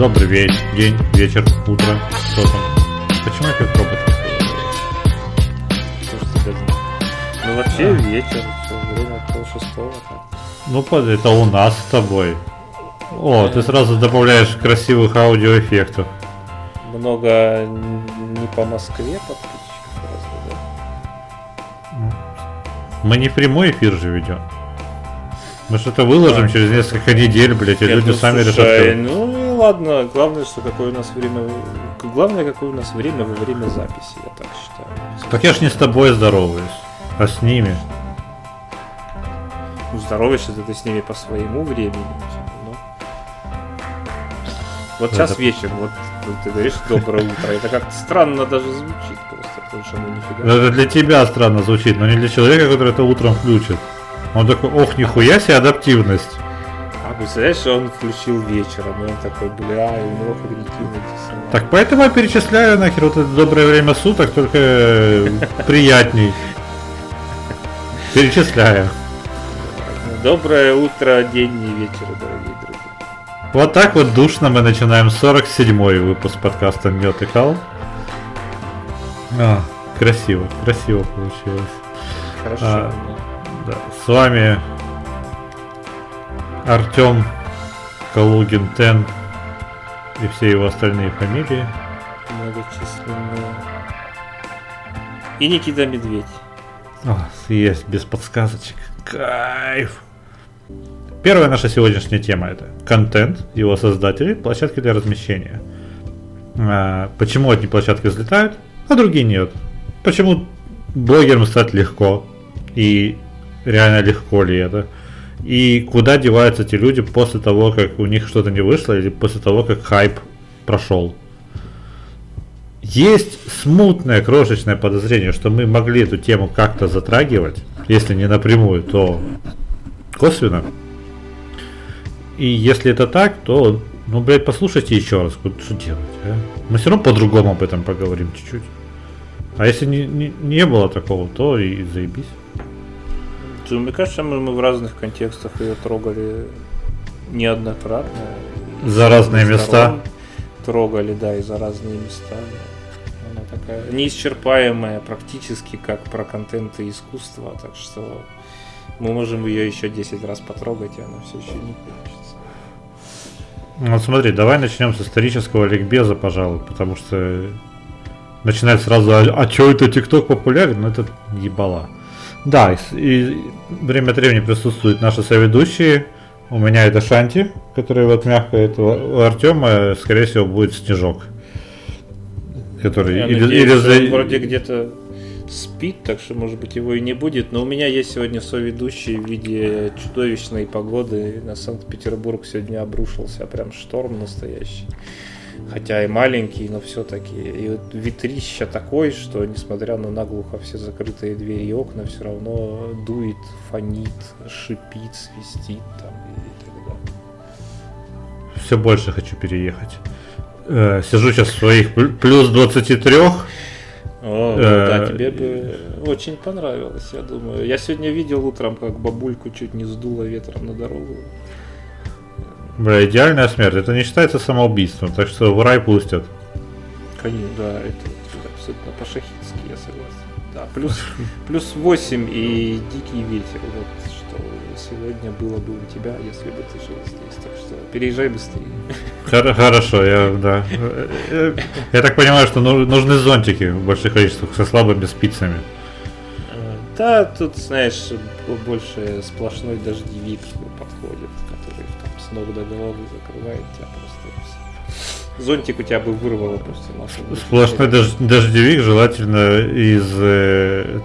Добрый вечер, день, вечер, утро, что там? Почему я как робот? Ну вообще вечер, все, время пол шестого. Ну, под- это у нас с тобой. О, ты сразу добавляешь красивых аудиоэффектов. Много не по Москве подписчиков разве, да? Мы не прямой эфир же ведем. Мы что-то выложим А. через несколько недель, блядь, и люди ну, сами решат. Ну ладно, главное, что какое у нас время. Главное, какое у нас время во время записи, я так считаю. Так я ж не с тобой здороваюсь, а с ними. Ну, здороваешься ты с ними по своему времени. ну. Вот сейчас Это- вечер, вот ты говоришь доброе утро. Это как-то странно даже звучит просто, потому что ну нифига. Это для тебя странно звучит, но не для человека, который это утром включит. Он такой, ох, нихуя себе адаптивность. А представляешь, он включил вечером, и он такой, бля, и у него когнитивный диссонанс. Так поэтому я перечисляю нахер вот это доброе время суток, только э, приятней. Перечисляю. Доброе утро, день и вечер, дорогие друзья. Вот так вот душно мы начинаем 47-й выпуск подкаста Мед и Кал. А, красиво, красиво получилось. Хорошо. А. Да, с вами Артем Калугин Тен и все его остальные фамилии. Многочисленные. И Никита Медведь. А, есть, без подсказочек. Кайф. Первая наша сегодняшняя тема это контент, его создатели, площадки для размещения. А, почему одни площадки взлетают, а другие нет? Почему блогерам стать легко? И реально легко ли это? И куда деваются эти люди после того, как у них что-то не вышло, или после того, как хайп прошел? Есть смутное крошечное подозрение, что мы могли эту тему как-то затрагивать, если не напрямую, то косвенно. И если это так, то, ну, блядь, послушайте еще раз, что делать, а? Мы все равно по-другому об этом поговорим чуть-чуть. А если не, не, не было такого, то и заебись. Ну, Мне кажется, мы, мы в разных контекстах ее трогали неоднократно. За разные места. Трогали, да, и за разные места. Она такая неисчерпаемая практически, как про контент и искусство. Так что мы можем ее еще 10 раз потрогать, и она все еще не кончится. Вот смотри, давай начнем с исторического ликбеза, пожалуй, потому что начинать сразу, а, а чё это ТикТок популярен? Ну это ебала. Да, и, время от времени присутствуют наши соведущие. У меня это Шанти, который вот мягко, это у Артема, скорее всего, будет Снежок. Который Я или, надеюсь, или что он вроде где-то спит, так что, может быть, его и не будет. Но у меня есть сегодня соведущий в виде чудовищной погоды. На Санкт-Петербург сегодня обрушился прям шторм настоящий. Хотя и маленький, но все-таки. И вот ветрища такой, что несмотря на наглухо все закрытые двери и окна, все равно дует, фонит, шипит, свистит там и так далее. все больше хочу переехать. Э, сижу сейчас в своих пл- плюс 23. О, Э, да, тебе бы очень понравилось, я думаю. Я сегодня видел утром, как бабульку чуть не сдуло ветром на дорогу. Бля, идеальная смерть. Это не считается самоубийством, так что в рай пустят. Конечно, да, это абсолютно по-шахидски, я согласен. Да, плюс, плюс 8 и дикий ветер. Вот что сегодня было бы у тебя, если бы ты жил здесь. Так что переезжай быстрее. Хор- Хорошо, я, да. Э, э, Я так понимаю, что ну- нужны зонтики в больших количествах со слабыми спицами. Э, Да, тут, знаешь, больше сплошной дождевик подходит, с ног до головы закрывает тебя просто. и всё. Зонтик у тебя бы вырвало просто нахуй. Сплошной дож- дождевик, желательно из э,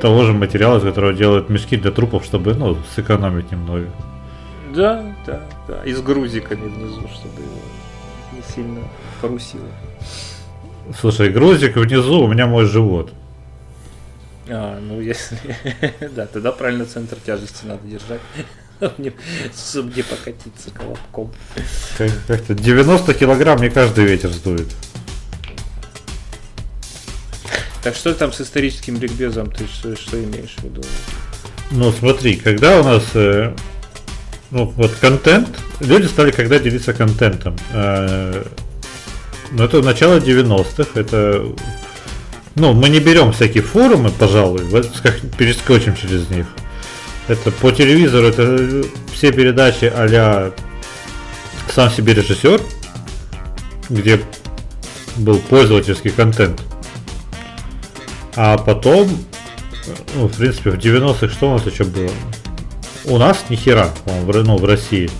того же материала, из которого делают мешки для трупов, чтобы ну, сэкономить немного. Да, да, да. И с грузиками внизу, чтобы его не сильно порусило. Слушай, грузик внизу, у меня мой живот. А, ну если... да, тогда правильно центр тяжести надо держать. Мне- Чтобы не покатиться колобком. Как- Как-то 90 килограмм не каждый ветер сдует. Так что там с историческим ликбезом ты что, что имеешь в виду? Ну смотри, когда у нас э, ну, вот контент, люди стали когда делиться контентом. Э, ну, это начало 90-х, это... Ну, мы не берем всякие форумы, пожалуй, перескочим через них. Это по телевизору, это все передачи а сам себе режиссер, где был пользовательский контент. А потом, ну, в принципе, в 90-х что у нас еще было? У нас ни хера, в, ну, в России.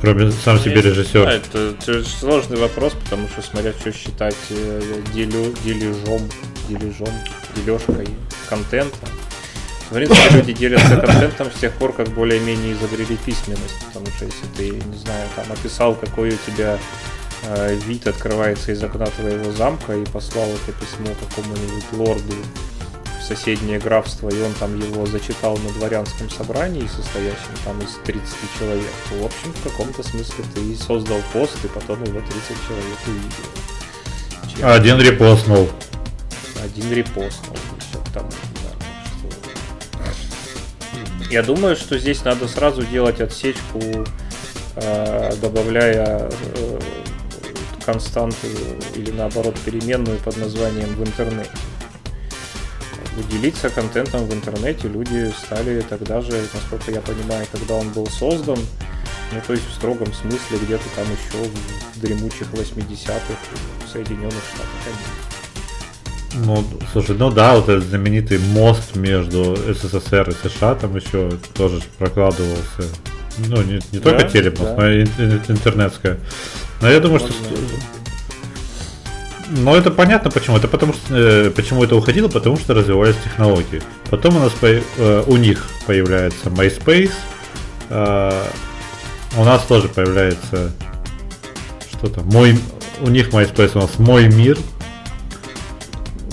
Кроме сам себе режиссер. Да, это, это сложный вопрос, потому что смотря что считать э, делю, дележом, дележом, дележкой контента. В принципе, люди делятся контентом с тех пор, как более-менее изобрели письменность. Потому что если ты, не знаю, там описал, какой у тебя э, вид открывается из окна твоего замка и послал это письмо какому-нибудь лорду в соседнее графство, и он там его зачитал на дворянском собрании, состоящем там из 30 человек, то, в общем, в каком-то смысле ты создал пост, и потом его 30 человек увидел. Чем Один репостнул. Один репостнул. Я думаю, что здесь надо сразу делать отсечку, э, добавляя э, константу или наоборот переменную под названием в интернете делиться контентом в интернете люди стали тогда же, насколько я понимаю, когда он был создан, ну, то есть в строгом смысле где-то там еще в дремучих 80-х в Соединенных Штатах Ну, слушай, ну да, вот этот знаменитый мост между СССР и США там еще тоже прокладывался. Ну, не, не только да, телемост, да. но и интернетская. Но я думаю, Можно что но это понятно почему. Это потому что э, почему это уходило, потому что развивались технологии. Потом у нас по, э, у них появляется MySpace. Э, у нас тоже появляется что-то. Мой у них MySpace у нас мой мир.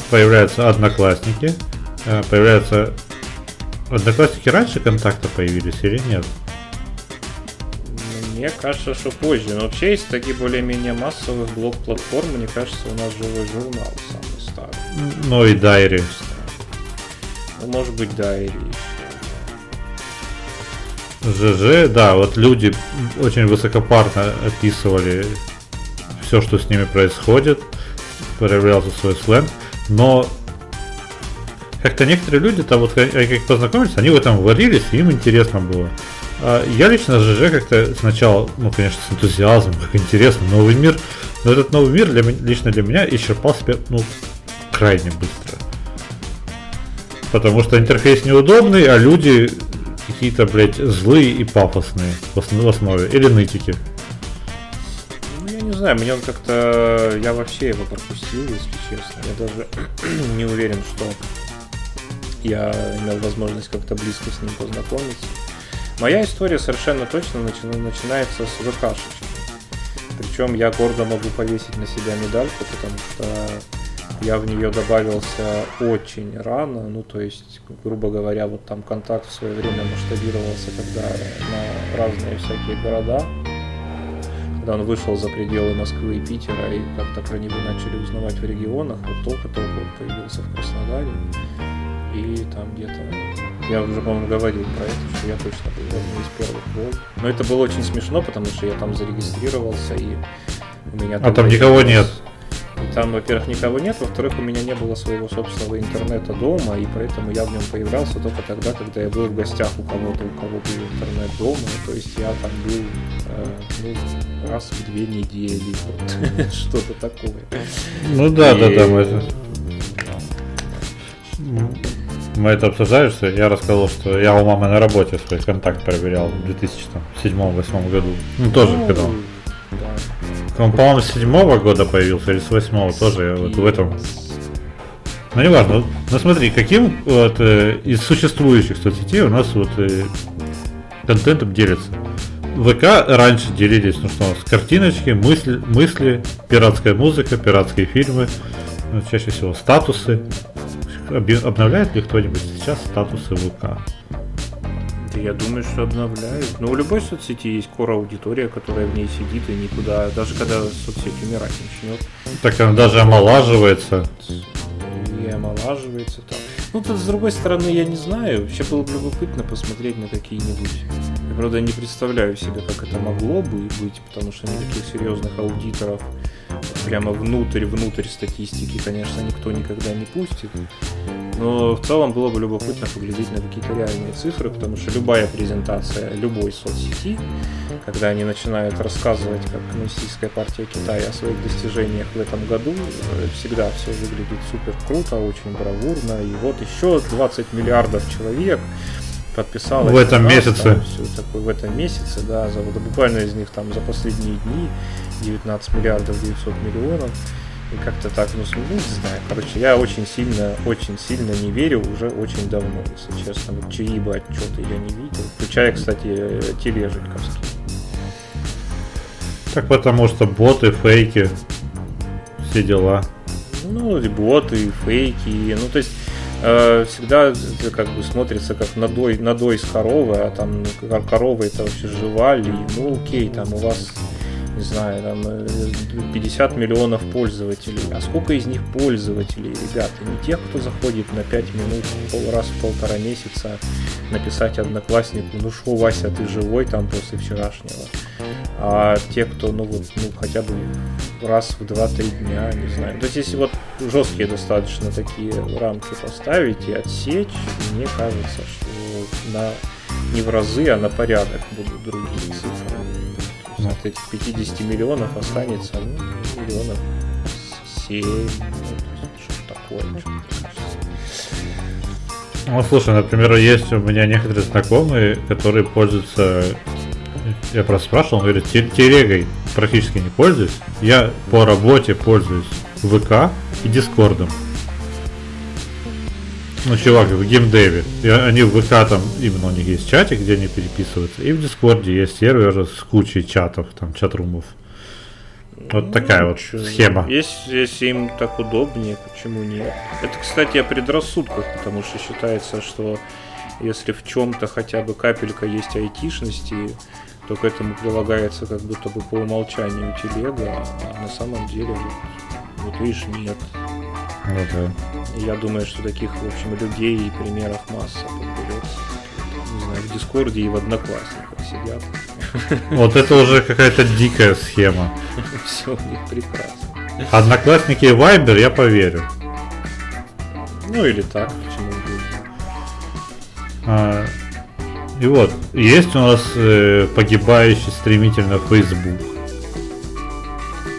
Появляются одноклассники. Э, появляются одноклассники раньше контакта появились или нет? Мне кажется, что позже. Но вообще есть такие более-менее массовых блок-платформ. Мне кажется, у нас живой журнал самый старый. Ну и Дайри. Ну, может быть, Дайри ЖЖ, да, вот люди очень высокопарно описывали все, что с ними происходит, проявлялся свой сленг, но как-то некоторые люди там вот как познакомились, они в этом варились, и им интересно было. А, я лично ЖЖ как-то сначала, ну, конечно, с энтузиазмом, как интересно, новый мир. Но этот новый мир для, лично для меня исчерпал себя, ну, крайне быстро. Потому что интерфейс неудобный, а люди какие-то, блядь, злые и пафосные в основе. Или нытики. Не знаю, мне он как-то... Я вообще его пропустил, если честно. Я даже не уверен, что я имел возможность как-то близко с ним познакомиться. Моя история совершенно точно начинается с ВКшечки. Причем я гордо могу повесить на себя медальку, потому что я в нее добавился очень рано, ну то есть, грубо говоря, вот там контакт в свое время масштабировался, когда на разные всякие города, когда он вышел за пределы Москвы и Питера, и как-то про него начали узнавать в регионах, вот только-только он появился в Краснодаре, и там где-то я уже, по-моему, говорил про это, что я точно был одной из первых был. Но это было очень смешно, потому что я там зарегистрировался, и у меня... А там никого нет? Там, во-первых, никого нет, во-вторых, у меня не было своего собственного интернета дома, и поэтому я в нем появлялся только тогда, когда я был в гостях у кого-то, у кого был интернет дома. То есть я там был э, ну, раз в две недели, вот, что-то такое. Ну да, и... да, да, мы мы это обсуждали, что я рассказал, что я у мамы на работе свой контакт проверял в 2007-2008 году. Ну, тоже ну, когда он. Да. Он, по-моему, седьмого года появился или с восьмого тоже вот в этом. Ну, не важно. Ну, смотри, каким вот э, из существующих соцсетей у нас вот э, контентом делится. ВК раньше делились, ну что, с картиночки, мысли, мысли, пиратская музыка, пиратские фильмы, ну, чаще всего статусы, обновляет ли кто-нибудь сейчас статусы ВК? Да я думаю, что обновляют. Но у любой соцсети есть кора аудитория, которая в ней сидит и никуда, даже когда соцсеть умирать начнет. Так она даже омолаживается. И омолаживается там. Ну, тут, с другой стороны, я не знаю. Вообще было бы любопытно посмотреть на какие-нибудь правда, не представляю себе, как это могло бы быть, потому что никаких серьезных аудиторов прямо внутрь-внутрь статистики, конечно, никто никогда не пустит. Но в целом было бы любопытно поглядеть на какие-то реальные цифры, потому что любая презентация любой соцсети, когда они начинают рассказывать, как Коммунистическая партия Китая о своих достижениях в этом году, э, всегда все выглядит супер круто, очень бравурно. И вот еще 20 миллиардов человек подписалось. В этом месяце. Там, все такое, в этом месяце, да, за, вот, буквально из них там за последние дни 19 миллиардов 900 миллионов. И как-то так, ну, ну, не знаю. Короче, я очень сильно, очень сильно не верю уже очень давно, если честно. Вот чьи бы отчеты я не видел. Включая, кстати, тележиковский. Так потому что боты, фейки, все дела. Ну, и боты, и фейки. Ну, то есть, э, всегда это как бы смотрится как надой, надой с коровы, а там корова это вообще жива ли. Ну, окей, там у вас не знаю, там 50 э, миллионов пользователей. А сколько из них пользователей, ребята? Не тех, кто заходит на 5 минут пол раз в полтора месяца написать однокласснику, ну что, Вася, ты живой там после вчерашнего? А те, кто, ну вот, ну хотя бы раз в 2-3 дня, не знаю. То есть если вот жесткие достаточно такие рамки поставить и отсечь, мне кажется, что на не в разы, а на порядок будут другие цифры ну. от этих 50 миллионов останется ну, миллионов 7, ну, что такое, что Ну, слушай, например, есть у меня некоторые знакомые, которые пользуются я просто спрашивал, он говорит, телегой практически не пользуюсь. Я по работе пользуюсь ВК и Дискордом. Ну, чувак, в геймдеве. И они в ВК там, именно у них есть чатик, где они переписываются. И в Дискорде есть сервер с кучей чатов, там, чат-румов. Вот ну, такая вот что, схема. Если, если им так удобнее, почему нет? Это, кстати, о предрассудках, потому что считается, что если в чем-то хотя бы капелька есть айтишности, то к этому прилагается как будто бы по умолчанию телега, а на самом деле вот, вот видишь, нет. Ну да. Я думаю, что таких, в общем, людей и примеров масса подберется. Не знаю, в Дискорде и в Одноклассниках сидят. Вот это уже какая-то дикая схема. Все у них прекрасно. Одноклассники и Вайбер я поверю. Ну или так, почему бы. И вот, есть у нас э, погибающий стремительно Facebook.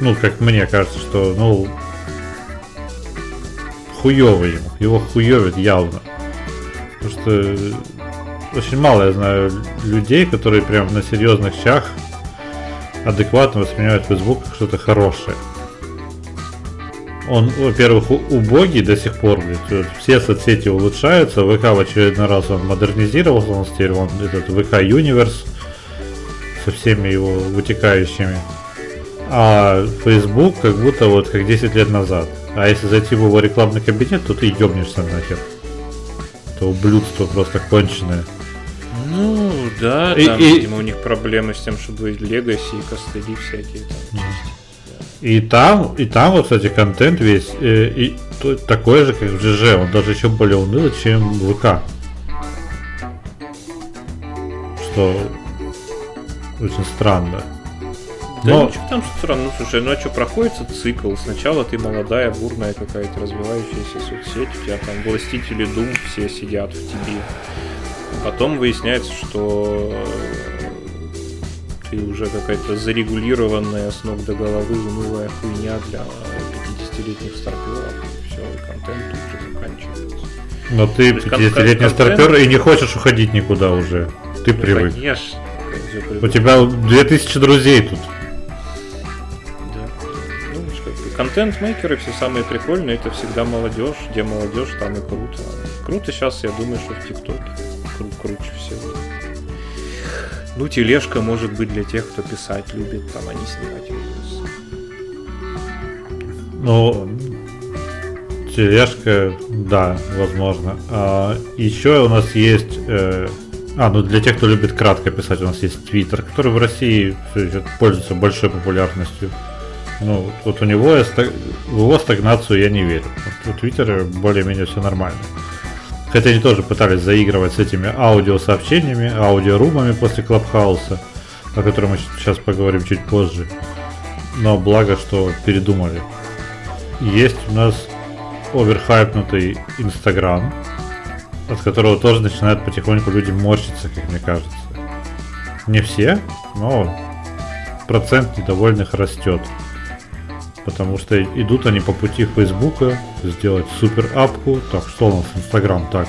Ну, как мне кажется, что, ну, хуёвый ему. Его хуёвит явно. Потому что очень мало я знаю людей, которые прям на серьезных щах адекватно воспринимают Facebook как что-то хорошее. Он, во-первых, убогий до сих пор, блядь, все соцсети улучшаются, ВК в очередной раз он модернизировался, он теперь он этот ВК Universe со всеми его вытекающими. А Facebook как будто вот как 10 лет назад. А если зайти в его рекламный кабинет, то ты ебнешься нахер. Это ублюдство просто конченое. Ну, да, и, там, и, видимо, у них проблемы с тем, чтобы легаси и костыли всякие там. И там, и там, вот, кстати, контент весь э, и то, такой же, как в ЖЖ, он даже еще более унылый, чем в ВК. Что очень странно. Да Но... ничего там странно, ну слушай, ну а что, проходится цикл. Сначала ты молодая, бурная какая-то развивающаяся соцсеть, у тебя там властители дум все сидят в тебе. Потом выясняется, что ты уже какая-то зарегулированная с ног до головы унылая хуйня для 50-летних старперов, и все, и контент тут же заканчивается. Но ты 50-летний старпер и не хочешь уходить никуда уже. Ты ну, привык. Конечно. У тебя 2000 друзей тут. контент-мейкеры все самые прикольные, это всегда молодежь. Где молодежь, там и круто. Круто сейчас, я думаю, что в ТикТоке. Кру круче всего. Ну, тележка может быть для тех, кто писать любит, там, а не снимать видос. Ну, тележка, да, возможно. А, еще у нас есть... Э, а, ну для тех, кто любит кратко писать, у нас есть Твиттер, который в России пользуется большой популярностью. Ну, вот у него в его стагнацию я не верю. Вот у Твиттера более-менее все нормально. Хотя они тоже пытались заигрывать с этими аудиосообщениями, аудиорумами после Клабхауса, о котором мы сейчас поговорим чуть позже. Но благо, что передумали. Есть у нас оверхайпнутый Инстаграм, от которого тоже начинают потихоньку люди морщиться, как мне кажется. Не все, но процент недовольных растет. Потому что идут они по пути Фейсбука сделать супер апку. Так, что у нас Инстаграм? Так,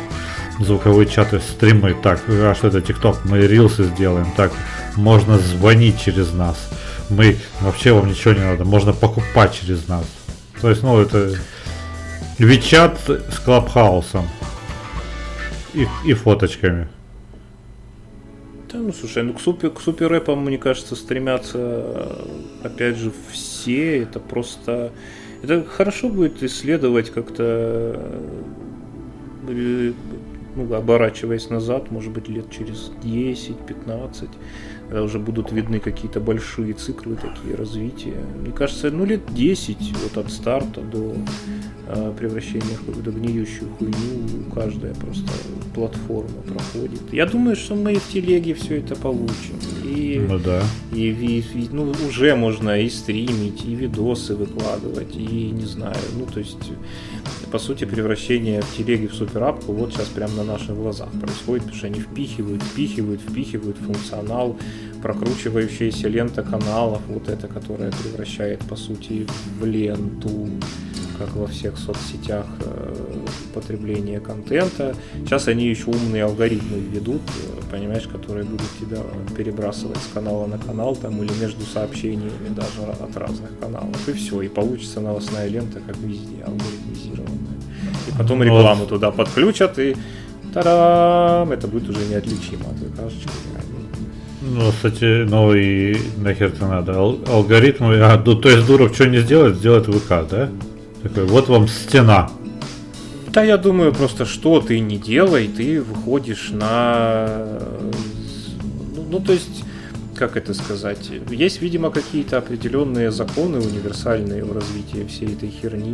звуковые чаты, стримы. Так, а что это ТикТок? Мы рилсы сделаем. Так, можно звонить через нас. Мы вообще вам ничего не надо. Можно покупать через нас. То есть, ну, это Вичат с Клабхаусом. И, и фоточками. Да, ну слушай, ну к супер, к супер мне кажется, стремятся, опять же, все. Это просто... Это хорошо будет исследовать как-то, э, ну, оборачиваясь назад, может быть, лет через 10-15, когда уже будут видны какие-то большие циклы такие развития. Мне кажется, ну, лет 10 вот от старта до э, превращения в какую-то гниющую хуйню каждая просто платформа проходит. Я думаю, что мы в телеге все это получим. И, ну да. И, и, и ну, уже можно и стримить, и видосы выкладывать, и не знаю, ну то есть по сути превращение в телеге в суперапку вот сейчас прямо на наших глазах происходит, потому что они впихивают, впихивают, впихивают функционал, прокручивающаяся лента каналов, вот это, которая превращает по сути в ленту как во всех соцсетях, э, потребление контента. Сейчас они еще умные алгоритмы введут, э, понимаешь, которые будут тебя перебрасывать с канала на канал там, или между сообщениями даже от разных каналов. И все, и получится новостная лента, как везде, алгоритмизированная. Потом рекламу туда подключат, и тарам, это будет уже неотличимо от ВКшечки. Ну, кстати, ну и нахер это надо. Ал- алгоритмы, а, ну, то есть Дуров что не сделает, сделает ВК, да? Такой, вот вам стена. Да, я думаю, просто что ты не делай, ты выходишь на... Ну, ну, то есть, как это сказать? Есть, видимо, какие-то определенные законы универсальные в развитии всей этой херни.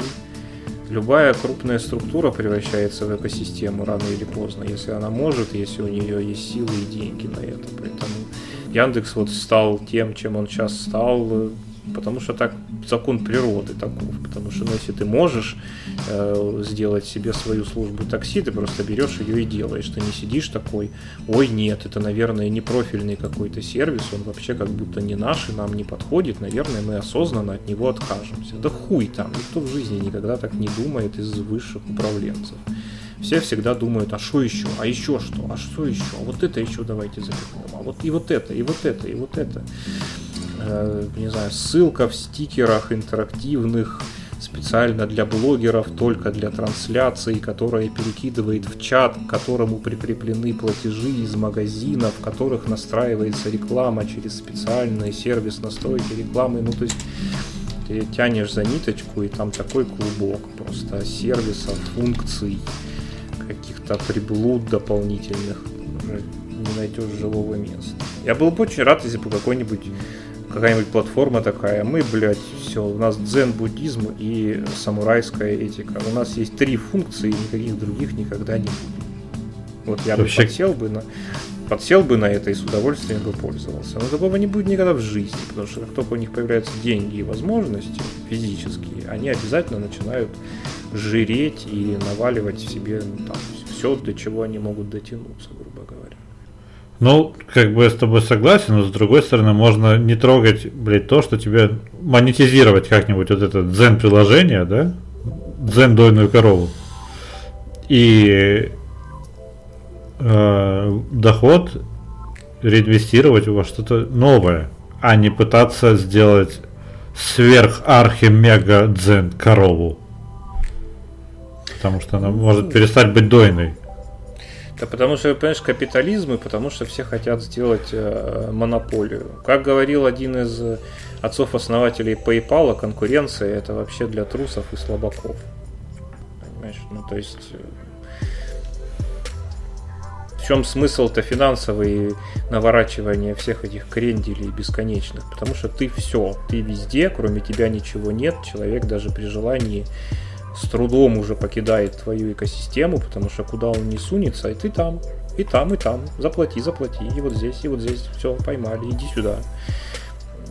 Любая крупная структура превращается в экосистему рано или поздно, если она может, если у нее есть силы и деньги на это. Поэтому Яндекс вот стал тем, чем он сейчас стал, потому что так закон природы таков. Потому что ну, если ты можешь э, сделать себе свою службу такси, ты просто берешь ее и делаешь. Ты не сидишь такой, ой, нет, это, наверное, не профильный какой-то сервис, он вообще как будто не наш и нам не подходит, наверное, мы осознанно от него откажемся. Да хуй там, никто в жизни никогда так не думает из высших управленцев. Все всегда думают, а что еще, а еще что, а что еще, а вот это еще давайте запихнем, а вот и вот это, и вот это, и вот это. Э, не знаю, ссылка в стикерах интерактивных специально для блогеров, только для трансляции, которая перекидывает в чат, к которому прикреплены платежи из магазинов, в которых настраивается реклама через специальный сервис настройки рекламы. Ну, то есть ты тянешь за ниточку, и там такой клубок просто сервисов, функций, каких-то приблуд дополнительных. Уже не найдешь живого места. Я был бы очень рад, если бы какой-нибудь какая-нибудь платформа такая, мы, блядь, все, у нас дзен-буддизм и самурайская этика. У нас есть три функции, никаких других никогда не будет. Вот я Вообще... бы подсел бы на подсел бы на это и с удовольствием бы пользовался. Но такого не будет никогда в жизни, потому что как только у них появляются деньги и возможности физические, они обязательно начинают жиреть и наваливать в себе ну, там, все, до чего они могут дотянуться, грубо говоря. Ну, как бы я с тобой согласен, но с другой стороны, можно не трогать, блядь, то, что тебе монетизировать как-нибудь вот это дзен-приложение, да? Дзен-дойную корову. И э, доход реинвестировать во что-то новое, а не пытаться сделать сверх-архи-мега-дзен корову. Потому что она может перестать быть дойной. Да потому что, понимаешь, капитализм и потому что все хотят сделать э, монополию. Как говорил один из отцов-основателей PayPal, конкуренция это вообще для трусов и слабаков. Понимаешь? Ну, то есть... Э, в чем смысл-то финансовый наворачивания всех этих кренделей бесконечных? Потому что ты все, ты везде, кроме тебя ничего нет, человек даже при желании с трудом уже покидает твою экосистему, потому что куда он не сунется, и ты там, и там, и там, заплати, заплати, и вот здесь, и вот здесь, все, поймали, иди сюда.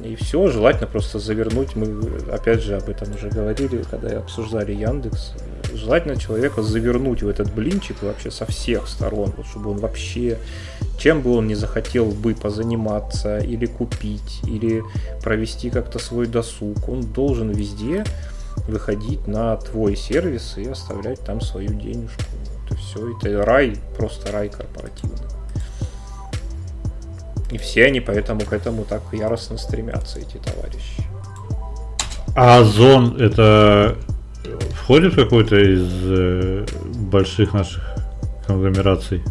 И все, желательно просто завернуть, мы опять же об этом уже говорили, когда обсуждали Яндекс, желательно человека завернуть в этот блинчик вообще со всех сторон, вот, чтобы он вообще, чем бы он не захотел бы позаниматься, или купить, или провести как-то свой досуг, он должен везде выходить на твой сервис и оставлять там свою денежку. Это все, это рай, просто рай корпоративный. И все они поэтому к этому так яростно стремятся, эти товарищи. А Озон это входит в какой-то из э, больших наших конгломераций?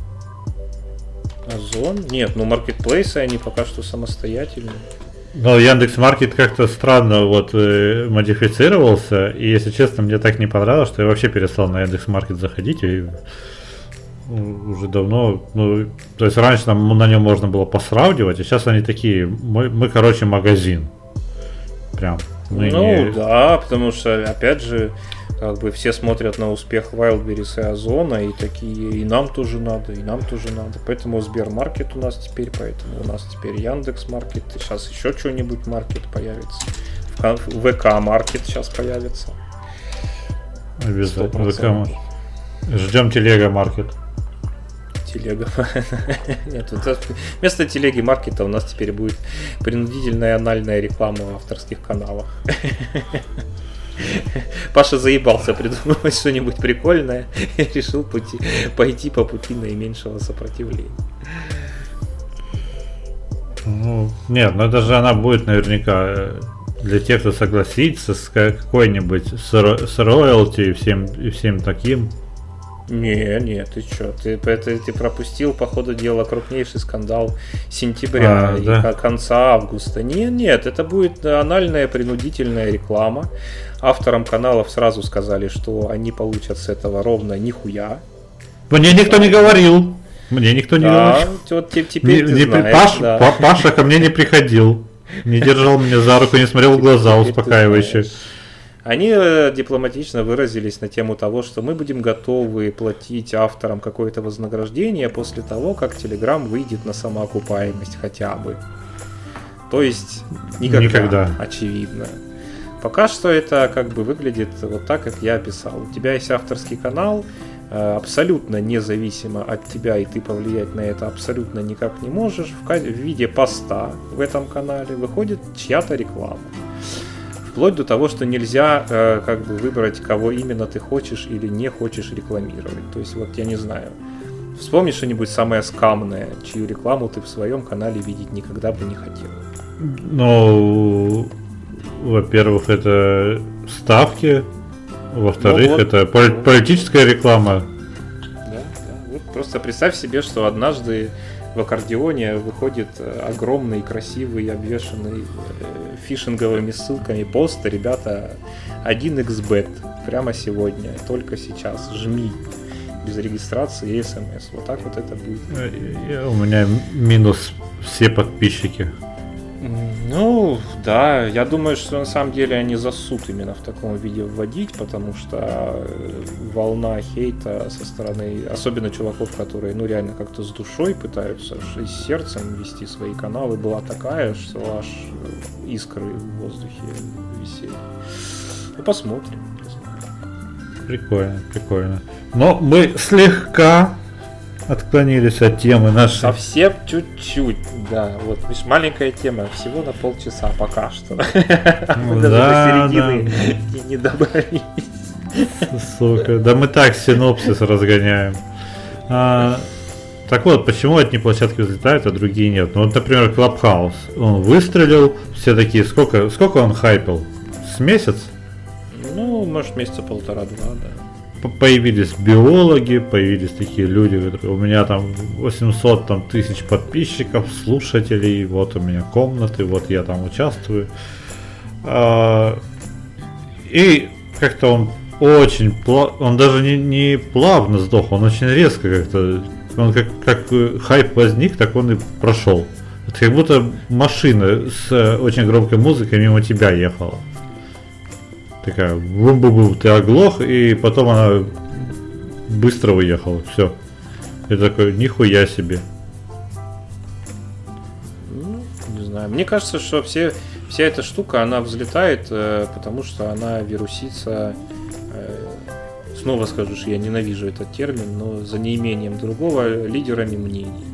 Озон? Нет, ну маркетплейсы они пока что самостоятельные. Но Яндекс Маркет как-то странно вот э, модифицировался, и если честно, мне так не понравилось, что я вообще перестал на Яндекс Маркет заходить, и уже давно, ну, то есть раньше нам на нем можно было посравнивать, а сейчас они такие, мы, мы короче, магазин. Прям. Мы ну не... да, потому что, опять же, как бы все смотрят на успех Wildberries и Озона и такие, и нам тоже надо, и нам тоже надо. Поэтому Сбермаркет у нас теперь, поэтому у нас теперь Яндекс Маркет, и сейчас еще что-нибудь маркет появится. ВК Маркет сейчас появится. Обязательно. ВК Ждем телега маркет телега. Нет, вместо телеги маркета у нас теперь будет принудительная анальная реклама в авторских каналах. Паша заебался придумывать что-нибудь прикольное и решил пути, пойти по пути наименьшего сопротивления. Ну, нет, ну это же она будет наверняка э, для тех, кто согласится с какой-нибудь с роялти и всем, и всем таким. Не, не, ты что, ты, это, ты пропустил, по ходу дела, крупнейший скандал сентября а, и да? конца августа. Нет, нет, это будет анальная принудительная реклама. Авторам каналов сразу сказали, что они получат с этого ровно нихуя. Мне никто не говорил. Мне никто не да, говорил. Вот теперь не, ты не, знаешь, Паш, да. Паша ко мне не приходил. Не держал меня за руку, не смотрел в глаза успокаивающе. Они э, дипломатично выразились на тему того, что мы будем готовы платить авторам какое-то вознаграждение после того, как Telegram выйдет на самоокупаемость хотя бы. То есть никогда, никогда. очевидно. Пока что это как бы выглядит вот так, как я описал. У тебя есть авторский канал, э, абсолютно независимо от тебя, и ты повлиять на это абсолютно никак не можешь. В виде поста в этом канале выходит чья-то реклама вплоть до того, что нельзя э, как бы выбрать, кого именно ты хочешь или не хочешь рекламировать. То есть вот я не знаю. Вспомни что-нибудь самое скамное, чью рекламу ты в своем канале видеть никогда бы не хотел. Ну, во-первых, это ставки, во-вторых, ну, вот, это пол- политическая реклама. Да, да. Вот просто представь себе, что однажды в аккордеоне выходит э, огромный, красивый, обвешанный э, фишинговыми ссылками пост. Ребята, 1xbet прямо сегодня, только сейчас, жми без регистрации и смс. Вот так вот это будет. Э, у меня минус все подписчики. Ну, да, я думаю, что на самом деле они засуд именно в таком виде вводить, потому что э, волна хейта со стороны, особенно чуваков, которые, ну, реально как-то с душой пытаются и с сердцем вести свои каналы, была такая, что аж искры в воздухе висели. Ну, посмотрим. Прикольно, прикольно. Но мы слегка отклонились от темы нашей. Совсем чуть-чуть, да. Вот, видишь, маленькая тема, всего на полчаса пока что. Мы даже до середины не добрались. Сука, да мы так синопсис разгоняем. А, так вот, почему одни площадки взлетают, а другие нет? Ну вот, например, Clubhouse. Он выстрелил, все такие, сколько, сколько он хайпил? С месяц? Ну, может, месяца полтора-два, да появились биологи, появились такие люди, которые у меня там 800 там, тысяч подписчиков, слушателей, вот у меня комнаты, вот я там участвую. А, и как-то он очень плавно, он даже не, не плавно сдох, он очень резко как-то, он как, как хайп возник, так он и прошел. Это как будто машина с очень громкой музыкой мимо тебя ехала. Такая, бум-бум-бум, ты оглох, и потом она быстро уехала. Все. Я такой, нихуя себе. Ну, не знаю. Мне кажется, что все, вся эта штука, она взлетает, э, потому что она вирусится. Э, снова скажу, что я ненавижу этот термин, но за неимением другого лидерами мнений,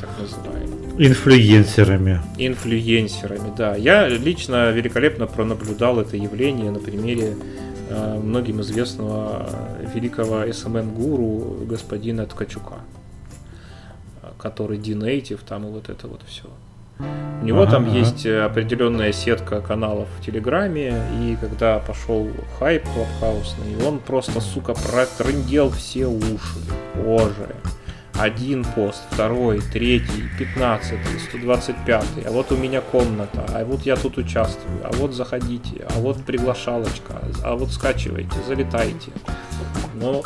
так называемыми. Инфлюенсерами. Инфлюенсерами, да. Я лично великолепно пронаблюдал это явление на примере э, многим известного великого SMM-гуру господина Ткачука, который D-Native там и вот это вот все. У него ага, там ага. есть определенная сетка каналов в Телеграме, и когда пошел хайп клабхаусный, он просто, сука, протрындел все уши. Боже один пост, второй, третий, пятнадцатый, сто двадцать пятый, а вот у меня комната, а вот я тут участвую, а вот заходите, а вот приглашалочка, а вот скачивайте, залетайте. Ну,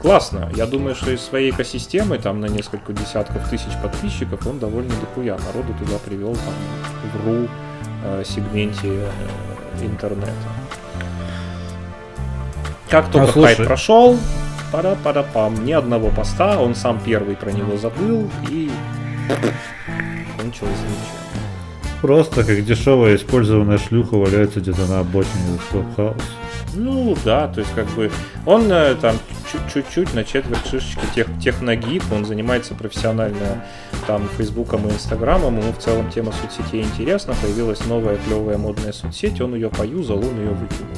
классно. Я думаю, что из своей экосистемы, там на несколько десятков тысяч подписчиков, он довольно дохуя народу туда привел там в ру э, сегменте э, интернета. Как только а, хайп прошел, пара пара пам ни одного поста, он сам первый про него забыл и кончилось ничем. Просто как дешевая использованная шлюха валяется где-то на обочине Clubhouse. Ну да, то есть как бы он э, там чуть-чуть на четверть шишечки тех, техногик, он занимается профессионально там Фейсбуком и Инстаграмом, ему в целом тема соцсетей интересна, появилась новая клевая модная соцсеть, он ее поюзал, он ее выкинул.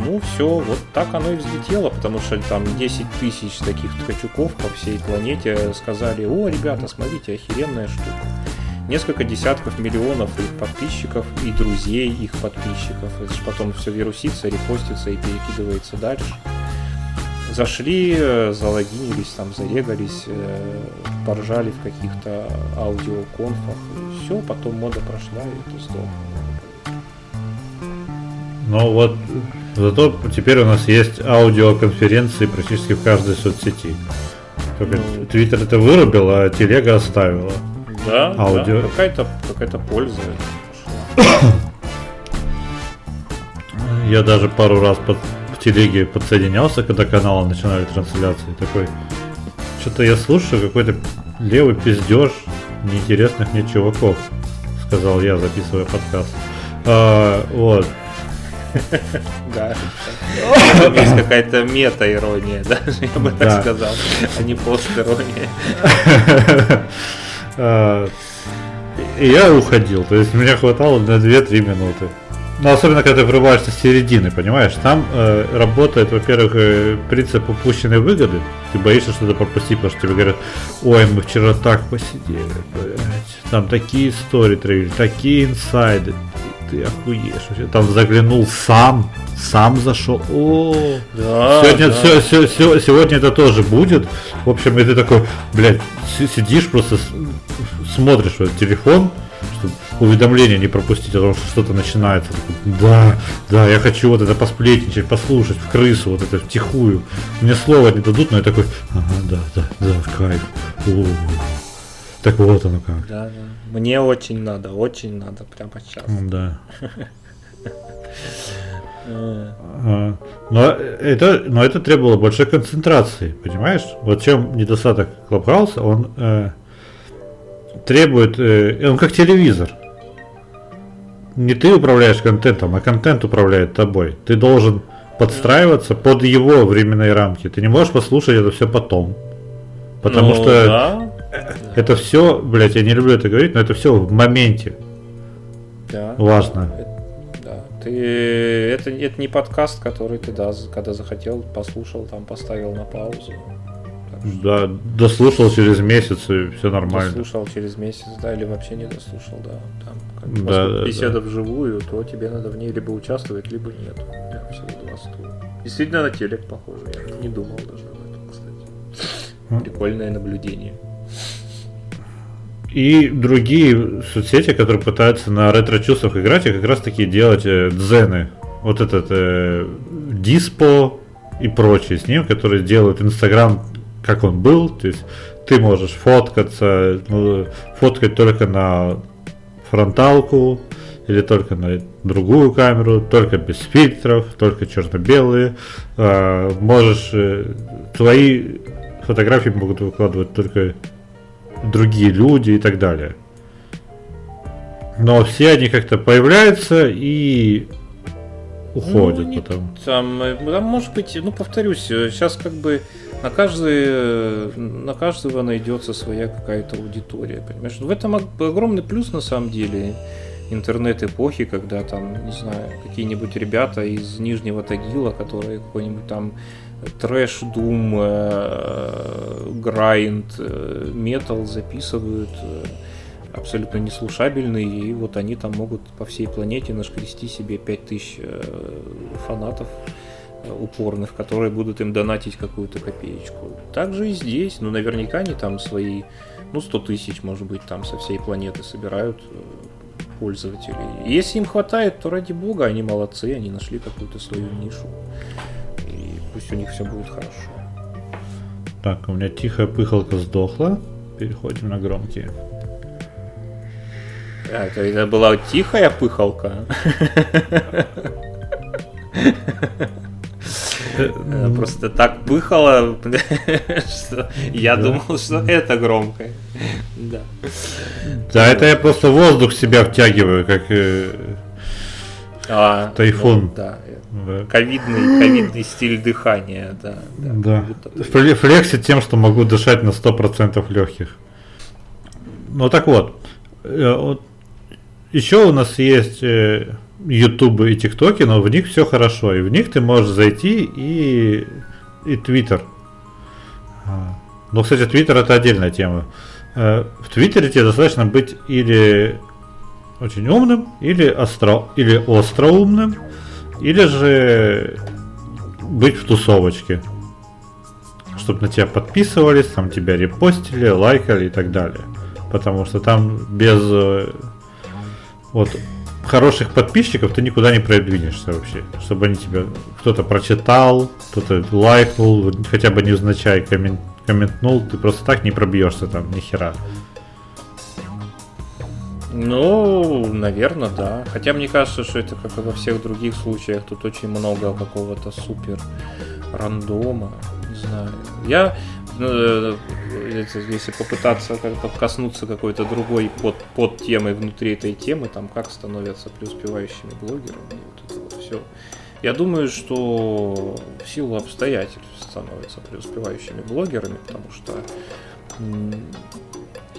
Ну все, вот так оно и взлетело, потому что там 10 тысяч таких ткачуков по всей планете сказали, о, ребята, смотрите, охеренная штука несколько десятков миллионов их подписчиков и друзей их подписчиков. Это же потом все вирусится, репостится и перекидывается дальше. Зашли, э, залогинились, там зарегались, э, поржали в каких-то аудиоконфах. И все, потом мода прошла, и это сдохло. Ну вот, зато теперь у нас есть аудиоконференции практически в каждой соцсети. Только ну, Твиттер это вырубил, а телега оставила. Да, аудио. Да, какая-то какая польза. Я даже пару раз под, в телеге подсоединялся, когда каналы начинали трансляции. Такой, что-то я слушаю, какой-то левый пиздеж неинтересных мне чуваков, сказал я, записывая подкаст. А, вот. Да. есть какая-то мета-ирония, да, я бы так сказал, а не пост-ирония. А, и я уходил, то есть меня хватало на 2-3 минуты. Но особенно, когда ты врываешься с середины, понимаешь? Там э, работает, во-первых, э, принцип упущенной выгоды. Ты боишься что-то пропустить, потому что тебе говорят, ой, мы вчера так посидели, блядь. Там такие истории травили, такие инсайды. Ты вообще. Там заглянул сам, сам зашел. О, да, сегодня, да. Все, все, все, сегодня это тоже будет. В общем, и ты такой, блядь, сидишь просто смотришь в этот телефон, чтобы уведомления не пропустить о том, что что-то начинается. Да, да, я хочу вот это посплетничать, послушать в крысу, вот это втихую. Мне слова не дадут, но я такой, ага, да, да, да, кайф. О-о-о. Так вот оно как. Да, да. Мне очень надо, очень надо, прямо сейчас. Да. А, но это, но это требовало большой концентрации, понимаешь? Вот чем недостаток Клабхауса, он э, требует, э, он как телевизор. Не ты управляешь контентом, а контент управляет тобой. Ты должен подстраиваться под его временные рамки. Ты не можешь послушать это все потом. Потому ну, что да. Это все, блядь, я не люблю это говорить, но это все в моменте. Да. Важно. Да. Ты это, это не подкаст, который ты да, когда захотел, послушал, там поставил на паузу. Да, дослушал через месяц и все нормально. Дослушал через месяц, да, или вообще не дослушал, да. Там, как, да, да, беседа да. вживую, то тебе надо в ней либо участвовать, либо нет. Я всего два стула. Действительно на телек похоже, я не думал даже об этом, кстати. Прикольное наблюдение. И другие соцсети, которые пытаются на ретро-чувствах играть, и как раз таки делать э, дзены. Вот этот э, Диспо и прочие с ним, которые делают Инстаграм как он был, то есть ты можешь фоткаться, ну, фоткать только на фронталку или только на другую камеру, только без фильтров, только черно-белые. А, можешь э, твои фотографии могут выкладывать только другие люди и так далее. Но все они как-то появляются и уходят ну, потом. Там, э, там, может быть, ну повторюсь, сейчас как бы на, каждый, на каждого найдется своя какая-то аудитория, понимаешь? В этом огромный плюс на самом деле интернет-эпохи, когда там, не знаю, какие-нибудь ребята из Нижнего Тагила, которые какой-нибудь там трэш, дум, грайнд, метал записывают э, абсолютно неслушабельный, и вот они там могут по всей планете нашкрести себе 5000 э, фанатов э, упорных, которые будут им донатить какую-то копеечку. Также и здесь, ну наверняка они там свои, ну 100 тысяч, может быть, там со всей планеты собирают пользователей. Если им хватает, то ради бога, они молодцы, они нашли какую-то свою нишу пусть у них все будет хорошо. Так, у меня тихая пыхалка сдохла. Переходим на громкие. А, это, это была тихая пыхалка. Просто так пыхало, что я думал, что это громкое. Да. Да, это я просто воздух себя втягиваю, как э, а, тайфун. Ну, да, да. Ковидный, ковидный стиль дыхания, да. Да. да. Флексит тем, что могу дышать на 100% легких. Ну так вот, э, еще у нас есть YouTube э, и ТикТоки, но в них все хорошо. И в них ты можешь зайти и, и Твиттер. А. Но, кстати, Твиттер это отдельная тема. Э, в Твиттере тебе достаточно быть или очень умным, или, остро, или остроумным, или же быть в тусовочке. Чтобы на тебя подписывались, там тебя репостили, лайкали и так далее. Потому что там без э, вот хороших подписчиков ты никуда не продвинешься вообще. Чтобы они тебя кто-то прочитал, кто-то лайкнул, хотя бы невзначай коммент, комментнул, ты просто так не пробьешься там ни хера. Ну, наверное, да. Хотя мне кажется, что это как и во всех других случаях, тут очень много какого-то супер рандома. Не знаю. Я, ну, если попытаться как-то коснуться какой-то другой под, под темой внутри этой темы, там как становятся преуспевающими блогерами, вот это вот все. Я думаю, что в силу обстоятельств становятся преуспевающими блогерами, потому что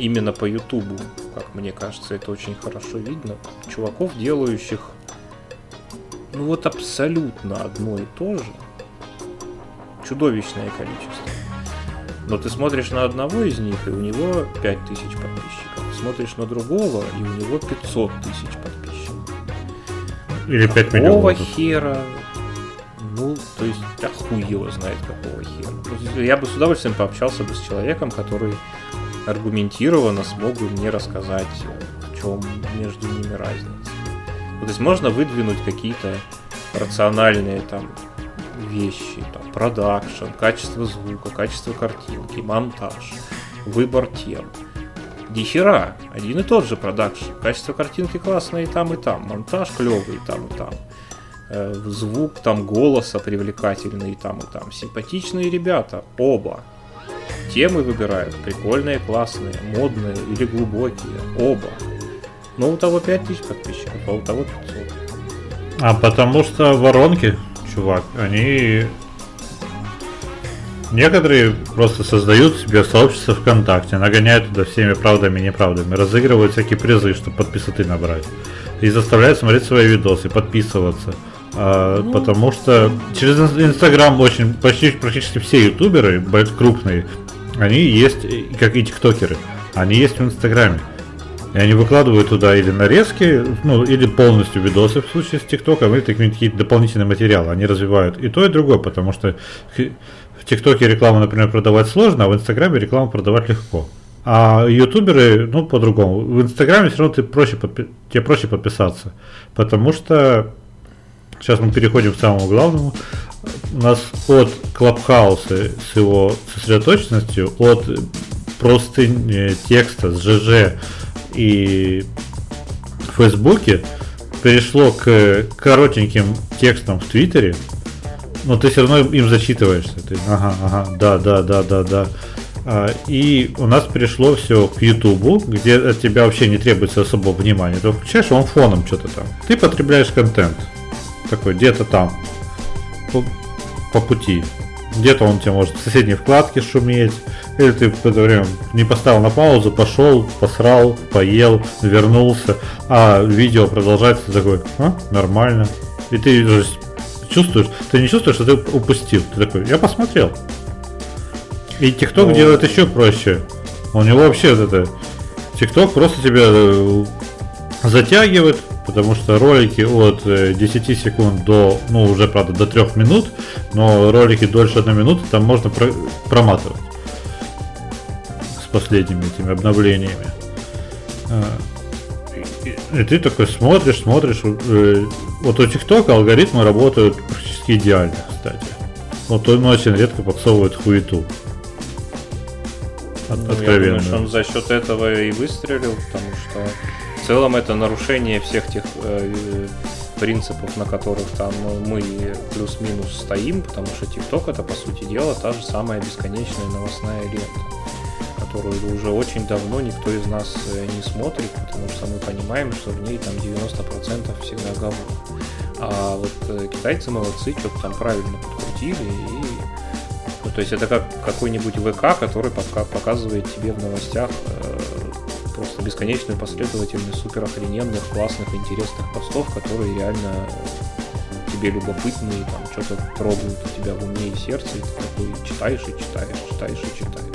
именно по Ютубу, как мне кажется, это очень хорошо видно. Чуваков, делающих ну вот абсолютно одно и то же. Чудовищное количество. Но ты смотришь на одного из них, и у него 5000 подписчиков. Смотришь на другого, и у него 500 тысяч подписчиков. Или 5 какого миллионов. хера? Ну, то есть, да хуй его знает, какого хера. Я бы с удовольствием пообщался бы с человеком, который аргументированно смог бы мне рассказать, в чем между ними разница. то есть можно выдвинуть какие-то рациональные там вещи, там, продакшн, качество звука, качество картинки, монтаж, выбор тем. Ни хера, один и тот же продакшн. Качество картинки классное и там, и там. Монтаж клевый и там, и там. Э, звук там голоса привлекательный и там, и там. Симпатичные ребята, оба. Темы выбирают прикольные, классные, модные или глубокие. Оба. Но у того 5000 подписчиков, а у того 500. А потому что воронки, чувак, они... Некоторые просто создают себе сообщество ВКонтакте, нагоняют туда всеми правдами и неправдами, разыгрывают всякие призы, чтобы подписоты набрать. И заставляют смотреть свои видосы, подписываться. А, потому что через Инстаграм очень почти практически все ютуберы крупные они есть, как и тиктокеры, они есть в Инстаграме. И они выкладывают туда или нарезки, ну, или полностью видосы в случае с ТикТоком, или какие-то дополнительные материалы. Они развивают и то, и другое, потому что в ТикТоке рекламу, например, продавать сложно, а в Инстаграме рекламу продавать легко. А ютуберы, ну, по-другому. В Инстаграме все равно ты проще подпи- тебе проще подписаться. Потому что сейчас мы переходим к самому главному у нас от Клабхауса с его сосредоточенностью, от простынь текста с ЖЖ и Фейсбуке, перешло к коротеньким текстам в Твиттере, но ты все равно им зачитываешься. Ты, ага, ага, да, да, да, да, да. А, и у нас перешло все к Ютубу, где от тебя вообще не требуется особого внимания. Ты включаешь, он фоном что-то там. Ты потребляешь контент. Такой, где-то там. По, по пути. Где-то он тебе может в соседней вкладке шуметь. Или ты в это время не поставил на паузу, пошел, посрал, поел, вернулся, а видео продолжается такой, а, нормально. И ты чувствуешь, ты не чувствуешь, что ты упустил. Ты такой, я посмотрел. И ТикТок Но... делает еще проще. У него вообще вот это... ТикТок просто тебя э, затягивает, потому что ролики от 10 э, секунд до, ну уже правда до 3 минут, но ролики дольше 1 минуты там можно про- проматывать с последними этими обновлениями. А, и ты такой смотришь, смотришь. Э, вот у ТикТока алгоритмы работают практически идеально, кстати. Вот он очень редко подсовывает хуету. От, ну, откровенно. Я думаю, что он за счет этого и выстрелил, потому что в целом это нарушение всех тех э, принципов, на которых там мы плюс-минус стоим, потому что ТикТок это по сути дела та же самая бесконечная новостная лента которую уже очень давно никто из нас э, не смотрит, потому что мы понимаем, что в ней там 90% всегда говно. А вот э, китайцы молодцы, что-то там правильно подкрутили и ну, то есть это как какой-нибудь ВК, который пока показывает тебе в новостях э, просто бесконечную последовательность супер охрененных, классных, интересных постов, которые реально тебе любопытны и там что-то трогают у тебя в уме и сердце, и ты такой читаешь и читаешь, читаешь и читаешь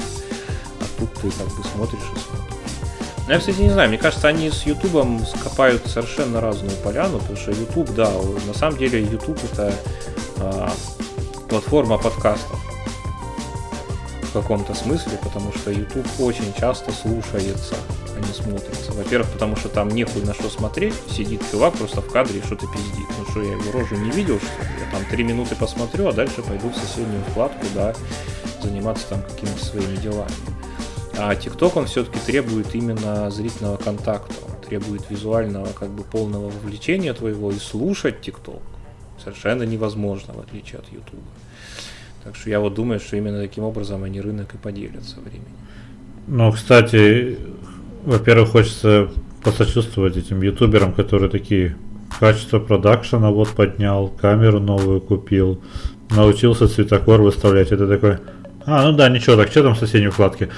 тут ты как бы смотришь и смотришь. Но я, кстати, не знаю, мне кажется, они с Ютубом скопают совершенно разную поляну, потому что YouTube, да, на самом деле YouTube это а, платформа подкастов в каком-то смысле, потому что YouTube очень часто слушается, не смотрится. Во-первых, потому что там нехуй на что смотреть, сидит чувак просто в кадре и что-то пиздит. Ну что, я его рожу не видел, что ли? Я там три минуты посмотрю, а дальше пойду в соседнюю вкладку, да, заниматься там какими-то своими делами. А TikTok, он все-таки требует именно зрительного контакта, он требует визуального, как бы полного вовлечения твоего, и слушать TikTok совершенно невозможно, в отличие от YouTube. Так что я вот думаю, что именно таким образом они рынок и поделят со временем. Ну, кстати, во-первых, хочется посочувствовать этим ютуберам, которые такие качество продакшена вот поднял, камеру новую купил, научился цветокор выставлять. Это такой, а, ну да, ничего, так что там в соседней вкладке?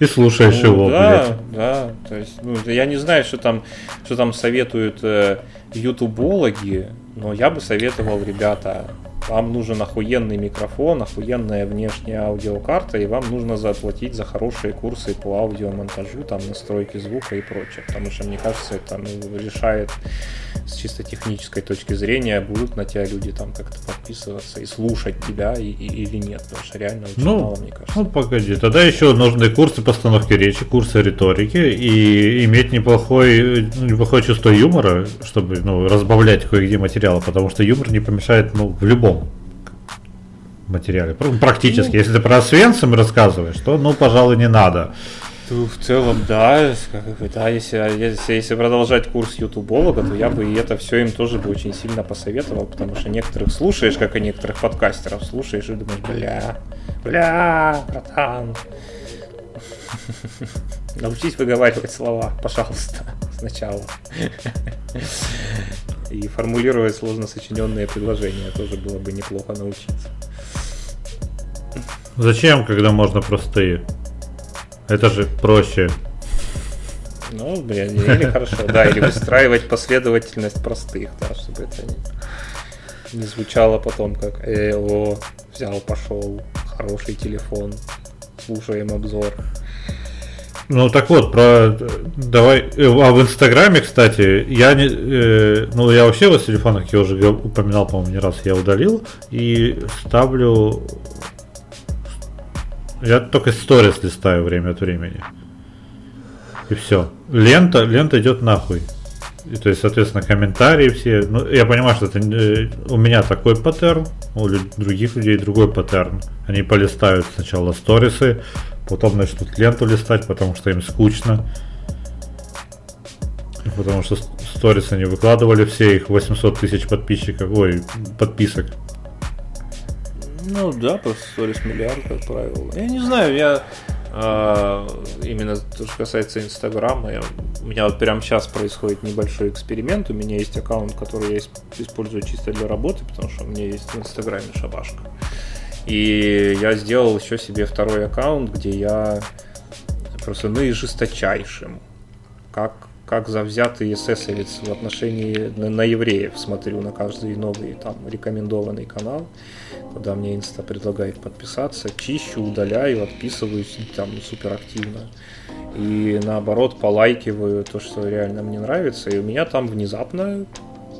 и слушаешь ну, его, да, блядь. Да, то есть, ну, я не знаю, что там, что там советуют э, ютубологи, но я бы советовал, ребята, вам нужен охуенный микрофон, охуенная внешняя аудиокарта, и вам нужно заплатить за хорошие курсы по аудиомонтажу, там, настройки звука и прочее. Потому что, мне кажется, это ну, решает с чисто технической точки зрения, будут на тебя люди там как-то подписываться и слушать тебя и, и, или нет. Потому что реально очень ну, мало, мне кажется. Ну, погоди, тогда еще нужны курсы постановки речи, курсы риторики и иметь неплохой, неплохое чувство юмора, чтобы ну, разбавлять кое-где материалы, потому что юмор не помешает ну, в любом материале. Практически. Ну, Если ты про Свенцем рассказываешь, то, ну, пожалуй, не надо. В целом, да, да если, если, если продолжать курс ютуболога, то я бы и это все им тоже бы очень сильно посоветовал, потому что некоторых слушаешь, как и некоторых подкастеров, слушаешь и думаешь, бля, бля, братан. Научись выговаривать слова, пожалуйста, сначала. И формулировать сложно сочиненные предложения тоже было бы неплохо научиться. Зачем, когда можно простые? Это же проще. Ну, блин, или хорошо, да, или выстраивать последовательность простых, да, чтобы это не, не звучало потом как э, о, взял, пошел, хороший телефон, слушаем обзор. Ну так вот, про давай. Э, а в Инстаграме, кстати, я не. Э, ну, я вообще вот с телефона, как я уже упоминал, по-моему, не раз я удалил. И ставлю я только сторис листаю время от времени. И все. Лента, лента идет нахуй. И, то есть, соответственно, комментарии все. Ну, я понимаю, что это э, у меня такой паттерн, у других людей другой паттерн. Они полистают сначала сторисы, потом начнут ленту листать, потому что им скучно. Потому что сторис они выкладывали все их 800 тысяч подписчиков, ой, подписок. Ну да, просто сторис миллиард, как правило. Я не знаю, я э, именно то, что касается Инстаграма, у меня вот прямо сейчас происходит небольшой эксперимент. У меня есть аккаунт, который я использую чисто для работы, потому что у меня есть в Инстаграме шабашка. И я сделал еще себе второй аккаунт, где я просто наижесточайшим, как, как завзятый эсэсовец в отношении на, на евреев смотрю на каждый новый там рекомендованный канал, куда мне инста предлагает подписаться, чищу, удаляю, отписываюсь там супер активно. И наоборот полайкиваю то, что реально мне нравится. И у меня там внезапно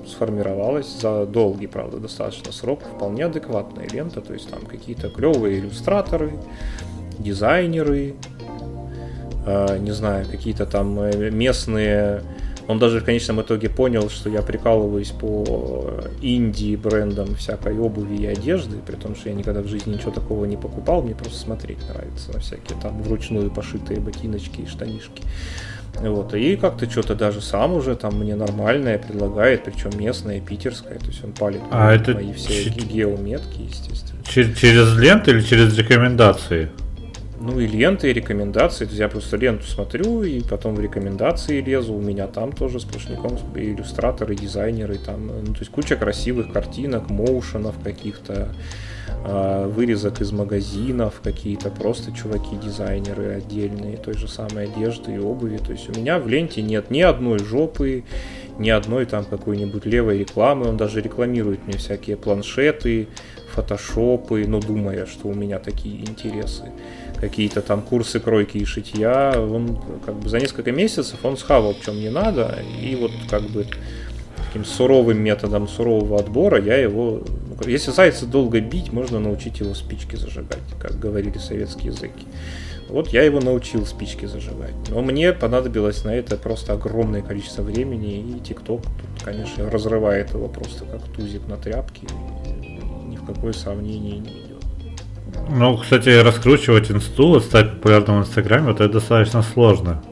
сформировалась за долгий, правда, достаточно срок вполне адекватная лента, то есть там какие-то клевые иллюстраторы, дизайнеры, э, не знаю, какие-то там э, местные он даже в конечном итоге понял, что я прикалываюсь по инди брендам всякой обуви и одежды, при том, что я никогда в жизни ничего такого не покупал, мне просто смотреть нравится на всякие там вручную пошитые ботиночки и штанишки. Вот, и как-то что-то даже сам уже там мне нормальное предлагает, причем местное, питерское, то есть он палит а это мои все ч... геометки, естественно. Через, через ленты или через рекомендации? Ну и ленты, и рекомендации. То есть я просто ленту смотрю, и потом в рекомендации лезу. У меня там тоже сплошняком иллюстраторы, дизайнеры. Там, ну, то есть куча красивых картинок, моушенов каких-то, вырезок из магазинов, какие-то просто чуваки-дизайнеры отдельные, той же самой одежды и обуви. То есть у меня в ленте нет ни одной жопы, ни одной там какой-нибудь левой рекламы. Он даже рекламирует мне всякие планшеты, фотошопы, ну, думая, что у меня такие интересы какие-то там курсы кройки и шитья, он как бы за несколько месяцев он схавал, в чем не надо, и вот как бы таким суровым методом сурового отбора я его... Ну, если зайца долго бить, можно научить его спички зажигать, как говорили советские языки. Вот я его научил спички зажигать. Но мне понадобилось на это просто огромное количество времени, и ТикТок тут, конечно, разрывает его просто как тузик на тряпке. Ни в какое сомнение не идет. Ну, кстати, раскручивать инсту, стать популярным в Инстаграме, это достаточно сложно.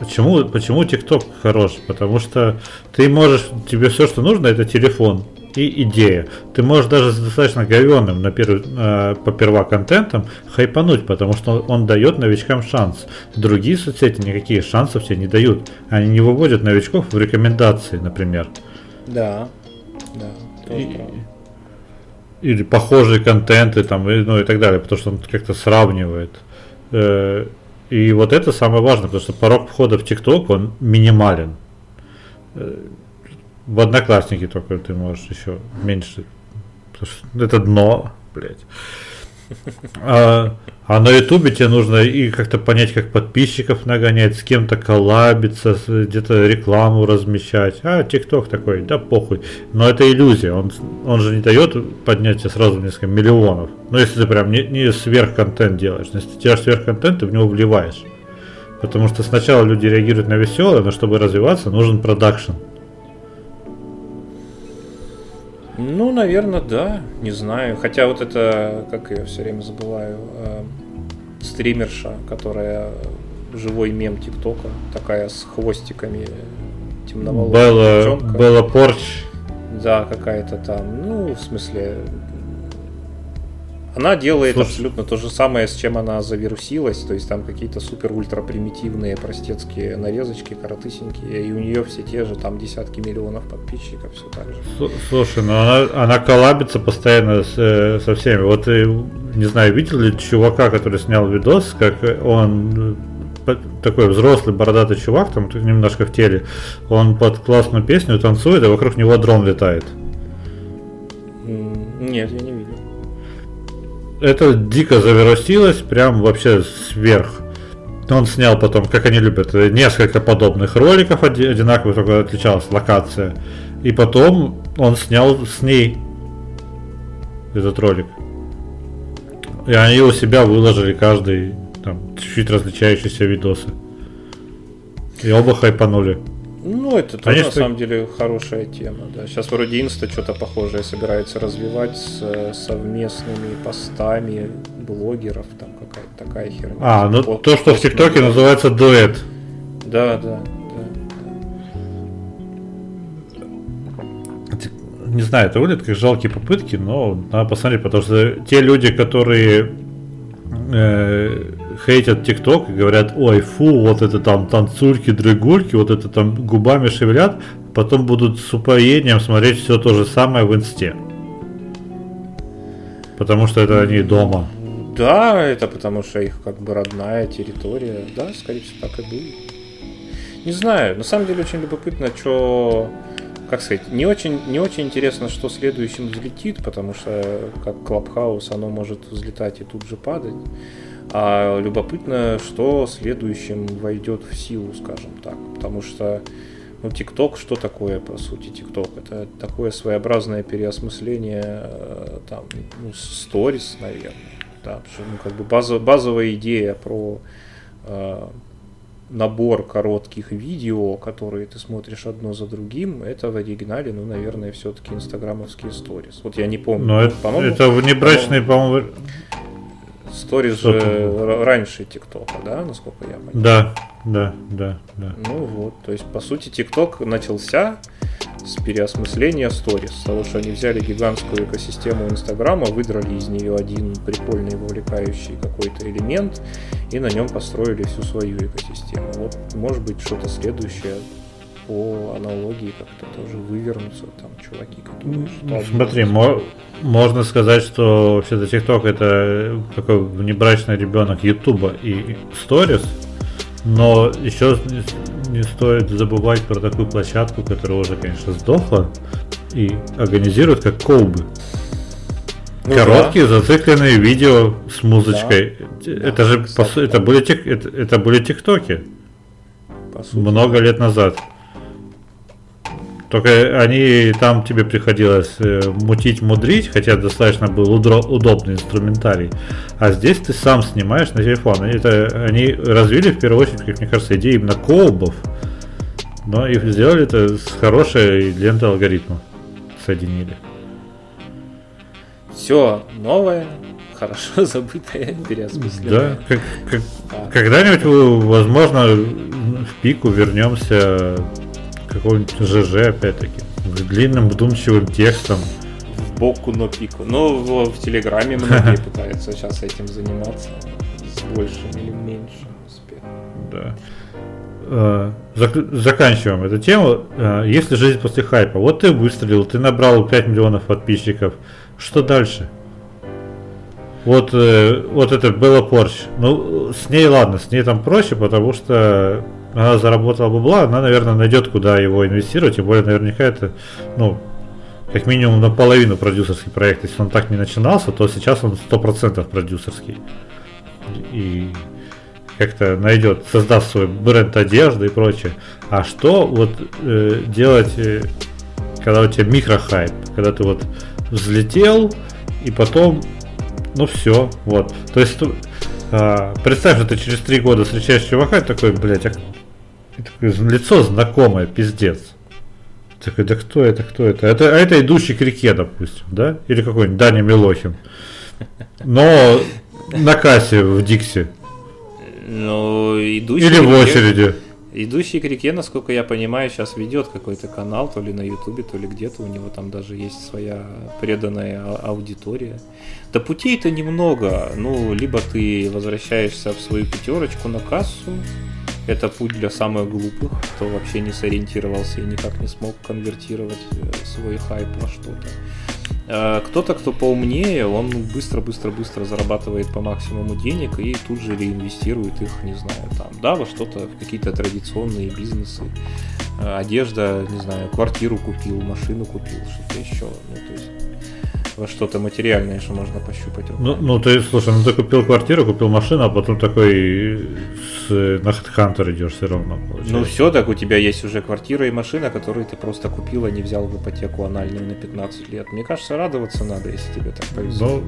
Почему, почему ТикТок хорош? Потому что ты можешь, тебе все, что нужно, это телефон и идея. Ты можешь даже с достаточно говенным на перв, э, поперва контентом хайпануть, потому что он дает новичкам шанс. Другие соцсети никакие шансов тебе не дают. Они не выводят новичков в рекомендации, например. Да, да, и, правда или похожие контенты там, ну и так далее, потому что он как-то сравнивает. Э, и вот это самое важное, потому что порог входа в ТикТок, он минимален. Э, в Одноклассники только ты можешь еще меньше. Это дно, блядь. А, а на Ютубе тебе нужно и как-то понять, как подписчиков нагонять, с кем-то коллабиться, где-то рекламу размещать. А, ТикТок такой, да похуй. Но это иллюзия, он, он же не дает поднять тебе сразу несколько миллионов. Ну, если ты прям не, не сверхконтент делаешь. Если ты делаешь сверхконтент, ты в него вливаешь. Потому что сначала люди реагируют на веселое, но чтобы развиваться, нужен продакшн. Ну, наверное, да, не знаю. Хотя вот это, как я все время забываю, э, стримерша, которая живой мем ТикТока, такая с хвостиками темноволосая Белла, девчонка. Белла Порч. Да, какая-то там, ну, в смысле, она делает Слушай. абсолютно то же самое, с чем она завирусилась, то есть там какие-то супер-ультра примитивные простецкие нарезочки, коротысенькие, и у нее все те же там десятки миллионов подписчиков, все так же. Слушай, ну она, она коллабится постоянно с, э, со всеми. Вот э, не знаю, видел ли чувака, который снял видос, как он э, такой взрослый бородатый чувак, там немножко в теле, он под классную песню танцует, а вокруг него дрон летает. Нет, я не видел это дико завирусилось, прям вообще сверх. Он снял потом, как они любят, несколько подобных роликов одинаковых, только отличалась локация. И потом он снял с ней этот ролик. И они у себя выложили каждый там чуть-чуть различающиеся видосы. И оба хайпанули. Ну, это тоже, Конечно, на самом деле, хорошая тема. Да. Сейчас вроде Инста что-то похожее собирается развивать с совместными постами блогеров, там какая-то такая херня. А, ну под, то, что в ТикТоке да. называется дуэт. Да, да, да. Не знаю, это выглядит как жалкие попытки, но надо посмотреть, потому что те люди, которые э, хейтят ТикТок и говорят, ой, фу, вот это там танцульки, дрыгульки, вот это там губами шевелят, потом будут с упоением смотреть все то же самое в инсте. Потому что это они дома. Да, это потому что их как бы родная территория. Да, скорее всего, так и будет. Не знаю, на самом деле очень любопытно, что как сказать, не очень, не очень интересно, что следующим взлетит, потому что как Клабхаус оно может взлетать и тут же падать. А любопытно, что следующим войдет в силу, скажем так. Потому что ну, ТикТок, что такое, по сути, ТикТок? Это такое своеобразное переосмысление э, там, ну, сторис, наверное. Да, что, ну, как бы базовая, базовая идея про э, набор коротких видео, которые ты смотришь одно за другим, это в оригинале, ну, наверное, все-таки инстаграмовские сторис. Вот я не помню. Но это, по-моему, это внебрачные, по-моему... Сторис же раньше ТикТока, да, насколько я понимаю? Да, да, да, да. Ну вот, то есть, по сути, ТикТок начался с переосмысления сторис, с того, что они взяли гигантскую экосистему Инстаграма, выдрали из нее один прикольный, вовлекающий какой-то элемент, и на нем построили всю свою экосистему. Вот, может быть, что-то следующее по аналогии как-то тоже вывернутся там чуваки какие-то. Ну, смотри, мо- можно сказать, что вообще-то TikTok это какой внебрачный ребенок Ютуба и Stories, но еще не стоит забывать про такую площадку, которая уже, конечно, сдохла и организирует как колбы. Ну, Короткие да. зацикленные видео с музычкой. Да. Это да, же кстати, по, это были тик, это, это были тиктоки. Много лет назад. Только они там тебе приходилось э, мутить, мудрить, хотя достаточно был удобный инструментарий. А здесь ты сам снимаешь на телефон. Это они развили в первую очередь, как мне кажется, идею именно колбов. Но и сделали это с хорошей лентой алгоритма. Соединили. Все новое, хорошо забытое, переосмысленное. Да, как, как, да. когда-нибудь, возможно, в пику вернемся какого-нибудь ЖЖ, опять-таки, с длинным вдумчивым текстом. В боку, но пику. Ну, в, в Телеграме многие пытаются сейчас этим заниматься с большим или меньшим успехом. Да. А, заканчиваем эту тему. А, Если жизнь после хайпа, вот ты выстрелил, ты набрал 5 миллионов подписчиков, что дальше? Вот, э, вот это было Порч. Ну, с ней ладно, с ней там проще, потому что она заработала бабла, она, наверное, найдет, куда его инвестировать, тем более, наверняка это, ну, как минимум наполовину продюсерский проект. Если он так не начинался, то сейчас он 100% продюсерский. И как-то найдет, создаст свой бренд одежды и прочее. А что вот э, делать, э, когда у тебя микрохайп, когда ты вот взлетел и потом, ну все, вот. То есть э, представь, что ты через три года встречаешь чувака и такой, блядь, а лицо знакомое, пиздец. Такой, да кто это, кто это? это а это идущий к реке, допустим, да? Или какой-нибудь Даня Милохин. Но на кассе в Дикси. Ну, идущий Или в очереди. Идущий к реке, насколько я понимаю, сейчас ведет какой-то канал, то ли на Ютубе, то ли где-то. У него там даже есть своя преданная а, аудитория. Да путей-то немного. Ну, либо ты возвращаешься в свою пятерочку на кассу, это путь для самых глупых, кто вообще не сориентировался и никак не смог конвертировать э, свой хайп во что-то. А кто-то, кто поумнее, он быстро-быстро-быстро зарабатывает по максимуму денег и тут же реинвестирует их, не знаю, там, да, во что-то, в какие-то традиционные бизнесы. Э, одежда, не знаю, квартиру купил, машину купил, что-то еще. Ну, то есть во что-то материальное, что можно пощупать. Ну, ну ты, слушай, ну ты купил квартиру, купил машину, а потом такой с, на HeadHunter идешь все равно. Получается. Ну все, так у тебя есть уже квартира и машина, которую ты просто купил, а не взял в ипотеку анальную на 15 лет. Мне кажется, радоваться надо, если тебе так повезет. Ну...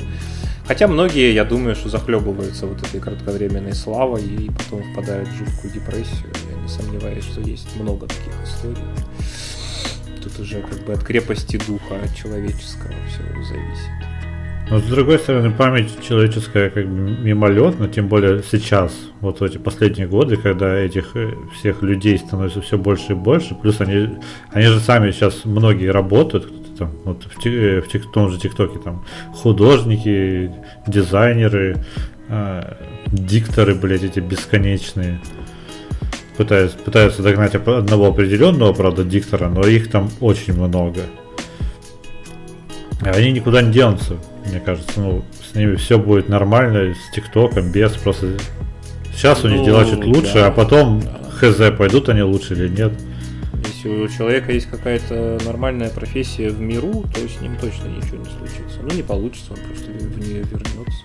Хотя многие, я думаю, что захлебываются вот этой кратковременной славой и потом впадают в жуткую депрессию. Я не сомневаюсь, что есть много таких историй тут уже как бы от крепости духа от человеческого все зависит. Но с другой стороны, память человеческая как бы мимолетна, тем более сейчас, вот в эти последние годы, когда этих э, всех людей становится все больше и больше, плюс они, они же сами сейчас многие работают, там, вот в, э, в, в том же ТикТоке там художники, дизайнеры, э, дикторы, блядь, эти бесконечные. Пытаются, пытаются догнать одного определенного, правда, диктора, но их там очень много. Они никуда не денутся, мне кажется. Ну, с ними все будет нормально, с ТикТоком, без просто... Сейчас у них ну, дела чуть лучше, да, а потом да. хз, пойдут они лучше или нет. Если у человека есть какая-то нормальная профессия в миру, то с ним точно ничего не случится. Ну, не получится, он просто в нее вернется.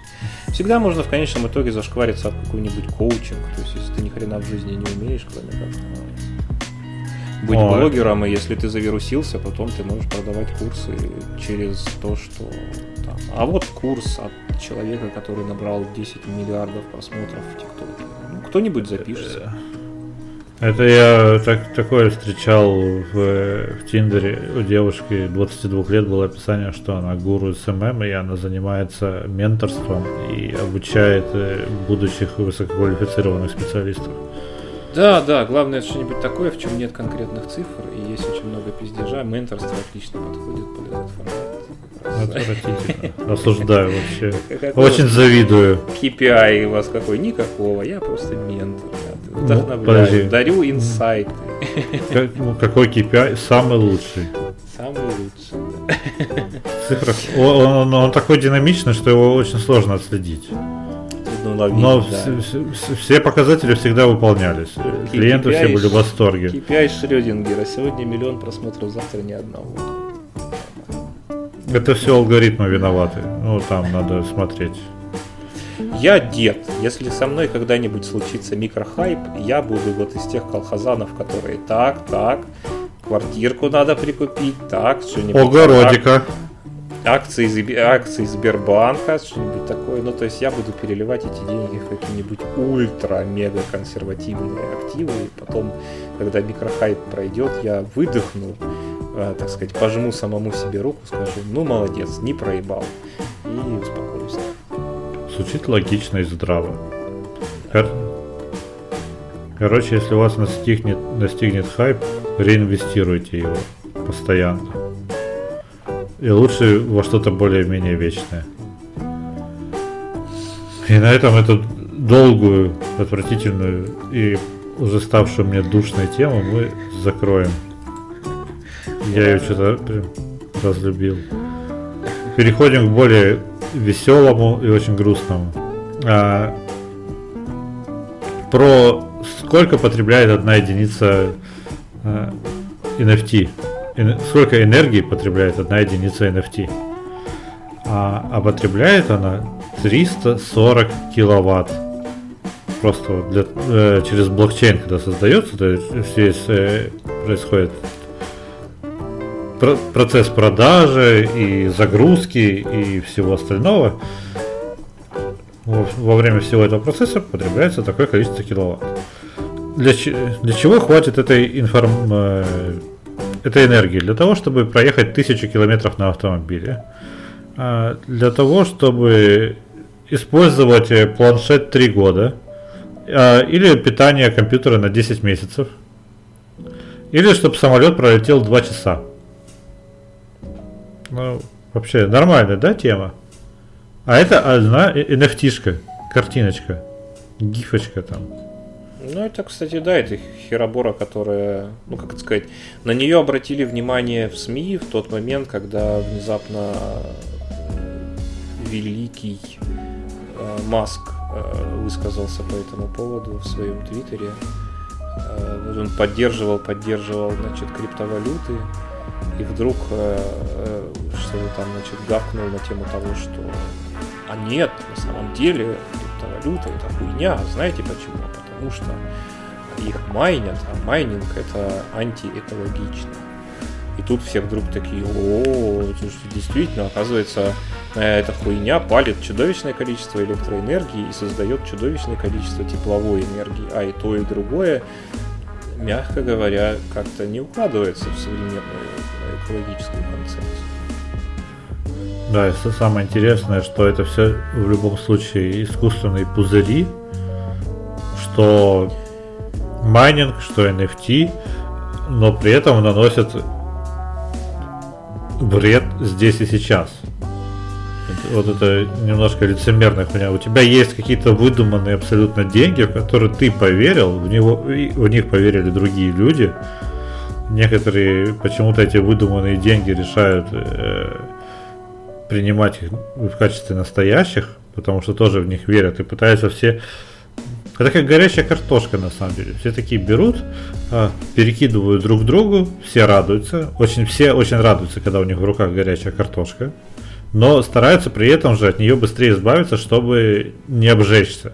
Всегда можно в конечном итоге зашквариться об какой-нибудь коучинг. То есть, если ты ни хрена в жизни не умеешь, кроме как ну, быть Ой. блогером, и если ты завирусился, потом ты можешь продавать курсы через то, что там. А вот курс от человека, который набрал 10 миллиардов просмотров в ТикТоке. Ну, кто-нибудь запишется. Это я так, такое встречал в, в Тиндере. У девушки 22 лет было описание, что она гуру СММ, и она занимается менторством и обучает э, будущих высококвалифицированных специалистов. Да, да, главное что-нибудь такое, в чем нет конкретных цифр, и есть очень много пиздежа. Менторство отлично подходит под этот формат. Отвратительно. Осуждаю вообще. Очень завидую. KPI у вас какой? Никакого. Я просто ментор. Вдохновляю. Ну, дарю инсайты. Как, ну, какой KPI? Самый лучший. Самый лучший, Цифра. Он, он, он такой динамичный, что его очень сложно отследить ну, Но да. все, все показатели всегда выполнялись. KPI, Клиенты все были в восторге. KPI Шрёдингера. Сегодня миллион просмотров, завтра ни одного. Это все алгоритмы виноваты. Ну, там надо смотреть. Я дед. Если со мной когда-нибудь случится микрохайп, я буду вот из тех колхозанов, которые так, так, квартирку надо прикупить, так, что-нибудь. Огородика. Так, акции, акции Сбербанка, что-нибудь такое. Ну, то есть я буду переливать эти деньги в какие-нибудь ультра-мега консервативные активы. И потом, когда микрохайп пройдет, я выдохну, э, так сказать, пожму самому себе руку, скажу, ну, молодец, не проебал. И успокоюсь. Звучит логично и здраво. Кор... Короче, если у вас настигнет, настигнет хайп, реинвестируйте его постоянно. И лучше во что-то более-менее вечное. И на этом эту долгую, отвратительную и уже ставшую мне душной тему мы закроем. Я ее что-то прям разлюбил. Переходим к более веселому и очень грустному. А, про сколько потребляет одна единица а, NFT сколько энергии потребляет одна единица NFT. А, а потребляет она 340 киловатт. Просто для, э, через блокчейн, когда создается, то здесь э, происходит про процесс продажи и загрузки и всего остального. Во, время всего этого процесса потребляется такое количество киловатт. Для, для чего хватит этой информ, э, этой энергии для того, чтобы проехать тысячу километров на автомобиле, а, для того, чтобы использовать э, планшет 3 года, а, или питание компьютера на 10 месяцев, или чтобы самолет пролетел 2 часа. Ну, вообще нормальная, да, тема? А это одна NFT-шка, картиночка, гифочка там. Ну, это, кстати, да, это Херобора, которая, ну, как это сказать, на нее обратили внимание в СМИ в тот момент, когда внезапно э, великий э, Маск э, высказался по этому поводу в своем твиттере. Он поддерживал, поддерживал, значит, криптовалюты, и вдруг э, э, что-то там, значит, гавкнул на тему того, что а нет, на самом деле криптовалюта это хуйня. Знаете почему? потому что их майнят, а майнинг это антиэкологично. И тут все вдруг такие, о, слушайте, действительно, оказывается, эта хуйня палит чудовищное количество электроэнергии и создает чудовищное количество тепловой энергии, а и то, и другое, мягко говоря, как-то не укладывается в современную экологическую концепцию. Да, и самое интересное, что это все в любом случае искусственные пузыри, что майнинг, что NFT, но при этом наносят вред здесь и сейчас. Вот это немножко лицемерная хуйня. У тебя есть какие-то выдуманные абсолютно деньги, в которые ты поверил, в, него, в них поверили другие люди. Некоторые почему-то эти выдуманные деньги решают э, принимать их в качестве настоящих, потому что тоже в них верят и пытаются все это как горячая картошка, на самом деле. Все такие берут, а, перекидывают друг другу, все радуются. Очень, все очень радуются, когда у них в руках горячая картошка. Но стараются при этом же от нее быстрее избавиться, чтобы не обжечься.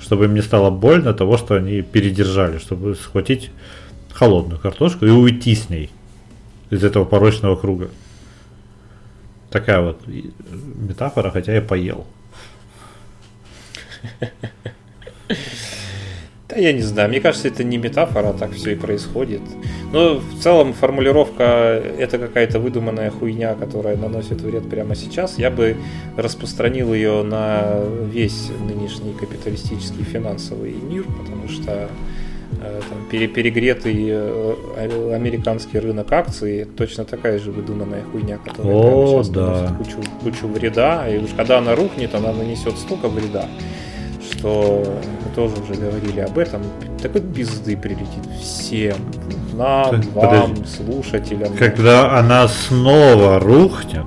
Чтобы им не стало больно того, что они передержали. Чтобы схватить холодную картошку и уйти с ней из этого порочного круга. Такая вот метафора, хотя я поел. Я не знаю, мне кажется, это не метафора, а так все и происходит. Но в целом формулировка это какая-то выдуманная хуйня, которая наносит вред прямо сейчас. Я бы распространил ее на весь нынешний капиталистический финансовый мир, потому что э, там, перегретый э, американский рынок акций точно такая же выдуманная хуйня, которая О, сейчас да. кучу, кучу вреда, и уж когда она рухнет, она нанесет столько вреда, что мы тоже уже говорили об этом, такой пизды прилетит всем, нам, вам, Подожди. слушателям. Когда она снова рухнет,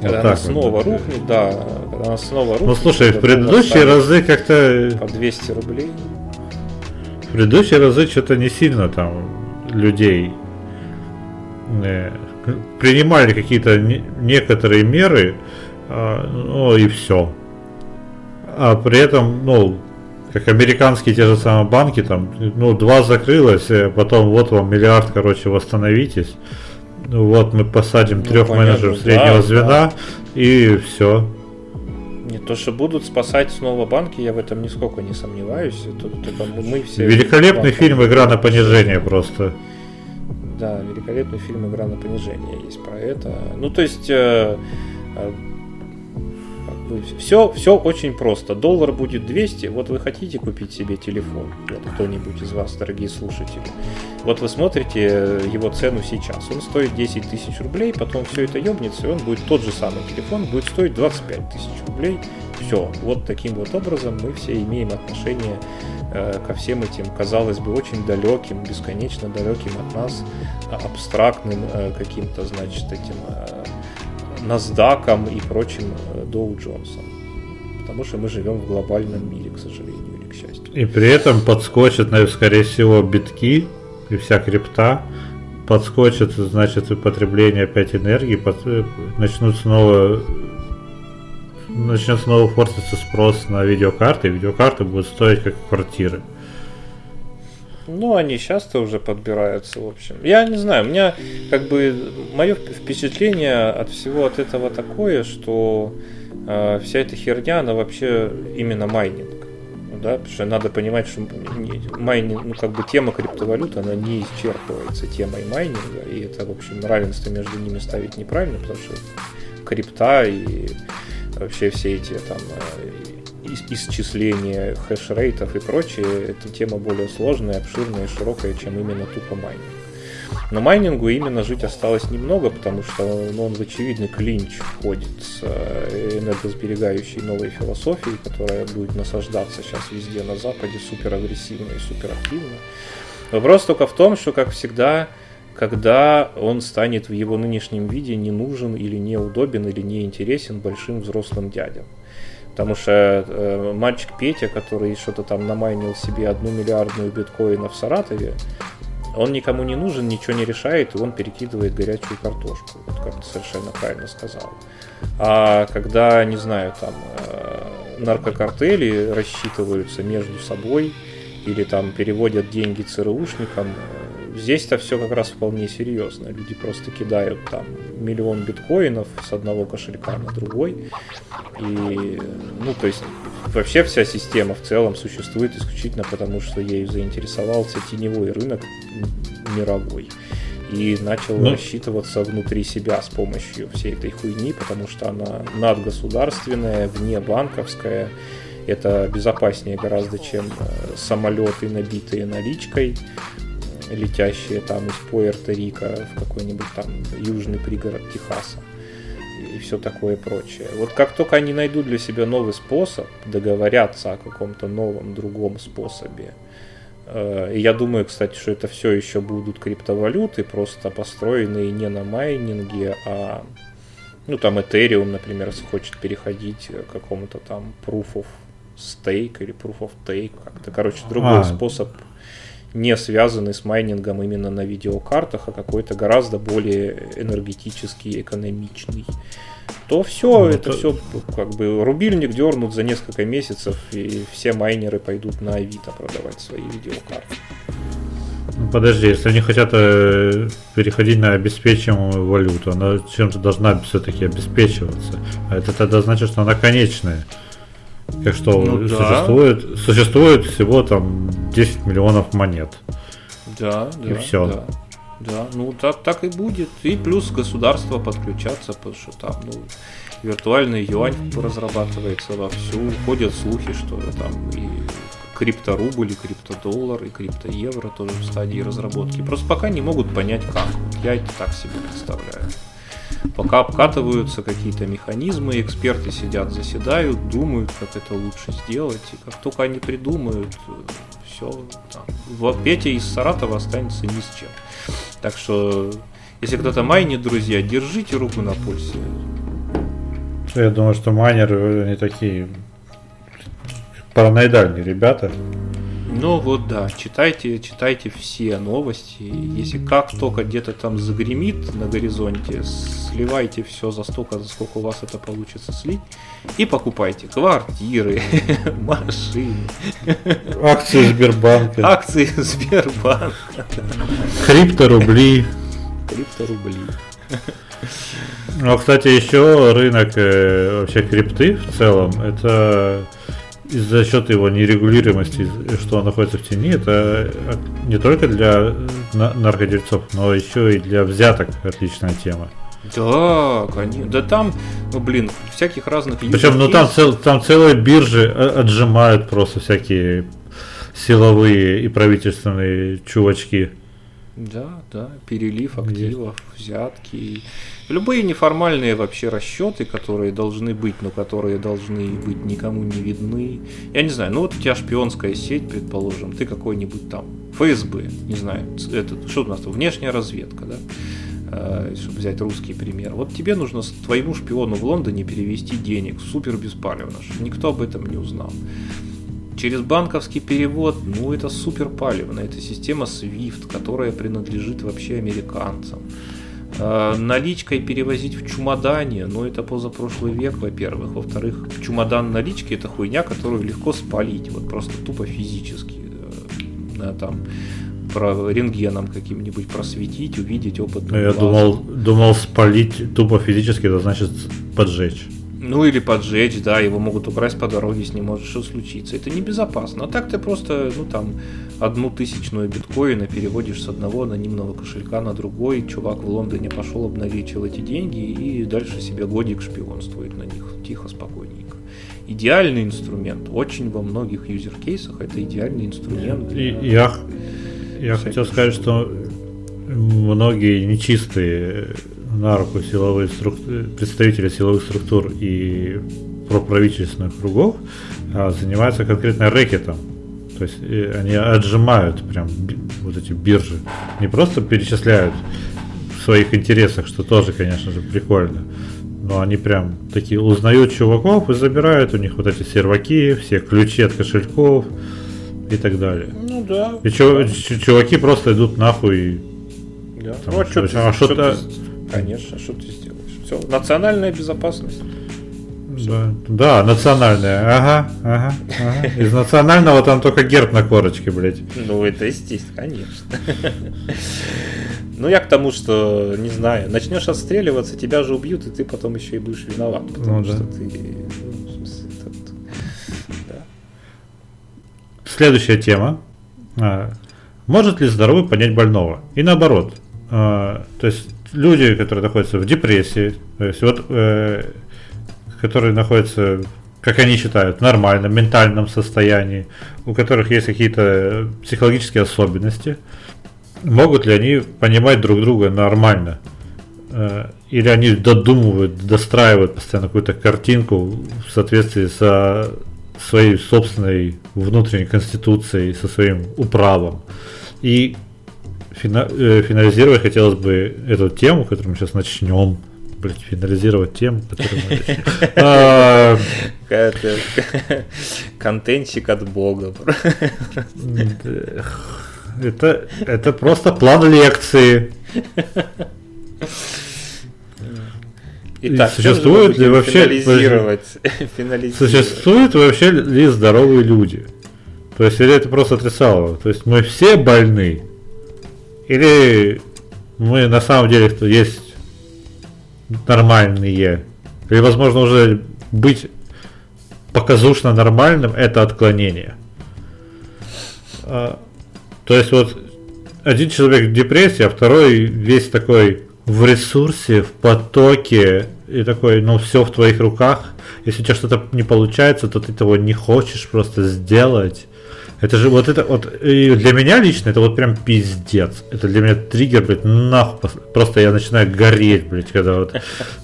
когда вот она снова вот, рухнет, да, когда она снова рухнет. Ну слушай, в предыдущие разы как-то... По 200 рублей. В предыдущие разы что-то не сильно там людей э, принимали какие-то не, некоторые меры, э, ну и все а при этом, ну, как американские те же самые банки, там, ну, два закрылось, э, потом вот вам миллиард, короче, восстановитесь. Ну, вот мы посадим ну, трех понятно, менеджеров среднего да, звена да. и все. Не то, что будут спасать снова банки, я в этом нисколько не сомневаюсь. Тут, только мы все Великолепный фильм «Игра на понижение» просто. Да, великолепный фильм «Игра на понижение» есть про это. Ну, то есть э, э все, все очень просто. Доллар будет 200, вот вы хотите купить себе телефон, вот кто-нибудь из вас, дорогие слушатели. Вот вы смотрите его цену сейчас. Он стоит 10 тысяч рублей, потом все это ебнется, и он будет тот же самый телефон, будет стоить 25 тысяч рублей. Все, вот таким вот образом мы все имеем отношение э, ко всем этим, казалось бы, очень далеким, бесконечно далеким от нас, абстрактным э, каким-то, значит, этим э, NASDAQ и прочим Dow Jonesом. Потому что мы живем в глобальном мире, к сожалению или к счастью. И при этом подскочат, скорее всего, битки и вся крипта. Подскочит, значит, и потребление опять энергии, под, э, начнут снова начнет снова форситься спрос на видеокарты, и видеокарты будут стоить как квартиры. Ну, они часто уже подбираются, в общем. Я не знаю, у меня как бы мое впечатление от всего от этого такое, что э, вся эта херня, она вообще именно майнинг. Да, потому что надо понимать, что майнинг, ну как бы тема криптовалюты, она не исчерпывается темой майнинга, и это, в общем, равенство между ними ставить неправильно, потому что крипта и вообще все эти там исчисления хэшрейтов и прочее, эта тема более сложная, обширная и широкая, чем именно тупо майнинг. Но майнингу именно жить осталось немного, потому что ну, он в очевидный клинч входит с э, энергосберегающей новой философией, которая будет насаждаться сейчас везде на Западе супер агрессивно и супер активно. Вопрос только в том, что, как всегда, когда он станет в его нынешнем виде не нужен или неудобен или неинтересен большим взрослым дядям. Потому что э, мальчик Петя, который что-то там намайнил себе одну миллиардную биткоина в Саратове, он никому не нужен, ничего не решает, и он перекидывает горячую картошку. Вот как ты совершенно правильно сказал. А когда, не знаю, там э, наркокартели рассчитываются между собой или там переводят деньги ЦРУшникам, Здесь-то все как раз вполне серьезно. Люди просто кидают там миллион биткоинов с одного кошелька на другой. И, ну, то есть, вообще вся система в целом существует исключительно потому, что ею заинтересовался теневой рынок мировой. И начал ну. рассчитываться внутри себя с помощью всей этой хуйни, потому что она надгосударственная, вне банковская. Это безопаснее гораздо, чем э, самолеты, набитые наличкой летящие там из Пуэрто-Рико в какой-нибудь там южный пригород Техаса и все такое прочее. Вот как только они найдут для себя новый способ, договорятся о каком-то новом другом способе, э, и я думаю, кстати, что это все еще будут криптовалюты, просто построенные не на майнинге, а ну там Ethereum, например, хочет переходить к какому-то там proof of stake или proof of take, как-то, короче, другой а. способ не связанный с майнингом именно на видеокартах, а какой-то гораздо более энергетический, экономичный, то все, ну, это, это все как бы рубильник дернут за несколько месяцев, и все майнеры пойдут на Авито продавать свои видеокарты. Ну, подожди, если они хотят э, переходить на обеспечиваемую валюту, она чем-то должна все-таки обеспечиваться. А это тогда значит, что она конечная. Как что ну, существует, да. существует всего там 10 миллионов монет. Да, и да. все. Да. Да, ну так, так и будет. И плюс государство подключаться, потому что там, ну, виртуальный юань разрабатывается вовсю. Ходят слухи, что там и крипторубль, и криптодоллар, и криптоевро тоже в стадии разработки. Просто пока не могут понять как. Я это так себе представляю. Пока обкатываются какие-то механизмы, эксперты сидят, заседают, думают, как это лучше сделать. И как только они придумают, все, там, Петя из Саратова останется ни с чем. Так что, если кто-то майнит, друзья, держите руку на пульсе. Я думаю, что майнеры не такие параноидальные ребята. Ну вот да, читайте, читайте все новости. Если как только где-то там загремит на горизонте, сливайте все за столько, за сколько у вас это получится слить. И покупайте квартиры, машины. Акции Сбербанка. Акции Сбербанка. Крипторубли. Крипторубли. Ну, кстати, еще рынок э, вообще крипты в целом, это и за счет его нерегулируемости, что он находится в тени, это не только для наркодельцов, но еще и для взяток отличная тема. Да, конечно. Да там, ну блин, всяких разных Причем, ну там, цел, там целые биржи отжимают просто всякие силовые и правительственные чувачки. Да, да, перелив активов, взятки. Любые неформальные вообще расчеты, которые должны быть, но которые должны быть никому не видны. Я не знаю, ну вот у тебя шпионская сеть, предположим, ты какой-нибудь там ФСБ, не знаю, это, что у нас там, внешняя разведка, да? Э, чтобы взять русский пример. Вот тебе нужно твоему шпиону в Лондоне перевести денег супер беспалевно, чтобы никто об этом не узнал. Через банковский перевод, ну это супер палевно, это система SWIFT, которая принадлежит вообще американцам. Э, наличкой перевозить в чемодане, ну это позапрошлый век, во-первых. Во-вторых, чемодан налички это хуйня, которую легко спалить, вот просто тупо физически. Э, там про рентгеном каким-нибудь просветить, увидеть опыт. Ну, я думал, думал спалить тупо физически, это значит поджечь. Ну или поджечь, да, его могут украсть по дороге, с ним может что случиться. Это небезопасно. А так ты просто, ну там, одну тысячную биткоина переводишь с одного анонимного кошелька на другой. Чувак в Лондоне пошел, обналичил эти деньги и дальше себе годик шпионствует на них. Тихо, спокойненько. Идеальный инструмент. Очень во многих юзер-кейсах это идеальный инструмент. И, я я хотел сказать, что многие нечистые на руку силовые структуры, представители силовых структур и проправительственных кругов а, занимаются конкретно рэкетом. То есть э, они отжимают прям вот эти биржи. Не просто перечисляют в своих интересах, что тоже, конечно же, прикольно. Но они прям такие узнают чуваков и забирают у них вот эти серваки, все ключи от кошельков и так далее. Ну да. И чуваки просто идут нахуй. Да. Там, ну, а что, ты, а что, ты, Конечно, что ты сделаешь? Все, национальная безопасность. Да, да, национальная. Ага, ага, ага. Из национального там только герб на корочке, блядь. Ну, это естественно, конечно. Ну, я к тому, что, не знаю, начнешь отстреливаться, тебя же убьют, и ты потом еще и будешь виноват. Потому ну, что да. ты. Ну, в смысле, этот, да. Следующая тема. А, может ли здоровый понять больного? И наоборот. А, то есть люди, которые находятся в депрессии, то есть вот, э, которые находятся, как они считают, в нормальном ментальном состоянии, у которых есть какие-то психологические особенности, могут ли они понимать друг друга нормально? Э, или они додумывают, достраивают постоянно какую-то картинку в соответствии со своей собственной внутренней конституцией, со своим управом. И фина, э, финализировать хотелось бы эту тему, которую мы сейчас начнем. Блять, финализировать тему, которую мы. А, Контентчик от бога. Это, это просто план лекции. Итак, существует ли вообще финализировать, финализировать. существуют вообще ли здоровые люди? То есть или это просто отрицалово? То есть мы все больны? Или мы на самом деле кто есть нормальные? Или возможно уже быть показушно нормальным это отклонение? А, то есть вот один человек в депрессии, а второй весь такой в ресурсе, в потоке, и такой, ну все в твоих руках. Если у тебя что-то не получается, то ты того не хочешь просто сделать. Это же вот это вот и для меня лично это вот прям пиздец. Это для меня триггер, блядь, нахуй. Просто я начинаю гореть, блядь, когда вот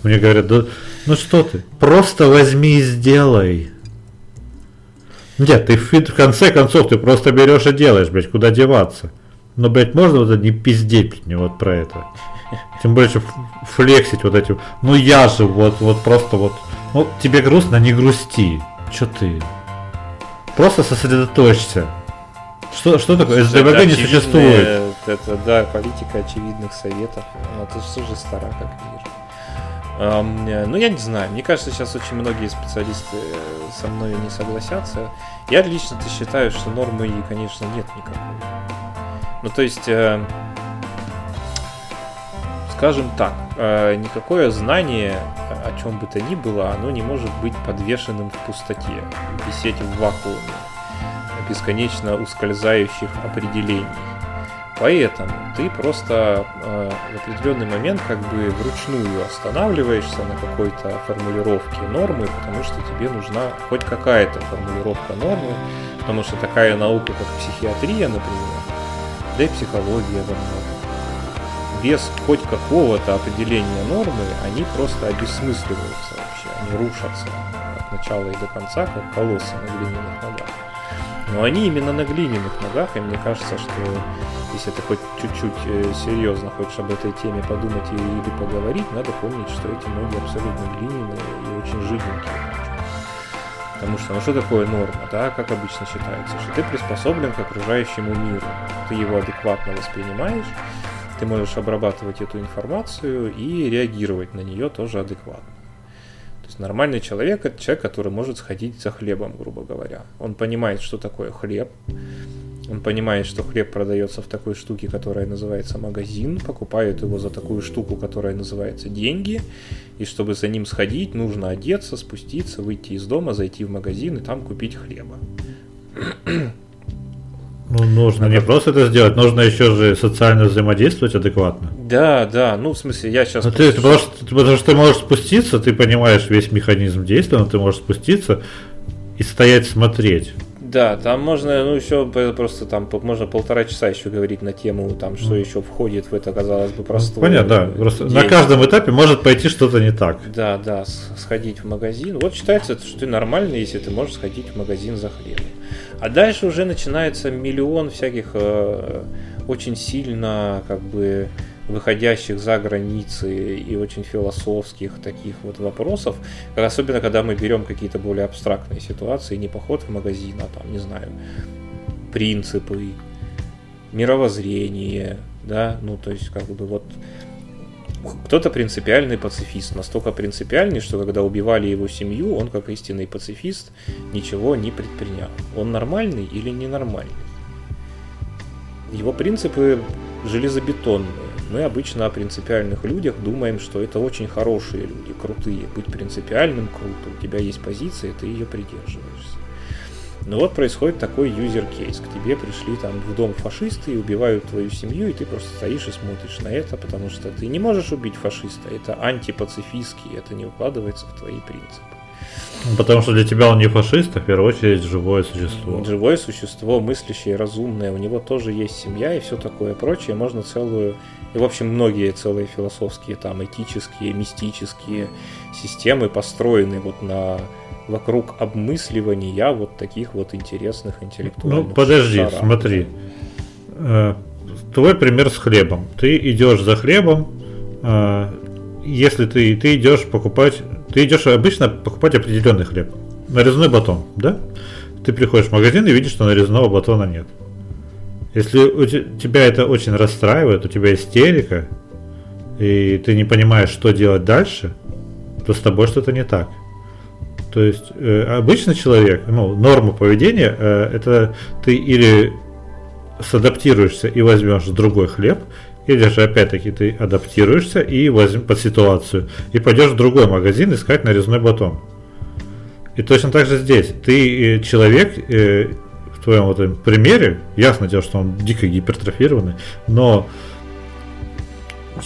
мне говорят, да, ну что ты, просто возьми и сделай. Нет, ты в, конце концов ты просто берешь и делаешь, блядь, куда деваться. Но, блядь, можно вот не пиздеть мне вот про это. Тем более, что флексить вот этим. Ну я же вот, вот просто вот. Ну, тебе грустно, не грусти. Че ты? Просто сосредоточься. Что, что такое? СДВГ не существует. Это, да, политика очевидных советов. Но это же тоже стара, как вижу. Ну, я не знаю. Мне кажется, сейчас очень многие специалисты э, со мной не согласятся. Я лично-то считаю, что нормы, конечно, нет никакой. Ну, то есть, э, скажем так, э, никакое знание о чем бы то ни было, оно не может быть подвешенным в пустоте, висеть в вакууме бесконечно ускользающих определений. Поэтому ты просто э, в определенный момент как бы вручную останавливаешься на какой-то формулировке нормы, потому что тебе нужна хоть какая-то формулировка нормы, потому что такая наука, как психиатрия, например, да и психология во многом, без хоть какого-то определения нормы, они просто обесмысливаются вообще, они рушатся от начала и до конца, как колоссы на глиняных ногах. Но они именно на глиняных ногах, и мне кажется, что если ты хоть чуть-чуть э, серьезно хочешь об этой теме подумать или поговорить, надо помнить, что эти ноги абсолютно глиняные и очень жиденькие. Потому что, ну что такое норма, да, как обычно считается, что ты приспособлен к окружающему миру, ты его адекватно воспринимаешь, ты можешь обрабатывать эту информацию и реагировать на нее тоже адекватно. То есть нормальный человек это человек, который может сходить за хлебом, грубо говоря. Он понимает, что такое хлеб. Он понимает, что хлеб продается в такой штуке, которая называется магазин, покупает его за такую штуку, которая называется деньги, и чтобы за ним сходить, нужно одеться, спуститься, выйти из дома, зайти в магазин и там купить хлеба. Ну, нужно не просто это сделать, нужно еще же социально взаимодействовать адекватно. Да, да, ну, в смысле, я сейчас... Ну, ты, потому, что, потому что ты можешь спуститься, ты понимаешь весь механизм действия, но ты можешь спуститься и стоять смотреть. Да, там можно, ну, еще просто там можно полтора часа еще говорить на тему, там, что еще входит в это, казалось бы, простое. Понятно, да. Просто на каждом этапе может пойти что-то не так. Да, да, сходить в магазин. Вот считается, что ты нормальный, если ты можешь сходить в магазин за хлебом. А дальше уже начинается миллион всяких э, очень сильно как бы выходящих за границы и очень философских таких вот вопросов, особенно когда мы берем какие-то более абстрактные ситуации, не поход в магазин, а там, не знаю, принципы, мировоззрение, да, ну то есть как бы вот кто-то принципиальный пацифист, настолько принципиальный, что когда убивали его семью, он как истинный пацифист ничего не предпринял. Он нормальный или ненормальный? Его принципы железобетонные. Мы обычно о принципиальных людях думаем, что это очень хорошие люди, крутые. Быть принципиальным круто, у тебя есть позиция, ты ее придерживаешься. Но вот происходит такой юзер кейс. К тебе пришли там в дом фашисты и убивают твою семью, и ты просто стоишь и смотришь на это, потому что ты не можешь убить фашиста. Это антипацифистский, это не укладывается в твои принципы. Потому что для тебя он не фашист, а в первую очередь живое существо. Живое существо, мыслящее, разумное. У него тоже есть семья и все такое прочее. Можно целую... И, в общем, многие целые философские, там, этические, мистические системы построены вот на вокруг обмысливания вот таких вот интересных интеллектуальных Ну, подожди, шарах. смотри. Э, Твой пример с хлебом. Ты идешь за хлебом, э, если ты, ты идешь покупать, ты идешь обычно покупать определенный хлеб. Нарезной батон, да? Ты приходишь в магазин и видишь, что нарезного батона нет. Если у те- тебя это очень расстраивает, у тебя истерика, и ты не понимаешь, что делать дальше, то с тобой что-то не так. То есть э, обычный человек, ну, норма поведения, э, это ты или садаптируешься и возьмешь другой хлеб, или же опять-таки ты адаптируешься и возьмешь под ситуацию и пойдешь в другой магазин искать нарезной батон. И точно так же здесь. Ты э, человек, э, в твоем вот этом примере, ясно дело, что он дико гипертрофированный, но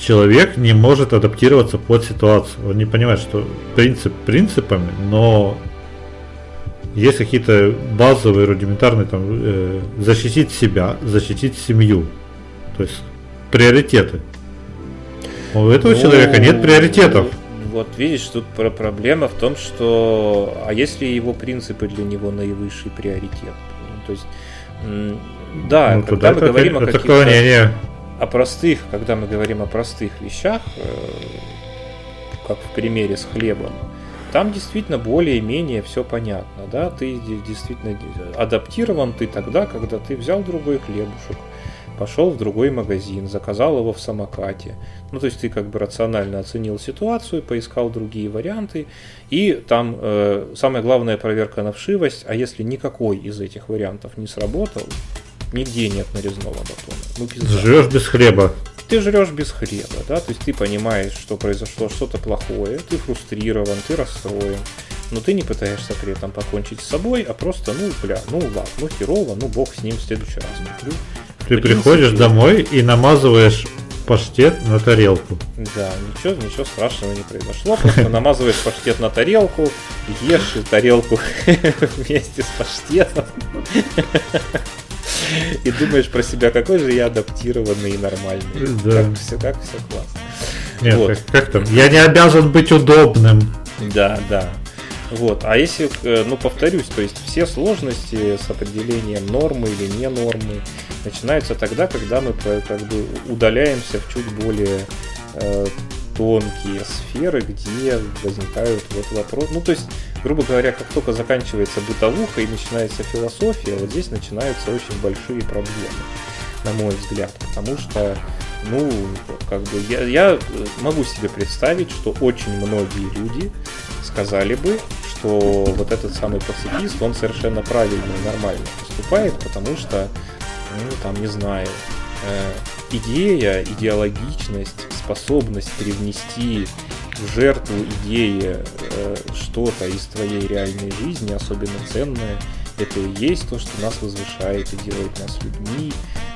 человек не может адаптироваться под ситуацию. Он не понимает, что принцип принципами, но есть какие-то базовые, рудиментарные, там, э, защитить себя, защитить семью. То есть приоритеты. У этого Ну, человека нет приоритетов. Вот видишь, тут про проблема в том, что а если его принципы для него наивысший приоритет? То есть, да, Ну, когда мы это, говорим о это каких-то отклонение. о простых, когда мы говорим о простых вещах, э, как в примере с хлебом, там действительно более-менее все понятно, да, ты де- действительно де- адаптирован ты тогда, когда ты взял другой хлебушек, пошел в другой магазин, заказал его в самокате, ну то есть ты как бы рационально оценил ситуацию, поискал другие варианты, и там э, самая главная проверка на вшивость, а если никакой из этих вариантов не сработал, нигде нет нарезного батона, ну пизда Живешь без хлеба. ты жрешь без хлеба, да, то есть ты понимаешь, что произошло что-то плохое, ты фрустрирован, ты расстроен, но ты не пытаешься при этом покончить с собой, а просто, ну, бля, ну ладно, ну херово, ну бог с ним в следующий раз куплю. Ты приходишь домой и намазываешь паштет на тарелку. Да, ничего, ничего страшного не произошло, просто намазываешь паштет на тарелку, ешь тарелку вместе с паштетом. И думаешь про себя, какой же я адаптированный и нормальный. Да. Как все, как все классно. Нет, Вот. как, как там? Я не обязан быть удобным. Да, да. Вот. А если, э, ну, повторюсь, то есть все сложности с определением нормы или не нормы начинаются тогда, когда мы как бы удаляемся в чуть более э, тонкие сферы, где возникают вот вопросы. Ну, то есть, грубо говоря, как только заканчивается бытовуха и начинается философия, вот здесь начинаются очень большие проблемы, на мой взгляд, потому что ну, как бы я, я могу себе представить, что очень многие люди сказали бы, что вот этот самый пацифист, он совершенно правильно и нормально поступает, потому что, ну, там, не знаю, э, идея, идеологичность, способность привнести в жертву идеи э, что-то из твоей реальной жизни, особенно ценное, это и есть то, что нас возвышает и делает нас людьми.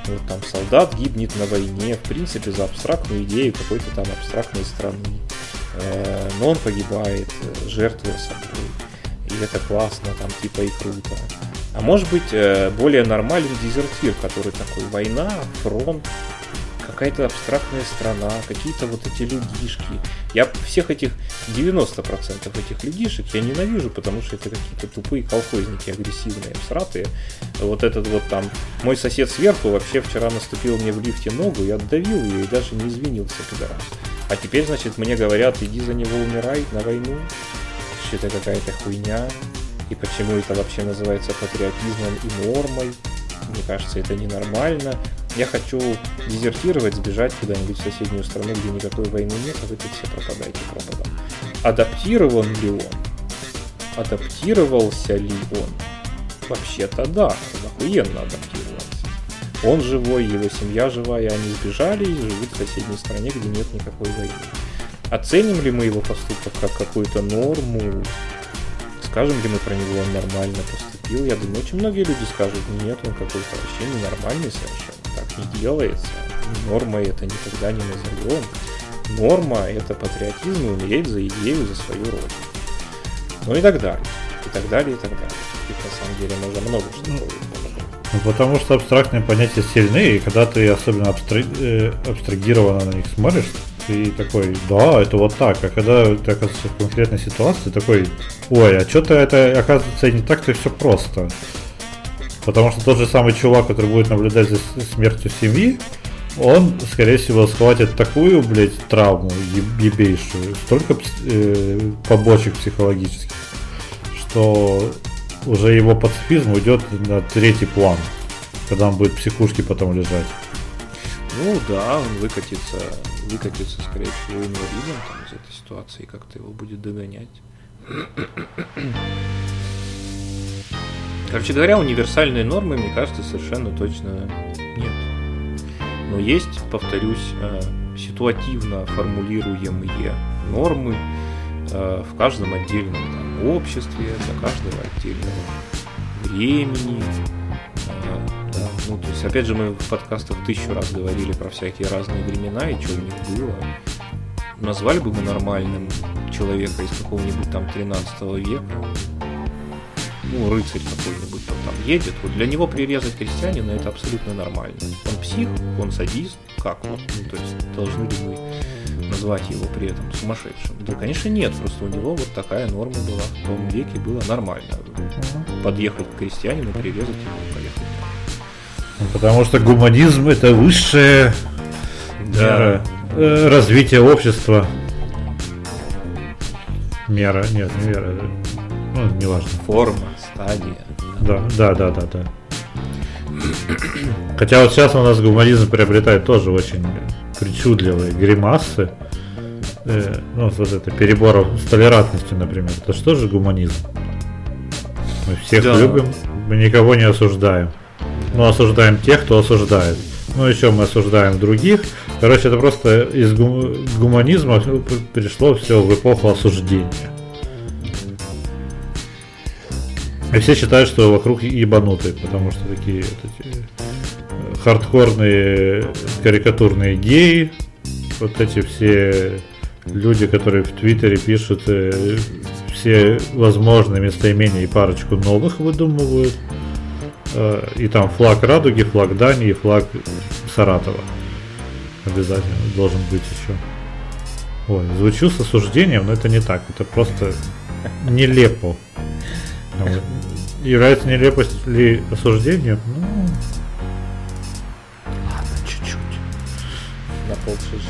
Вот там солдат гибнет на войне, в принципе, за абстрактную идею какой-то там абстрактной страны. Э, но он погибает, э, жертвуя собой. И это классно, там типа и круто. А может быть, э, более нормальный дезертир, который такой война, фронт, какая-то абстрактная страна, какие-то вот эти людишки. Я всех этих 90% этих людишек я ненавижу, потому что это какие-то тупые колхозники, агрессивные, всратые. Вот этот вот там, мой сосед сверху вообще вчера наступил мне в лифте ногу, я отдавил ее и даже не извинился, пидорас. А теперь, значит, мне говорят, иди за него умирай на войну. Что это какая-то хуйня. И почему это вообще называется патриотизмом и нормой. Мне кажется, это ненормально. Я хочу дезертировать, сбежать куда-нибудь в соседнюю страну, где никакой войны нет, а вы тут все пропадаете пропадом. Адаптирован ли он? Адаптировался ли он? Вообще-то да, он охуенно адаптировался. Он живой, его семья живая, они сбежали и живут в соседней стране, где нет никакой войны. Оценим ли мы его поступок как какую-то норму? Скажем ли мы про него, он нормально поступил? Я думаю, очень многие люди скажут, нет, он какой-то вообще ненормальный совершенно. Так не делается. Нормой это никогда не назовем. Норма – это патриотизм и умереть за идею, за свою родину. Ну и так далее. И так далее, и так далее. И на самом деле можно много что ну, потому что абстрактные понятия сильны, и когда ты особенно абстра... э, абстрагированно на них смотришь, ты такой, да, это вот так. А когда ты оказываешься в конкретной ситуации, такой, ой, а что-то это оказывается не так-то все просто. Потому что тот же самый чувак, который будет наблюдать за смертью семьи, он, скорее всего, схватит такую, блядь, травму ебейшую, столько э, побочек психологических, что уже его пацифизм уйдет на третий план, когда он будет в психушке потом лежать. Ну да, он выкатится, выкатится, скорее всего, инвалидом там, из этой ситуации, и как-то его будет догонять. Короче говоря, универсальные нормы, мне кажется, совершенно точно нет. Но есть, повторюсь, э, ситуативно формулируемые нормы э, в каждом отдельном там, обществе, для каждого отдельного времени. Ну, то есть, опять же, мы в подкастах тысячу раз говорили про всякие разные времена и что в них было. Назвали бы мы нормальным человека из какого-нибудь там 13 века, ну, рыцарь какой-нибудь он там едет, вот для него прирезать крестьянина это абсолютно нормально. Он псих, он садист, как вот, ну, то есть должны ли мы назвать его при этом сумасшедшим? Да, конечно, нет, просто у него вот такая норма была в том веке, было нормально. Подъехать к крестьянину, прирезать его, поехать. Потому что гуманизм это высшее да. мера э, развития общества. Мера, нет, не мера, ну, неважно. Форма стадия. Да, да, да, да, да. Хотя вот сейчас у нас гуманизм приобретает тоже очень причудливые гримасы. Э, ну, вот это перебор с толерантностью, например. Это что же гуманизм? Мы всех да. любим, мы никого не осуждаем. Но ну, осуждаем тех, кто осуждает. Ну, еще мы осуждаем других. Короче, это просто из гуманизма пришло все в эпоху осуждения. И все считают, что вокруг ебанутые, потому что такие вот эти э, хардкорные карикатурные геи, вот эти все люди, которые в Твиттере пишут э, все возможные местоимения и парочку новых выдумывают. Э, и там флаг Радуги, флаг Дании, флаг Саратова. Обязательно должен быть еще. Ой, звучу с осуждением, но это не так. Это просто нелепо. Является нелепость ли осуждения? Ну, ладно, чуть-чуть. На полчаса.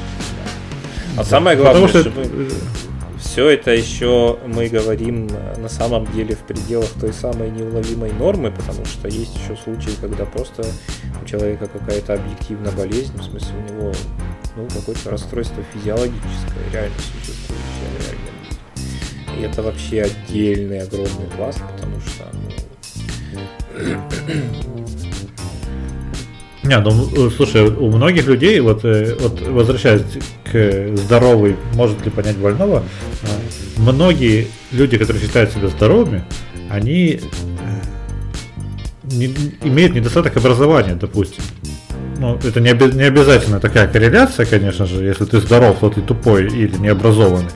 А да. самое главное, Потому что... чтобы все это еще мы говорим на самом деле в пределах той самой неуловимой нормы, потому что есть еще случаи, когда просто у человека какая-то объективная болезнь, в смысле у него ну, какое-то расстройство физиологическое, реально существующее мире. И это вообще отдельный огромный пласт, потому что не, ну э, слушай, у многих людей, вот, э, вот возвращаясь к здоровой, может ли понять больного, э, многие люди, которые считают себя здоровыми, они не, имеют недостаток образования, допустим. Ну, это не, не обязательно такая корреляция, конечно же, если ты здоров, то ты тупой или необразованный.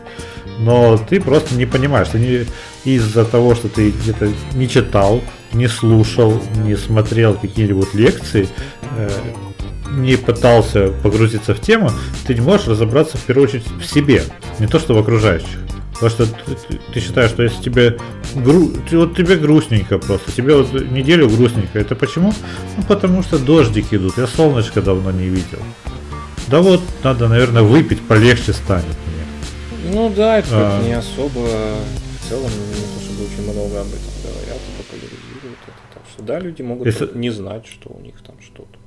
Но ты просто не понимаешь, ты не из-за того, что ты где-то не читал, не слушал, не смотрел какие-нибудь лекции, э, не пытался погрузиться в тему, ты не можешь разобраться в первую очередь в себе, не то что в окружающих. Потому что ты, ты считаешь, что если тебе, гру... вот тебе грустненько просто, тебе вот неделю грустненько, это почему? Ну потому что дождики идут, я солнышко давно не видел. Да вот, надо, наверное, выпить, полегче станет мне. Ну да, это а... не особо целом не то чтобы очень много об этом говорят и популяризируют это. Так что да, люди могут Если... не знать, что у них там что-то.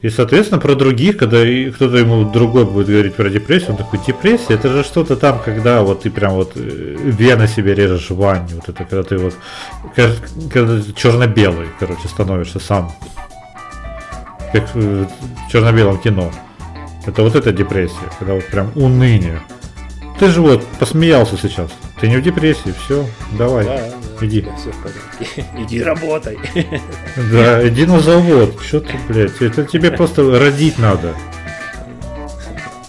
И, соответственно, про других, когда кто-то ему другой будет говорить про депрессию, он такой, депрессия, это же что-то там, когда вот ты прям вот э, вены себе режешь в ванне, вот это, когда ты вот, когда ты черно-белый, короче, становишься сам, как в черно-белом кино. Это вот эта депрессия, когда вот прям уныние. Ты же вот посмеялся сейчас. Ты не в депрессии, все, давай, да, да, иди. Все в порядке. Иди работай. Да, иди на завод. Что ты, блядь, это тебе просто родить надо.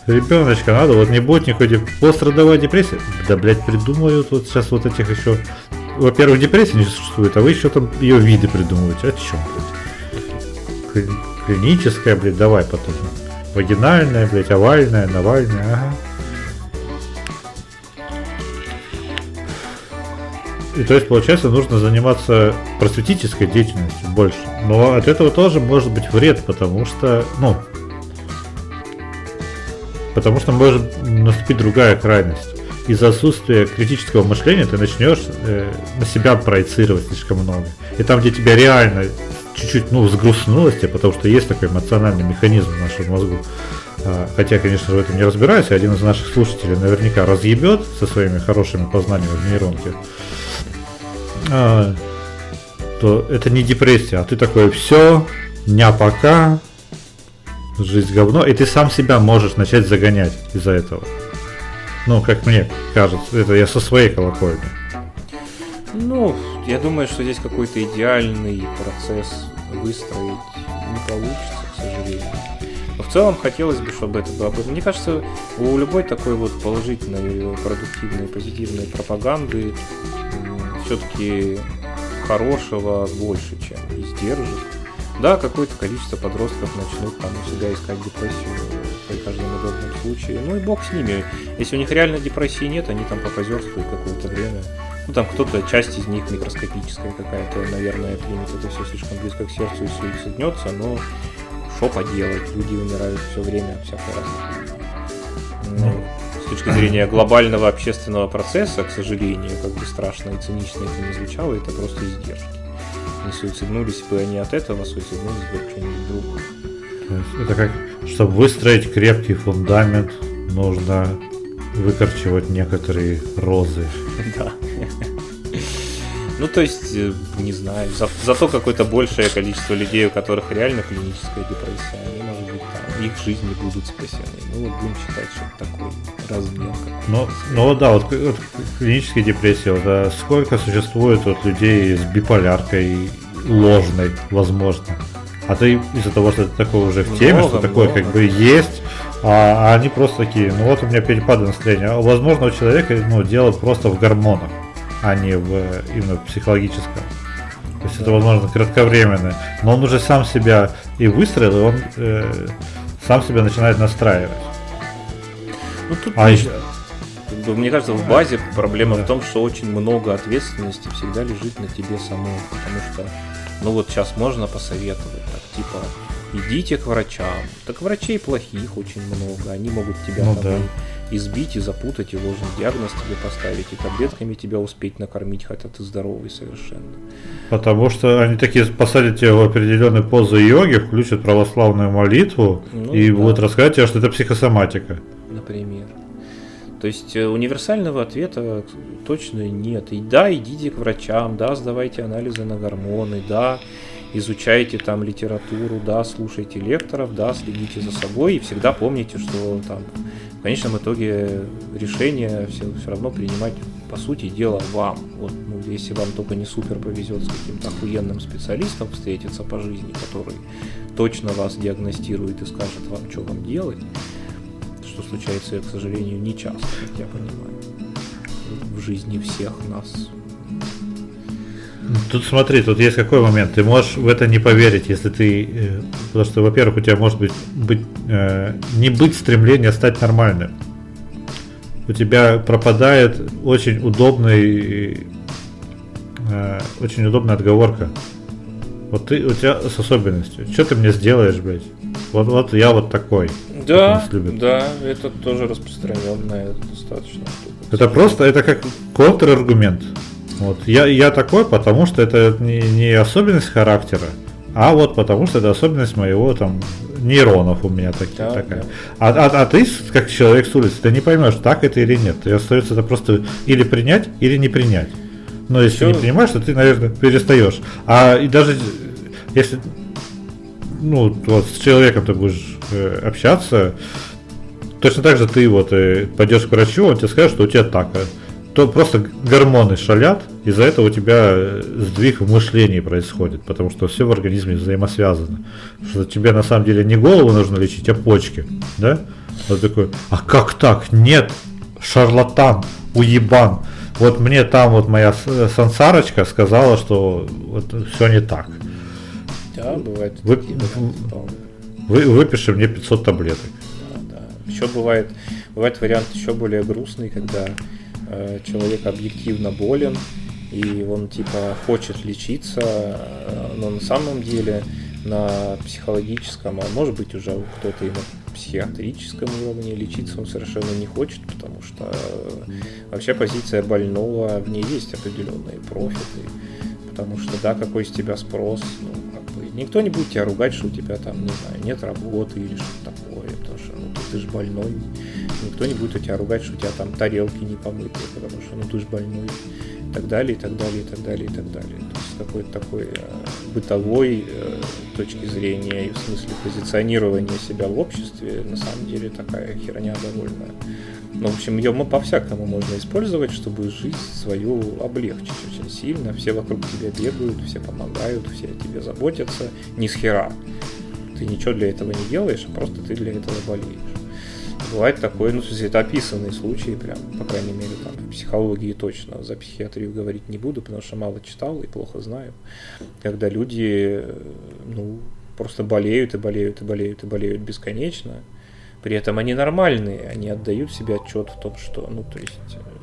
ребеночка надо, вот не будет никакой деп... пострадовая депрессия. Да, блядь, придумают вот сейчас вот этих еще... Во-первых, депрессия не существует, а вы еще там ее виды придумываете. О чем, блядь? Клиническая, блядь, давай потом. Вагинальная, блядь, овальная, навальная, ага. И то есть, получается, нужно заниматься просветительской деятельностью больше. Но от этого тоже может быть вред, потому что, ну, потому что может наступить другая крайность. Из-за отсутствия критического мышления ты начнешь э, на себя проецировать слишком много. И там, где тебя реально чуть-чуть, ну, взгрустнулось тебе, потому что есть такой эмоциональный механизм в нашем мозгу. А, хотя, конечно в этом не разбираюсь, один из наших слушателей наверняка разъебет со своими хорошими познаниями в нейронке. А, то это не депрессия, а ты такой, все, ня пока, жизнь говно, и ты сам себя можешь начать загонять из-за этого. Ну, как мне кажется, это я со своей колокольни. Ну, я думаю, что здесь какой-то идеальный процесс выстроить не получится, к сожалению. Но в целом хотелось бы, чтобы это было. Мне кажется, у любой такой вот положительной, продуктивной, позитивной пропаганды все-таки хорошего больше, чем издержек. Да, какое-то количество подростков начнут там у себя искать депрессию при каждом удобном случае. Ну и бог с ними. Если у них реально депрессии нет, они там попозерствуют какое-то время. Ну там кто-то, часть из них микроскопическая какая-то, наверное, примет это все слишком близко к сердцу и суициднется, но что поделать, люди умирают все время от всякой разной. Ну, точки зрения глобального общественного процесса, к сожалению, как бы страшно и цинично это не звучало, это просто издержки. Не суициднулись бы они от этого, суициднулись бы от чего-нибудь другого. Это как, чтобы выстроить крепкий фундамент, нужно выкорчевать некоторые розы. Да. Ну, то есть, э, не знаю, за, зато какое-то большее количество людей, у которых реально клиническая депрессия, они, может их жизни будут спасены. Ну, вот будем считать, что это такой размер. Ну, ну да, вот, вот клиническая депрессия, вот, а сколько существует вот людей с биполяркой ложной, возможно. А ты из-за того, что ты такой уже в теме, много, что такое много. как бы есть, а, а они просто такие, ну вот у меня перепады настроения. А, возможно, у человека ну, дело просто в гормонах а не в именно в психологическом. То есть это, возможно, кратковременно. Но он уже сам себя и выстроил, и он э, сам себя начинает настраивать. Ну, тут а еще... Мне кажется, в базе проблема да. в том, что очень много ответственности всегда лежит на тебе самой. Потому что, ну вот сейчас можно посоветовать, так, типа, идите к врачам. Так врачей плохих очень много, они могут тебя ну, там да избить и запутать, и ложный диагноз тебе поставить, и таблетками тебя успеть накормить, хотя ты здоровый совершенно. Потому что они такие посадят тебя в определенную позу йоги, включат православную молитву ну, и да. будут рассказать тебе, что это психосоматика. Например. То есть э, универсального ответа точно нет. И да, идите к врачам, да, сдавайте анализы на гормоны, да, изучайте там литературу, да, слушайте лекторов, да, следите за собой и всегда помните, что там в конечном итоге решение все, все равно принимать по сути дела вам. Вот, ну, если вам только не супер повезет с каким-то охуенным специалистом встретиться по жизни, который точно вас диагностирует и скажет вам, что вам делать, что случается, к сожалению, не часто, как я понимаю, в жизни всех нас. Тут смотри, тут есть какой момент. Ты можешь в это не поверить, если ты... Э, потому что, во-первых, у тебя может быть, быть э, не быть стремления стать нормальным. У тебя пропадает очень удобный... Э, очень удобная отговорка. Вот ты, у тебя с особенностью. Что ты мне сделаешь, блядь? Вот, вот я вот такой. Да, да, это тоже распространенное достаточно. Это просто, это как контраргумент. Вот. Я, я такой, потому что это не, не особенность характера, а вот потому что это особенность моего там нейронов у меня таки, да, такая. Да. А, а, а ты, как человек с улицы, ты не поймешь, так это или нет. И остается это просто или принять, или не принять. Но если Все. не принимаешь, то ты, наверное, перестаешь. А и даже если ну, вот с человеком ты будешь э, общаться, точно так же ты вот э, пойдешь к врачу, он тебе скажет, что у тебя так то просто гормоны шалят, из-за этого у тебя э, сдвиг в мышлении происходит, потому что все в организме взаимосвязано. Что тебе на самом деле не голову нужно лечить, а почки, да? Он такой, а как так? Нет, шарлатан, уебан. Вот мне там вот моя сансарочка сказала, что вот все не так. Да, бывает. Вы, вы, выпиши мне 500 таблеток. Да, да. Еще бывает, бывает вариант еще более грустный, когда э, человек объективно болен, и он типа хочет лечиться, э, но на самом деле на психологическом, а может быть уже кто-то и на психиатрическом уровне лечиться он совершенно не хочет, потому что э, вообще позиция больного, в ней есть определенные профиты, потому что да, какой с тебя спрос, ну, никто не будет тебя ругать, что у тебя там, не знаю, нет работы или что-то такое, потому что ну, ты же больной, никто не будет у тебя ругать, что у тебя там тарелки не помытые, потому что ну ты же больной и так далее, и так далее, и так далее, и так далее. То есть какой-то такой э, бытовой э, точки зрения и в смысле позиционирования себя в обществе на самом деле такая херня довольно. Ну, в общем, ее по-всякому можно использовать, чтобы жизнь свою облегчить очень сильно. Все вокруг тебя бегают, все помогают, все о тебе заботятся. Ни с хера. Ты ничего для этого не делаешь, а просто ты для этого болеешь. Бывает такое, ну, то это описанные случаи, прям, по крайней мере, там, в психологии точно, за психиатрию говорить не буду, потому что мало читал и плохо знаю, когда люди, ну, просто болеют и болеют и болеют и болеют бесконечно, при этом они нормальные, они отдают себе отчет в том, что, ну, то есть, э,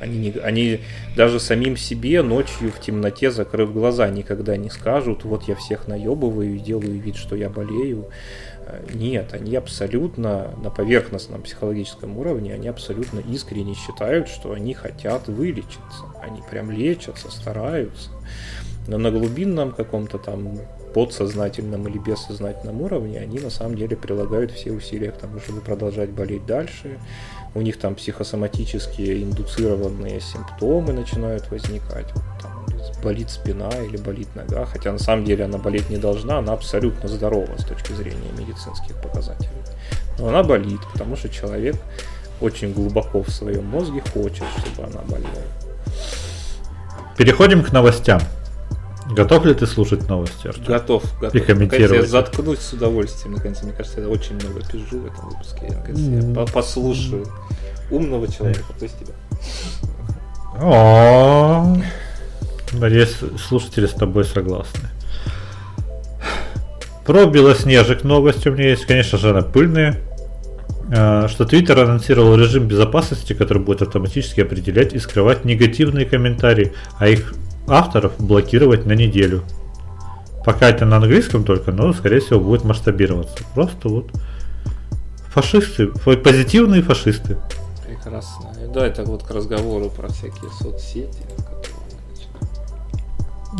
они, не, они даже самим себе ночью в темноте, закрыв глаза, никогда не скажут, вот я всех наебываю и делаю вид, что я болею, нет, они абсолютно на поверхностном психологическом уровне, они абсолютно искренне считают, что они хотят вылечиться. Они прям лечатся, стараются. Но на глубинном каком-то там подсознательном или бессознательном уровне они на самом деле прилагают все усилия к тому, чтобы продолжать болеть дальше. У них там психосоматические индуцированные симптомы начинают возникать. Там, болит спина или болит нога, хотя на самом деле она болеть не должна, она абсолютно здорова с точки зрения медицинских показателей. Но она болит, потому что человек очень глубоко в своем мозге хочет, чтобы она болела. Переходим к новостям. Готов ли ты слушать новости, Артур? Готов, готов. И комментировать. Я заткнусь с удовольствием, наконец. Мне кажется, я очень много пижу в этом выпуске. Я, наконец, mm. я послушаю умного человека, то есть тебя. О, Надеюсь, слушатели с тобой согласны. Про Белоснежек новости у меня есть, конечно же, она пыльная. А, что Twitter анонсировал режим безопасности, который будет автоматически определять и скрывать негативные комментарии, а их авторов блокировать на неделю. Пока это на английском только, но скорее всего будет масштабироваться. Просто вот фашисты, позитивные фашисты. Прекрасно. Да, это вот к разговору про всякие соцсети,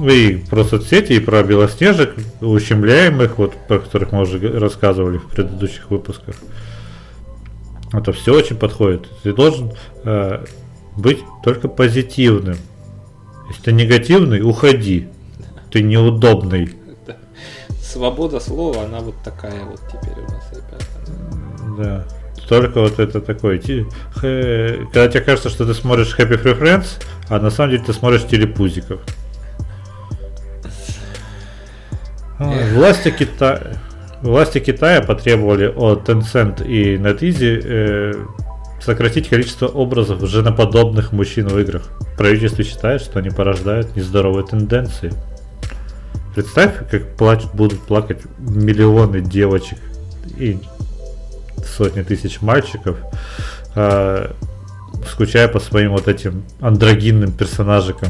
и про соцсети, и про белоснежек, ущемляемых, вот про которых мы уже рассказывали в предыдущих выпусках. Это все очень подходит. Ты должен э, быть только позитивным. Если ты негативный, уходи. Ты неудобный. Свобода слова, она вот такая вот теперь у нас, ребята. Да. Только вот это такой, когда тебе кажется, что ты смотришь Happy Free Friends, а на самом деле ты смотришь телепузиков. Власти Китая, власти Китая потребовали от Tencent и NetEasy э, сократить количество образов женоподобных мужчин в играх. Правительство считает, что они порождают нездоровые тенденции. Представь, как плачут, будут плакать миллионы девочек и сотни тысяч мальчиков, э, скучая по своим вот этим андрогинным персонажикам.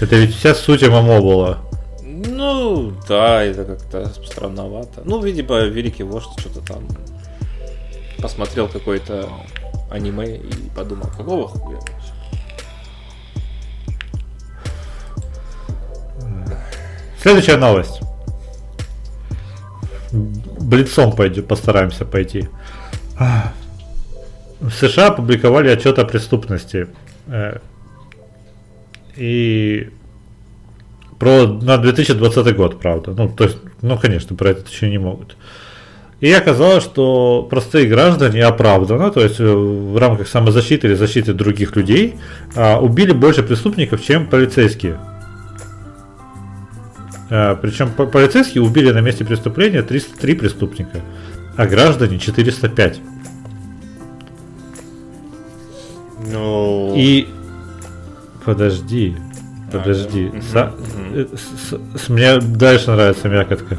Это ведь вся суть ММО была. Ну, да, это как-то странновато. Ну, видимо, Великий Вождь что-то там посмотрел какое-то аниме и подумал, какого хуя Следующая новость. Блицом пойдем, постараемся пойти. В США опубликовали отчет о преступности. Э, и про на 2020 год, правда. Ну, то есть, ну, конечно, про это еще не могут. И оказалось, что простые граждане оправданно, то есть э, в рамках самозащиты или защиты других людей, а, убили больше преступников, чем полицейские. А, причем полицейские убили на месте преступления 303 преступника. а граждане 405. Ну... И подожди, подожди. Э, с- с- Мне дальше нравится мякотка.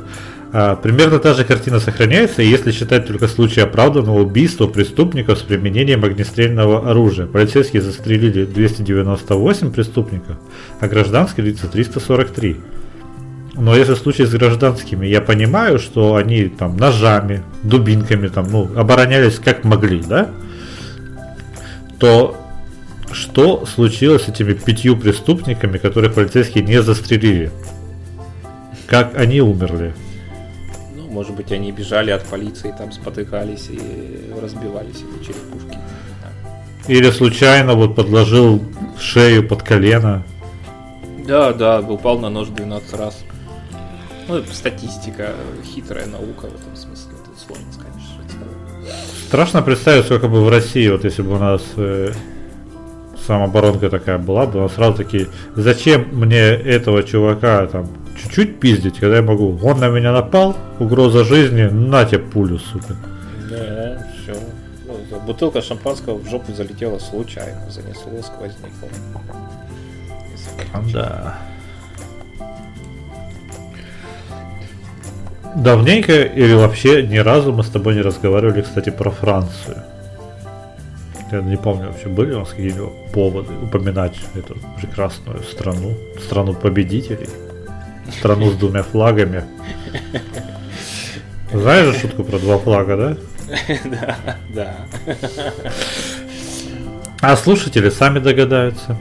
Примерно та же картина сохраняется, если считать только случаи оправданного убийства преступников с применением огнестрельного оружия. Полицейские застрелили 298 преступников, а гражданские лица 343. Но если в случае с гражданскими, я понимаю, что они там ножами, дубинками там, ну, оборонялись как могли, да? То что случилось с этими пятью преступниками, которых полицейские не застрелили? Как они умерли? Может быть, они бежали от полиции, там спотыкались и разбивались эти черепушки. Или случайно вот подложил шею под колено? Да, да, упал на нож 12 раз. Ну, статистика, хитрая наука в этом смысле. Это сложно сказать, что это такое. Страшно представить, сколько бы в России, вот если бы у нас э, самооборонка такая была бы, у нас сразу такие, зачем мне этого чувака там чуть-чуть пиздить, когда я могу, он на меня напал, угроза жизни, на тебе пулю, сука. Да, все. Бутылка шампанского в жопу залетела случайно, занесло сквозняком. Да. Давненько или вообще ни разу мы с тобой не разговаривали, кстати, про Францию. Я не помню вообще, были у нас какие-нибудь поводы упоминать эту прекрасную страну, страну победителей, страну с двумя флагами. Знаешь же шутку про два флага, да? Да, да. А слушатели сами догадаются.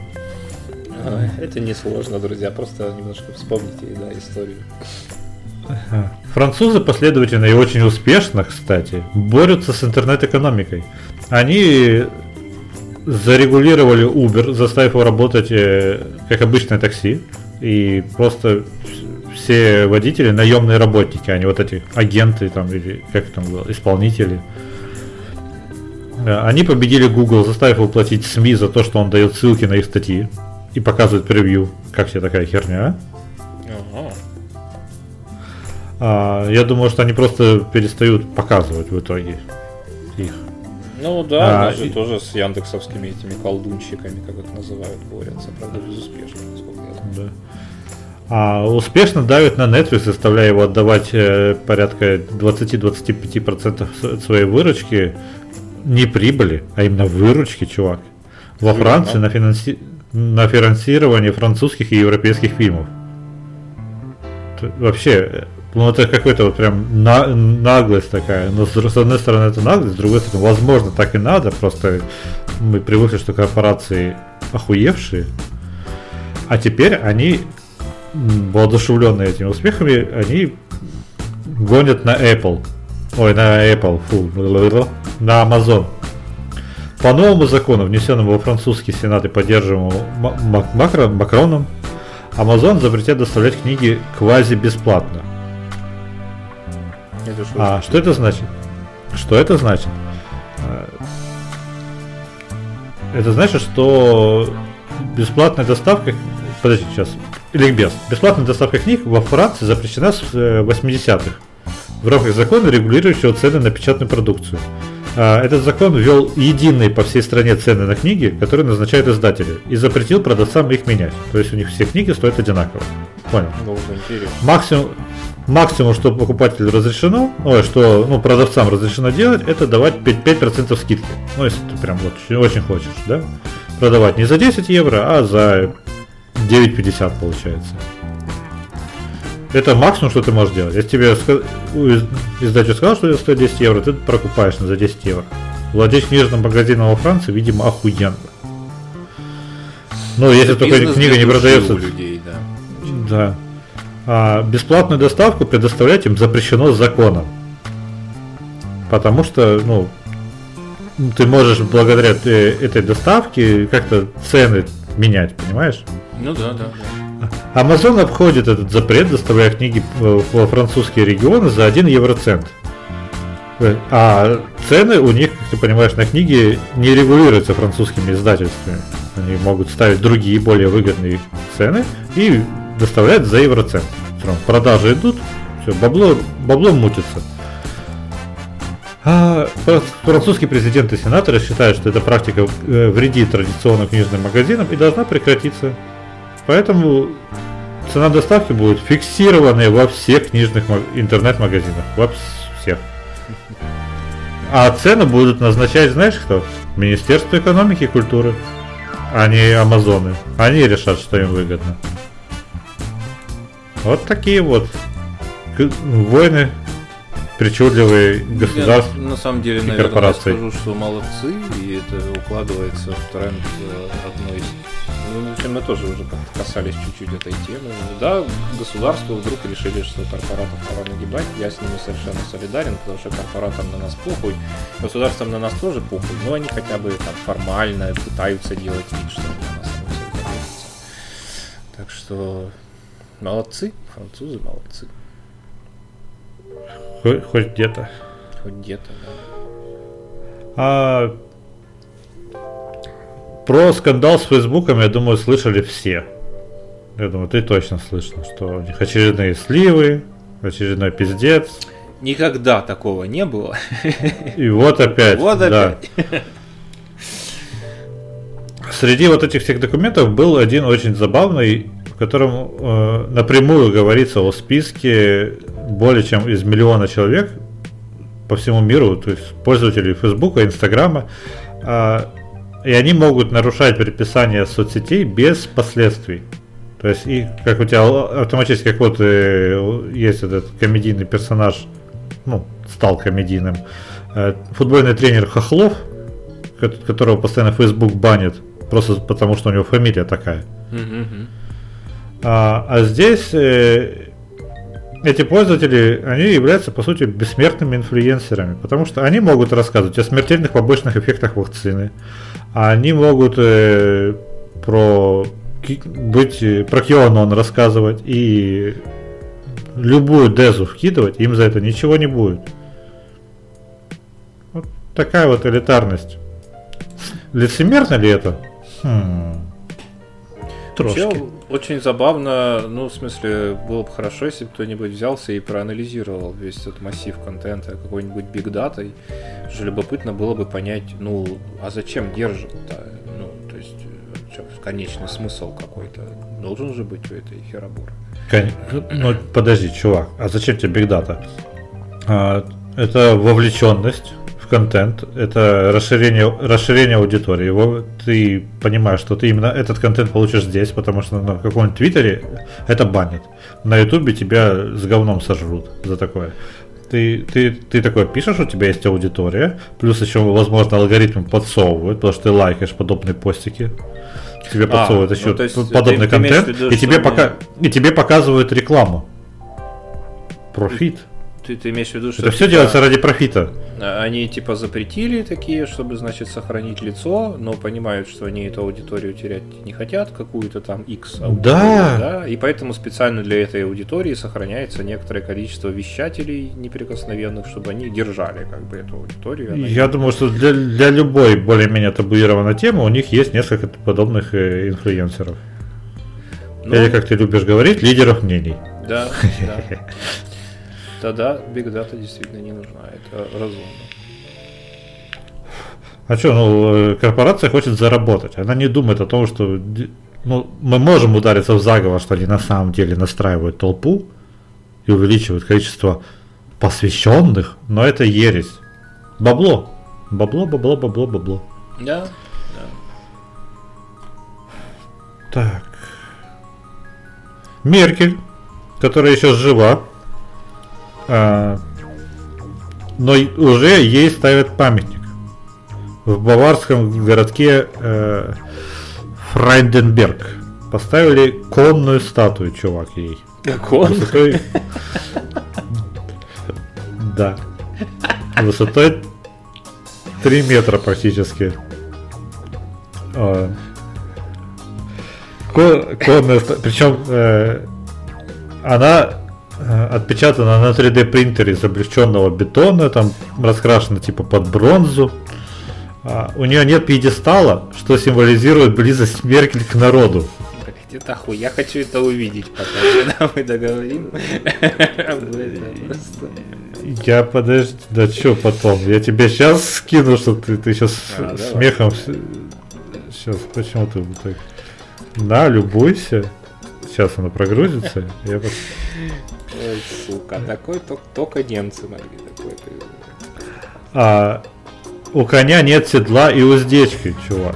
Ой, Это несложно, друзья, просто немножко вспомните, да, историю. Французы последовательно и очень успешно, кстати, борются с интернет-экономикой. Они зарегулировали Uber, заставив его работать э, как обычное такси. И просто вс- все водители наемные работники, а не вот эти агенты там или как там было, исполнители. Э, Они победили Google, заставив его платить СМИ за то, что он дает ссылки на их статьи и показывает превью. Как тебе такая херня? а? Ага. А, я думаю, что они просто перестают показывать в итоге. Ну да, А, нас же и- тоже с яндексовскими этими колдунщиками, как их называют, борются, правда, безуспешно, насколько я знаю. Да. А успешно давит на Netflix, заставляя его отдавать э, порядка 20-25% с- своей выручки не прибыли, а именно выручки, чувак. Во. Франции на, финанси- на финансирование французских и европейских фильмов. Вообще, э, ну это какой-то вот прям на- наглость такая. Но с, дру- с одной стороны это наглость, с другой стороны, возможно, так и надо. Просто мы привыкли, что корпорации охуевшие. А теперь они, воодушевленные этими успехами, они гонят на Apple. Ой, на Apple, фу, на Amazon. По новому закону, внесенному во французский сенат и поддерживаемому Ма- Ма- Макро- Макроном, Amazon запретят доставлять книги квази-бесплатно. Это А что это значит? Что это значит? А, Это значит, что бесплатная доставка... Подожди, сейчас. Ликбез. Бесплатная доставка книг во Франции запрещена с э, 80-х в рамках закона, регулирующего цены на печатную продукцию. А, Этот закон ввел единые по всей стране цены на книги, которые назначают издатели, и запретил продавцам их менять. То есть у них все книги стоят одинаково. Понял? Ну. Максимум, максимум, что покупателю разрешено, ой, что ну, продавцам разрешено делать, это давать 5%, 5% скидки. Ну, если ты прям вот очень- очень хочешь, да? Продавать не за 10 евро, а за 9,50 получается. Это максимум, что ты можешь делать. Если тебе издатель сказал, что это стоит 10 евро, ты прокупаешь за 10 евро. Владеть книжным магазином во Франции, видимо, охуенно. Ну, если только Бизнес книга не продается людей, да. да. А бесплатную доставку предоставлять им запрещено законом. Потому что, ну, ты можешь благодаря э, этой доставке как-то цены менять, понимаешь? Ну да, да. Amazon обходит этот запрет, доставляя книги э, во французские регионы за 1 евроцент. Э, А цены у них, как ты понимаешь, на книги не регулируются французскими издательствами. Они могут ставить другие, более выгодные цены и доставлять за евроцент. Продажи идут, все, бабло, бабло мутится. А французские президенты и сенаторы считают, что эта практика э, вредит традиционным книжным магазинам и должна прекратиться. Поэтому цена доставки будет фиксированная во всех книжных интернет-магазинах. Во всех. А цены будут назначать, знаешь кто? Министерство экономики и культуры, а не Амазоны. Они решат, что им выгодно. Вот такие вот войны причудливые государства. Я, на самом деле, наверное, я скажу, что молодцы, и это укладывается в тренд э, одной из ну, в общем, мы тоже уже как-то касались чуть-чуть этой темы. Да, государство вдруг решили, что корпоратов пора нагибать. Я с ними совершенно солидарен, потому что корпоратам на нас похуй, государством на нас тоже похуй, но они хотя бы там формально пытаются делать вид, что они на нас заботятся. Так что молодцы, французы молодцы. Хоть, хоть где-то. Хоть где-то, да. А про скандал с Фейсбуком, я думаю, слышали все. Я думаю, ты точно слышал, что у них очередные сливы, очередной пиздец. Никогда такого не было. И вот опять. Вот опять. Да. Среди вот этих всех документов был один очень забавный, котором э, напрямую говорится о списке более чем из миллиона человек по всему миру, то есть пользователей Фейсбука, Инстаграма, э, и они могут нарушать предписание соцсетей без последствий. То есть, и как у тебя автоматически, как вот э, есть этот комедийный персонаж, ну, стал комедийным, э, футбольный тренер Хохлов, которого постоянно Facebook банит, просто потому что у него фамилия такая. А, а здесь э, эти пользователи, они являются, по сути, бессмертными инфлюенсерами, потому что они могут рассказывать о смертельных побочных эффектах вакцины, они могут э, про быть про QAnon рассказывать и любую дезу вкидывать, им за это ничего не будет. Вот такая вот элитарность. Лицемерно ли это? Хм. Трошки. Вообще, очень забавно, ну, в смысле, было бы хорошо, если бы кто-нибудь взялся и проанализировал весь этот массив контента какой-нибудь биг датой. Же любопытно было бы понять, ну, а зачем держит-то? Ну, то есть, э, конечный смысл какой-то должен же быть у этой хероборы. Ну, подожди, чувак, а зачем тебе биг дата? А, это вовлеченность контент, это расширение, расширение аудитории. Его, ты понимаешь, что ты именно этот контент получишь здесь, потому что на каком-нибудь твиттере это банит. На ютубе тебя с говном сожрут за такое. Ты, ты, ты такое пишешь, у тебя есть аудитория, плюс еще, возможно, алгоритм подсовывают, потому что ты лайкаешь подобные постики. Тебе а, подсовывают а, еще ну, есть, подобный ты, контент, виду, и, тебе пока, и тебе показывают рекламу. Профит. Ты, ты имеешь в виду, что... Это все типа, делается ради профита. Они типа запретили такие, чтобы, значит, сохранить лицо, но понимают, что они эту аудиторию терять не хотят, какую-то там X аудиторию, да. да, и поэтому специально для этой аудитории сохраняется некоторое количество вещателей неприкосновенных, чтобы они держали как бы эту аудиторию. Я думаю, что для, для любой более-менее табуированной темы у них есть несколько подобных э, инфлюенсеров. Ну, Или, как ты любишь говорить, лидеров мнений. Да, да. тогда Big Data действительно не нужна. Это разумно. А что, ну, э, корпорация хочет заработать. Она не думает о том, что ну, мы можем удариться в заговор, что они на самом деле настраивают толпу и увеличивают количество посвященных, но это ересь. Бабло. Бабло, бабло, бабло, бабло. Да, да. Так. Меркель, которая еще жива, а, но уже ей ставят памятник в баварском городке э, Фрайденберг. Поставили конную статую, чувак, ей. Кон? Высотой... Да. Высотой 3 метра практически. А. Конная Причем э, она Э, отпечатана на 3D принтере из облегченного бетона, там раскрашена типа под бронзу. А, у нее нет пьедестала, что символизирует близость Меркель к народу. Это хуй, я хочу это увидеть когда мы договорим Я подожди, да что потом? Я тебе сейчас скину, что ты, ты сейчас а, смехом... Сейчас, почему ты так... Да, любуйся. Сейчас оно прогрузится. Я... Ой, сука, такой только немцы могли такой. А у коня нет седла и уздечки, чувак.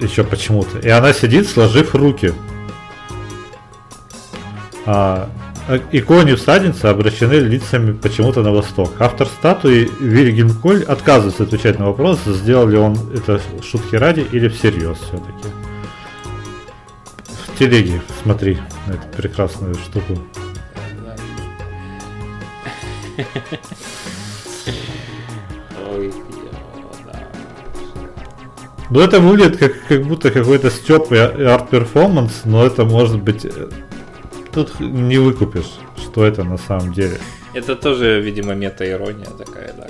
Еще почему-то. И она сидит, сложив руки. А, и кони всадницы обращены лицами почему-то на восток. Автор статуи Вильгельм Коль отказывается отвечать на вопрос, сделал ли он это шутки ради или всерьез все-таки. В телеге смотри на эту прекрасную штуку. Ой, ну это выглядит как, как будто какой-то стёб арт-перформанс, но это может быть... Э, тут не выкупишь, что это на самом деле. Это тоже, видимо, мета-ирония такая, да.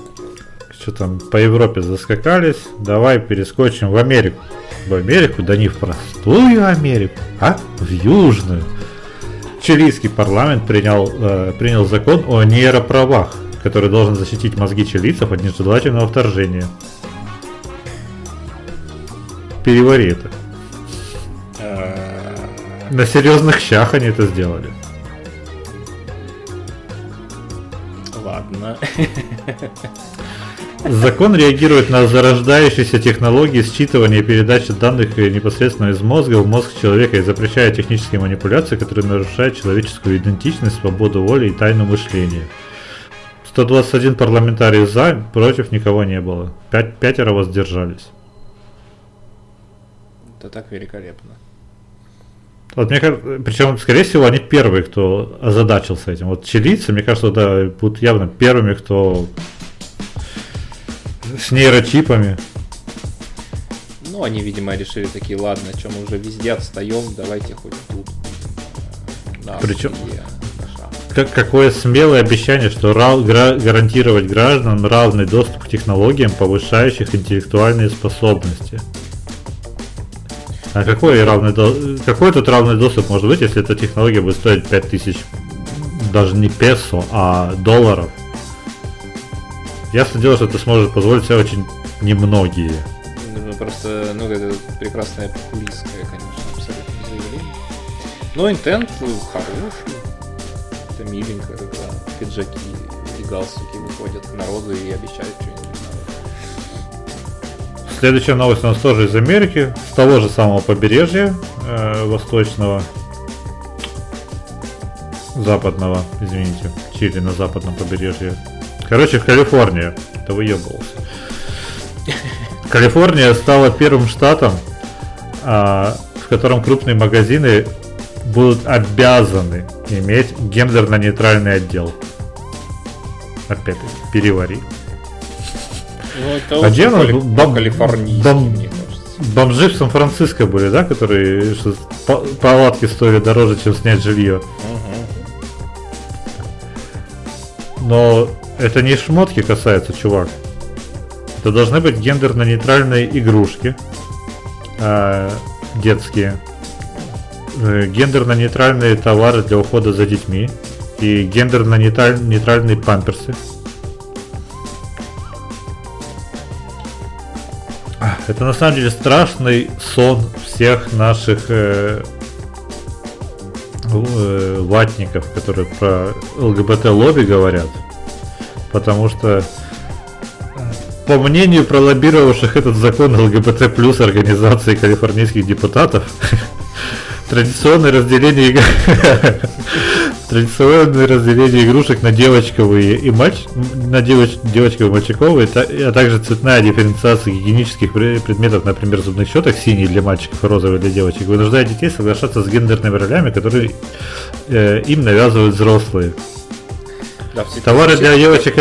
Что там, по Европе заскакались, давай перескочим в Америку. В Америку, да не в простую Америку, а в южную. Чилийский парламент принял, э, принял закон о нейроправах, который должен защитить мозги чилийцев от нежелательного вторжения. Перевари это. На серьезных щах они это сделали. Ладно. Закон реагирует на зарождающиеся технологии считывания и передачи данных непосредственно из мозга в мозг человека и запрещает технические манипуляции, которые нарушают человеческую идентичность, свободу воли и тайну мышления. 121 парламентарий за, против никого не было. Пять, пятеро воздержались. Это так великолепно. Вот мне кажется, причем, скорее всего, они первые, кто озадачился этим. Вот чилийцы, мне кажется, да, будут явно первыми, кто с нейрочипами. Ну, они, видимо, решили такие, ладно, что мы уже везде отстаем, давайте хоть тут. Да, Причем, как, какое смелое обещание, что рав, гра, гарантировать гражданам равный доступ к технологиям, повышающих интеллектуальные способности. А какой, равный, какой тут равный доступ может быть, если эта технология будет стоить 5000, даже не песо, а долларов? Ясно дело, что это сможет позволить себе очень немногие. Ну, просто, ну, это прекрасное популистское, конечно, абсолютно заявление. Но интент хороший. Это миленько, когда пиджаки и галстуки выходят к народу и обещают что-нибудь. Следующая новость у нас тоже из Америки, с того же самого побережья э, восточного, западного, извините, Чили на западном побережье. Короче, в Калифорнии. Это выебывался. Калифорния стала первым штатом, а, в котором крупные магазины будут обязаны иметь гендерно-нейтральный отдел. Опять-таки, перевари. Ну, это а где? Бом... Калифорнийский, бом... кажется. Бомжи в Сан-Франциско были, да, которые что, палатки стоили дороже, чем снять жилье. Угу. Но это не шмотки касается, чувак. Это должны быть гендерно-нейтральные игрушки. Э, детские. Э, гендерно-нейтральные товары для ухода за детьми. И гендерно-нейтральные памперсы. Это на самом деле страшный сон всех наших э, э, ватников, которые про ЛГБТ-лобби говорят. Потому что, по мнению пролоббировавших этот закон ЛГБТ плюс организации калифорнийских депутатов, традиционное разделение Традиционное разделение игрушек на девочковые и матч, на девоч, девочковые и мальчиковые, а также цветная дифференциация гигиенических предметов, например, зубных щеток синий для мальчиков и розовый для девочек, вынуждает детей соглашаться с гендерными ролями, которые э, им навязывают взрослые. Да, Товары для девочек...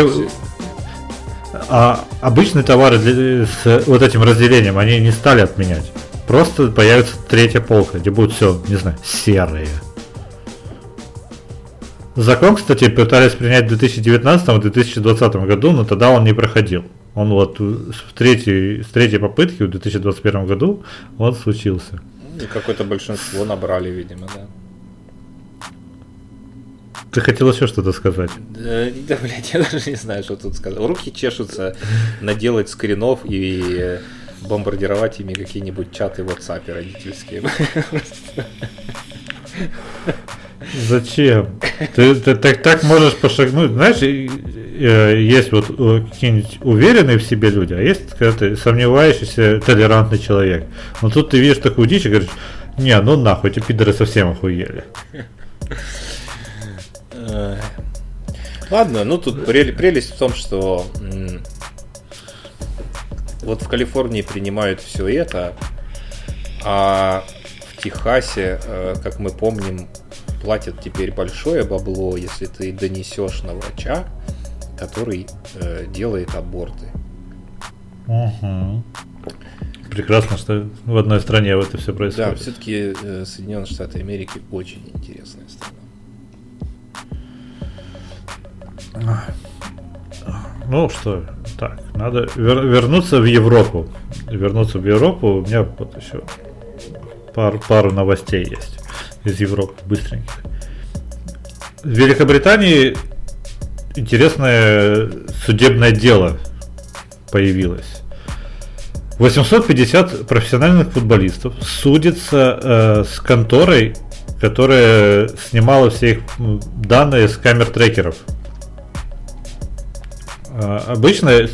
А обычные товары для, с вот этим разделением они не стали отменять. Просто появится третья полка, где будет все, не знаю, серые. Закон, кстати, пытались принять в 2019-2020 году, но тогда он не проходил. Он вот в третьей, с третьей попытки в 2021 году он случился. И какое-то большинство набрали, видимо, да. Ты хотел еще что-то сказать? Да, да, блядь, я даже не знаю, что тут сказать. Руки чешутся наделать скринов и бомбардировать ими какие-нибудь чаты в WhatsApp родительские. Зачем? Ты, ты так, так можешь пошагнуть. Знаешь, есть вот какие-нибудь уверенные в себе люди, а есть когда ты сомневающийся, толерантный человек. Но тут ты видишь такую дичь и говоришь, не, ну нахуй, эти пидоры совсем охуели. Ладно, ну тут прелесть в том, что вот в Калифорнии принимают все это, а в Техасе, э, как мы помним, платят теперь большое бабло, если ты донесешь на врача, который э, делает аборты. Угу. Прекрасно, что в одной стране это все происходит. Да, все-таки э, Соединенные Штаты Америки очень интересная страна. Ну что, так, надо вер- вернуться в Европу. Вернуться в Европу. У меня вот еще пар, пару новостей есть из Европы, быстреньких. В Великобритании интересное судебное дело появилось. 850 профессиональных футболистов судятся э, с конторой, которая снимала все их данные с камер трекеров. Э, обычно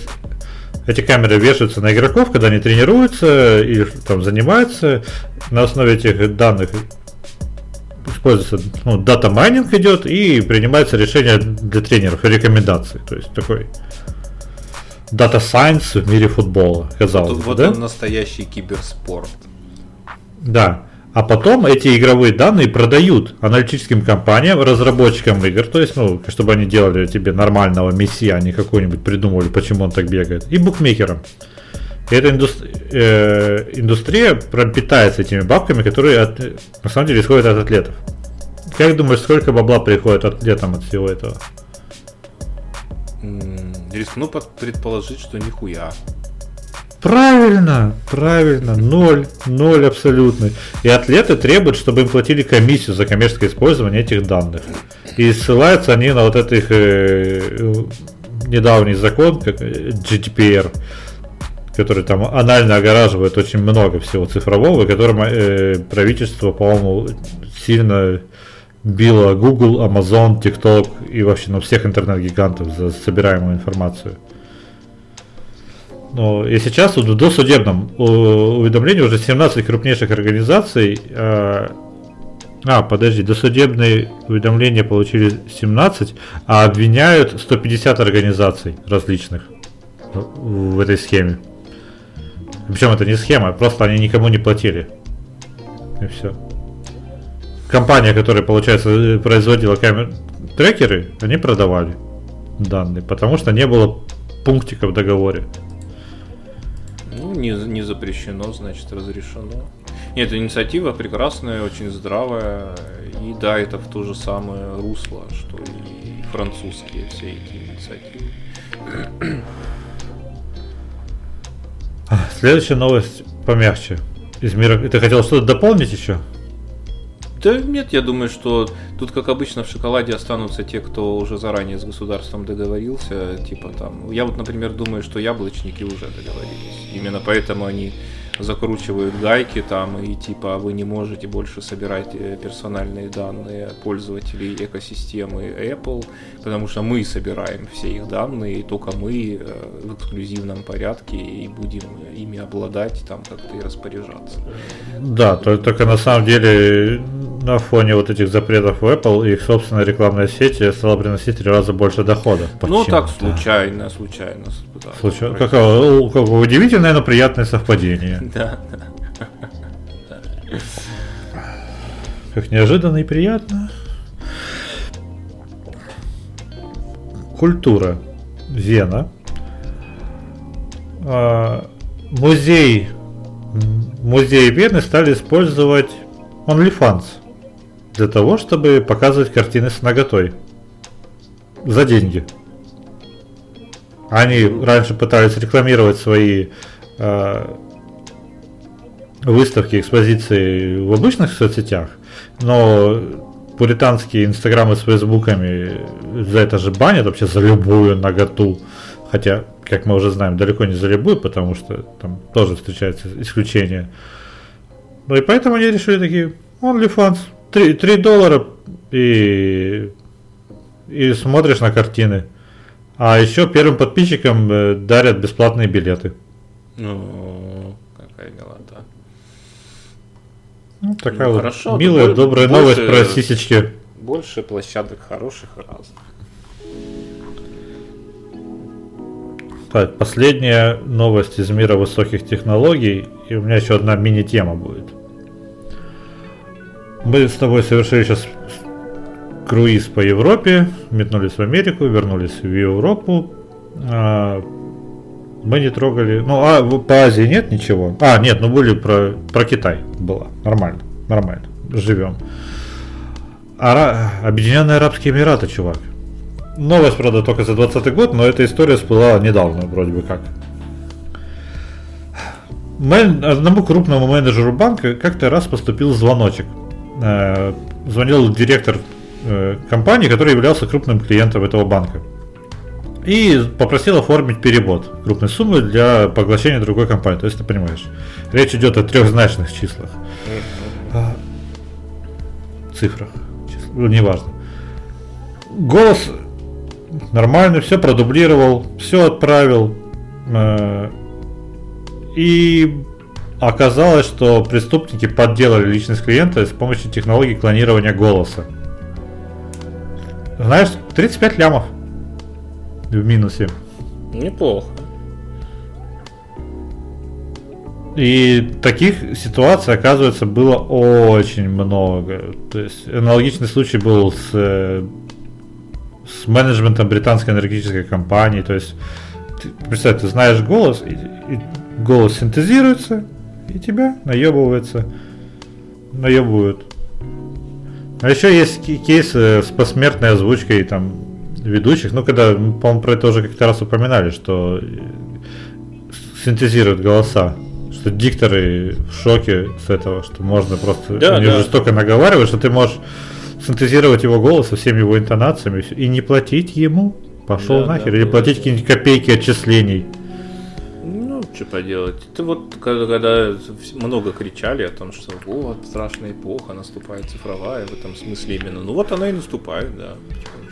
эти камеры вешаются на игроков, когда они тренируются или там занимаются. На основе этих данных используется ну, data mining идет и принимается решение для тренеров и рекомендации. То есть такой data science в мире футбола, казалось бы. Вот да? он настоящий киберспорт. Да. А потом эти игровые данные продают аналитическим компаниям, разработчикам игр, то есть, ну, чтобы они делали тебе нормального Месси, а не какой-нибудь придумывали, почему он так бегает, и букмекерам. И эта индустри- э, индустрия пропитается этими бабками, которые от, на самом деле исходят от атлетов. Как думаешь, сколько бабла приходит атлетам от всего этого? Рискну предположить, что нихуя. Правильно, правильно, ноль, ноль абсолютно. И атлеты требуют, чтобы им платили комиссию за коммерческое использование этих данных. И ссылаются они на вот этот э, недавний закон, как GDPR, который там анально огораживает очень много всего цифрового, которым э, правительство, по-моему, сильно било Google, Amazon, TikTok и вообще ну, всех интернет-гигантов за собираемую информацию. Но и сейчас в досудебном уведомлении уже 17 крупнейших организаций э, а, подожди, досудебные уведомления получили 17, а обвиняют 150 организаций различных в этой схеме. Причем это не схема, просто они никому не платили. И все. Компания, которая, получается, производила камер трекеры, они продавали данные, потому что не было пунктика в договоре. Ну, не, не запрещено, значит, разрешено. Нет, инициатива прекрасная, очень здравая. И да, это в то же самое русло, что и французские все эти инициативы. Следующая новость помягче. Из мира. Ты хотел что-то дополнить еще? Да нет, я думаю, что тут, как обычно, в шоколаде останутся те, кто уже заранее с государством договорился. Типа там. Я вот, например, думаю, что яблочники уже договорились. Именно поэтому они закручивают гайки там и типа вы не можете больше собирать э, персональные данные пользователей экосистемы Apple, потому что мы собираем все их данные, и только мы э, в эксклюзивном порядке и будем ими обладать, там как-то и распоряжаться. Да, только на самом деле на фоне вот этих запретов в Apple их собственная рекламная сеть стала приносить три раза больше дохода. Ну так случайно, случайно. Да, случайно. Какое, какое удивительное, но приятное совпадение. Да. Как неожиданно и приятно. Культура. Вена. А, музей музей Вены стали использовать OnlyFans для того, чтобы показывать картины с наготой за деньги. Они раньше пытались рекламировать свои э, выставки, экспозиции в обычных соцсетях, но пуританские инстаграмы с фейсбуками за это же банят вообще за любую наготу. Хотя, как мы уже знаем, далеко не за любую, потому что там тоже встречаются исключения. Ну и поэтому они решили такие, OnlyFans, 3, 3 доллара и, и смотришь на картины. А еще первым подписчикам э, дарят бесплатные билеты. Ну, какая милота. Ну, такая Ну, вот хорошо, милая, то бо- добрая больше- новость про сисечки. Больше площадок хороших и разных. Так, последняя новость из мира высоких технологий, и у меня еще одна мини-тема будет. Мы с тобой совершили сейчас круиз по Европе, метнулись в Америку, вернулись в Европу. Мы не трогали. Ну, а по Азии нет ничего. А, нет, ну были про, про Китай было. Нормально, нормально. Живем. Ара... Объединенные Арабские Эмираты, чувак. Новость, правда, только за 20 год, но эта история всплыла недавно, вроде бы как. Мен- Одному крупному менеджеру банка как-то раз поступил звоночек. Э, Звонил директор э, компании, который являлся крупным клиентом этого банка. И попросил оформить перевод крупной суммы для поглощения другой компании. То есть ты понимаешь, речь идет о трехзначных числах. А, цифрах. числа, ну, неважно. Голос нормальный, все продублировал, все отправил. э, И оказалось, что преступники подделали личность клиента с помощью технологии клонирования голоса. Знаешь, 35 лямов в минусе. Неплохо. И таких ситуаций, оказывается, было очень много. То есть аналогичный случай был с, э, с менеджментом британской энергетической компании. То есть, ты, представь, ты знаешь голос, и, и голос синтезируется, и тебя наебывается. Наебывают. А еще есть кейсы с посмертной озвучкой там ведущих. Ну, когда, по-моему, про это уже как-то раз упоминали, что э, синтезируют голоса. Что дикторы в шоке с этого, что можно просто Да, они да. уже столько наговаривают, что ты можешь синтезировать его голос со всеми его интонациями и не платить ему. Пошел Да, нахер, да, или было платить такое. какие-нибудь копейки отчислений. Ну, что поделать. Это вот когда, когда много кричали о том, что вот страшная эпоха, наступает цифровая в этом смысле именно. Ну вот она и наступает, да. потихонечку.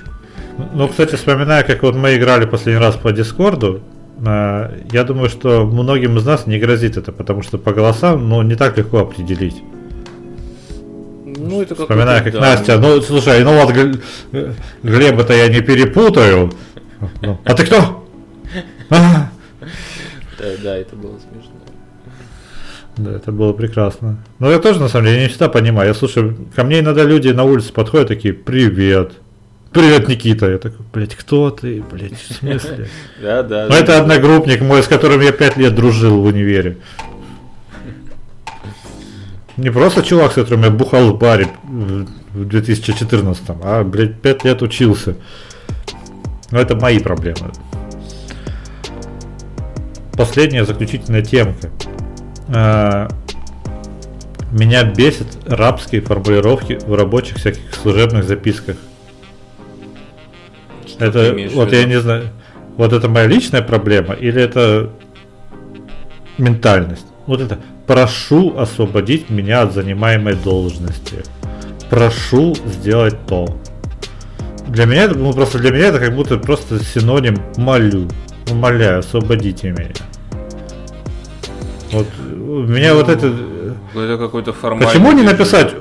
Ну, кстати, вспоминая, как вот мы играли последний раз по Дискорду, а, я думаю, что многим из нас не грозит это, потому что по голосам, ну, не так легко определить. Ну, это как Вспоминая, как Настя, ну, слушай, ну вот Гл- э, Глеба-то я не перепутаю. Ну, А ты кто? А, Да, да, это было смешно. Да, это было прекрасно. Но я тоже, на самом деле, не всегда понимаю. Я слушаю, ко мне иногда люди на улице подходят такие, привет. Привет, Никита. Я такой, блядь, кто ты? Блядь, в смысле? Да, да. Ну, это одногруппник мой, с которым я пять лет дружил в универе. Не просто чувак, с которым я бухал в баре в в 2014, а, блядь, пять лет учился. Но это мои проблемы. Последняя заключительная темка. А, Меня бесит рабские формулировки в рабочих всяких служебных записках. Что Это вот я не знаю, вот это моя личная проблема или это ментальность? Вот это прошу освободить меня от занимаемой должности. Прошу сделать то. Для меня это, ну просто для меня это как будто просто синоним молю. Умоляю, освободите меня. Вот у меня вот это. э, Это какой-то формальный... Почему не написать.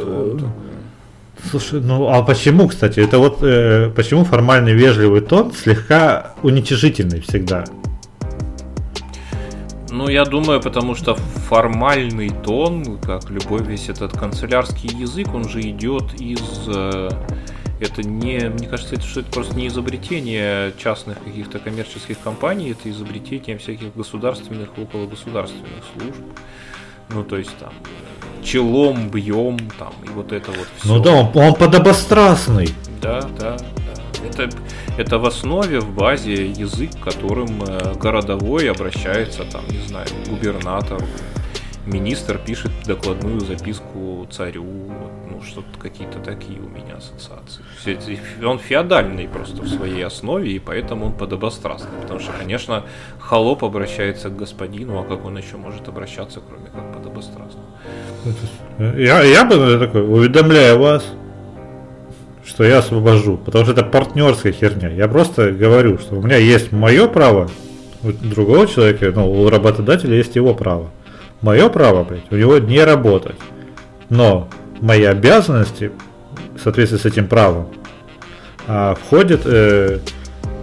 Слушай, ну а почему, кстати, это вот э, почему формальный вежливый тон слегка уничижительный всегда? Ну, я думаю, потому что формальный тон, как любой весь этот канцелярский язык, он же идет из... э, Это не, мне кажется, это, что это просто не изобретение частных каких-то коммерческих компаний, это изобретение всяких государственных и окологосударственных служб. Ну, то есть там э, челом бьем, там, и вот это вот все. Ну да, он, он подобострастный. Да, да, да. Это, это в основе, в базе язык, которым э, городовой обращается, там, не знаю, к губернатору. Министр пишет докладную записку царю. Что-то какие-то такие у меня ассоциации. Он феодальный просто в своей основе, и поэтому он подобострастный. Потому что, конечно, холоп обращается к господину, а как он еще может обращаться, кроме как подобострастно? Я, я бы такой, уведомляю вас, что я освобожу, потому что это партнерская херня. Я просто говорю, что у меня есть мое право, у другого человека, ну, у работодателя есть его право. Мое право, блядь, у него не работать. Но мои обязанности в соответствии с этим правом а, входит э,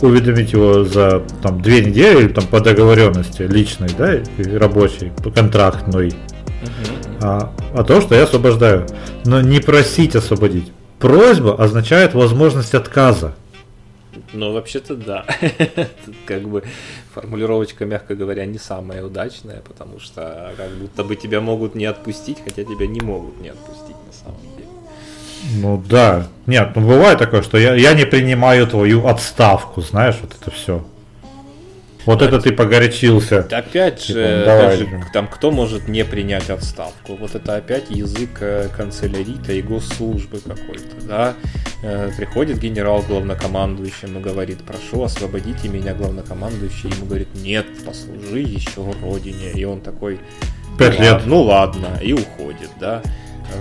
уведомить его за там две недели или там по договоренности личной, да, рабочей, контрактной, uh-huh. а, а то, что я освобождаю. Но не просить освободить. Просьба означает возможность отказа. Ну, вообще-то да. Тут как бы формулировочка, мягко говоря, не самая удачная, потому что как будто бы тебя могут не отпустить, хотя тебя не могут не отпустить на самом деле. Ну да. Нет, ну бывает такое, что я, я не принимаю твою отставку, знаешь, вот это все. Вот это ты погорячился. Опять же, типа, давай. же, там кто может не принять отставку? Вот это опять язык э, канцелярита и госслужбы какой-то, да? Э, приходит генерал главнокомандующий, ему говорит, прошу, освободите меня, главнокомандующий. Ему говорит, нет, послужи еще родине. И он такой, Пять ну, лет. Ну ладно, и уходит, да?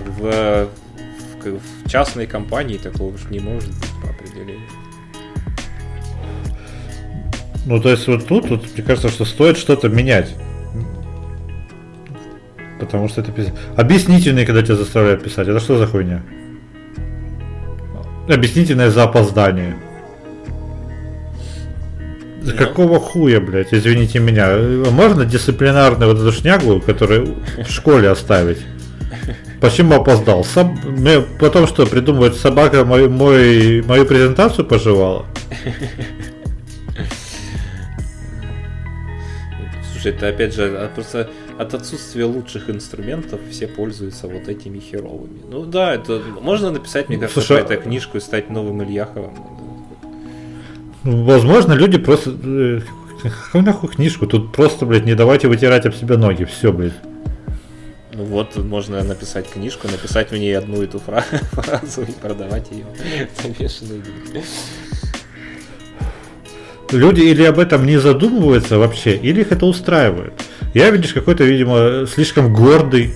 В, в, в частной компании такого уж не может быть по определению. Ну, то есть вот тут, вот, мне кажется, что стоит что-то менять. Потому что это писать. Объяснительные, когда тебя заставляют писать, это что за хуйня? Объяснительное за опоздание. За какого хуя, блядь, извините меня. Можно дисциплинарную вот эту шнягу, которую в школе оставить? Почему опоздал? Соб... Мне потом что, придумывать собака мой, мой, мою презентацию пожевала? Слушай, это опять же просто от отсутствия лучших инструментов все пользуются вот этими херовыми. Ну да, это можно написать, мне ну, кажется, Слушай, про эту книжку и стать новым Ильяховым. Ну, возможно, люди просто... Э, какую нахуй книжку? Тут просто, блядь, не давайте вытирать об себя ноги. Все, блядь. Ну вот, можно написать книжку, написать в ней одну эту фразу и продавать ее за бешеные деньги люди или об этом не задумываются вообще, или их это устраивает. Я, видишь, какой-то, видимо, слишком гордый,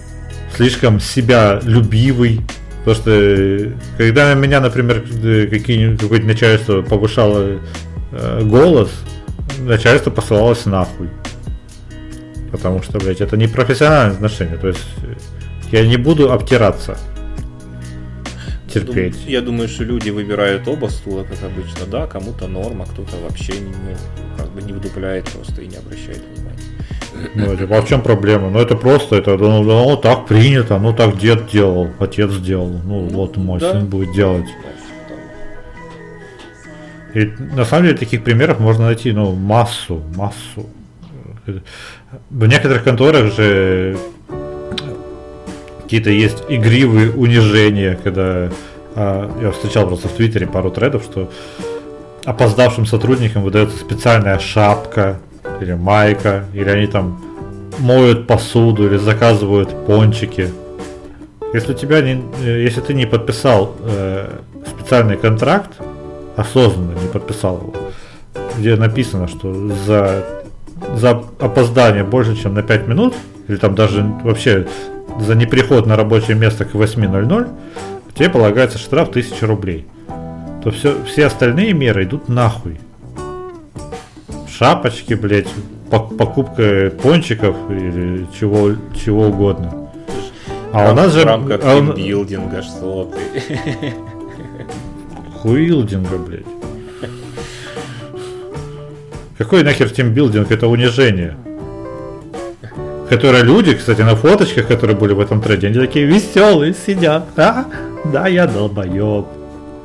слишком себя любивый. Потому что когда меня, например, какое-нибудь начальство повышало э, голос, начальство посылалось нахуй. Потому что, блядь, это не профессиональное отношение. То есть я не буду обтираться терпеть. Я думаю, что люди выбирают оба стула, как обычно, да, кому-то норма, кто-то вообще не, ну, как бы не вдупляет просто и не обращает внимания. Ну, типа, а в чем проблема? Ну, это просто, это, ну, ну, так принято, ну, так дед делал, отец делал, ну, ну вот мой да. сын будет делать. И на самом деле таких примеров можно найти, ну, массу, массу. В некоторых конторах же какие-то есть игривые унижения, когда а, я встречал просто в Твиттере пару тредов, что опоздавшим сотрудникам выдается специальная шапка или майка, или они там моют посуду или заказывают пончики. Если тебя не, если ты не подписал э, специальный контракт, осознанно не подписал его, где написано, что за, за опоздание больше, чем на 5 минут, или там даже вообще за неприход на рабочее место к 8.00, тебе полагается штраф 1000 рублей. То все, все остальные меры идут нахуй. Шапочки, блять, покупка пончиков или чего, чего угодно. А у нас же... В рамках а тимбилдинга, что ты? Хуилдинга, блядь. Какой нахер тимбилдинг? Это унижение. Которые люди, кстати, на фоточках, которые были в этом треде, они такие веселые сидят. А? Да, я долбоеб.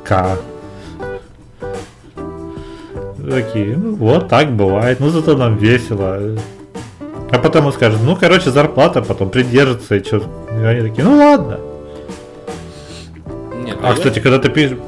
К. Такие, ну вот так бывает, ну зато нам весело. А потом он скажет, ну короче, зарплата потом придержится и что. И они такие, ну ладно. Нет, а, а кстати, когда ты пишешь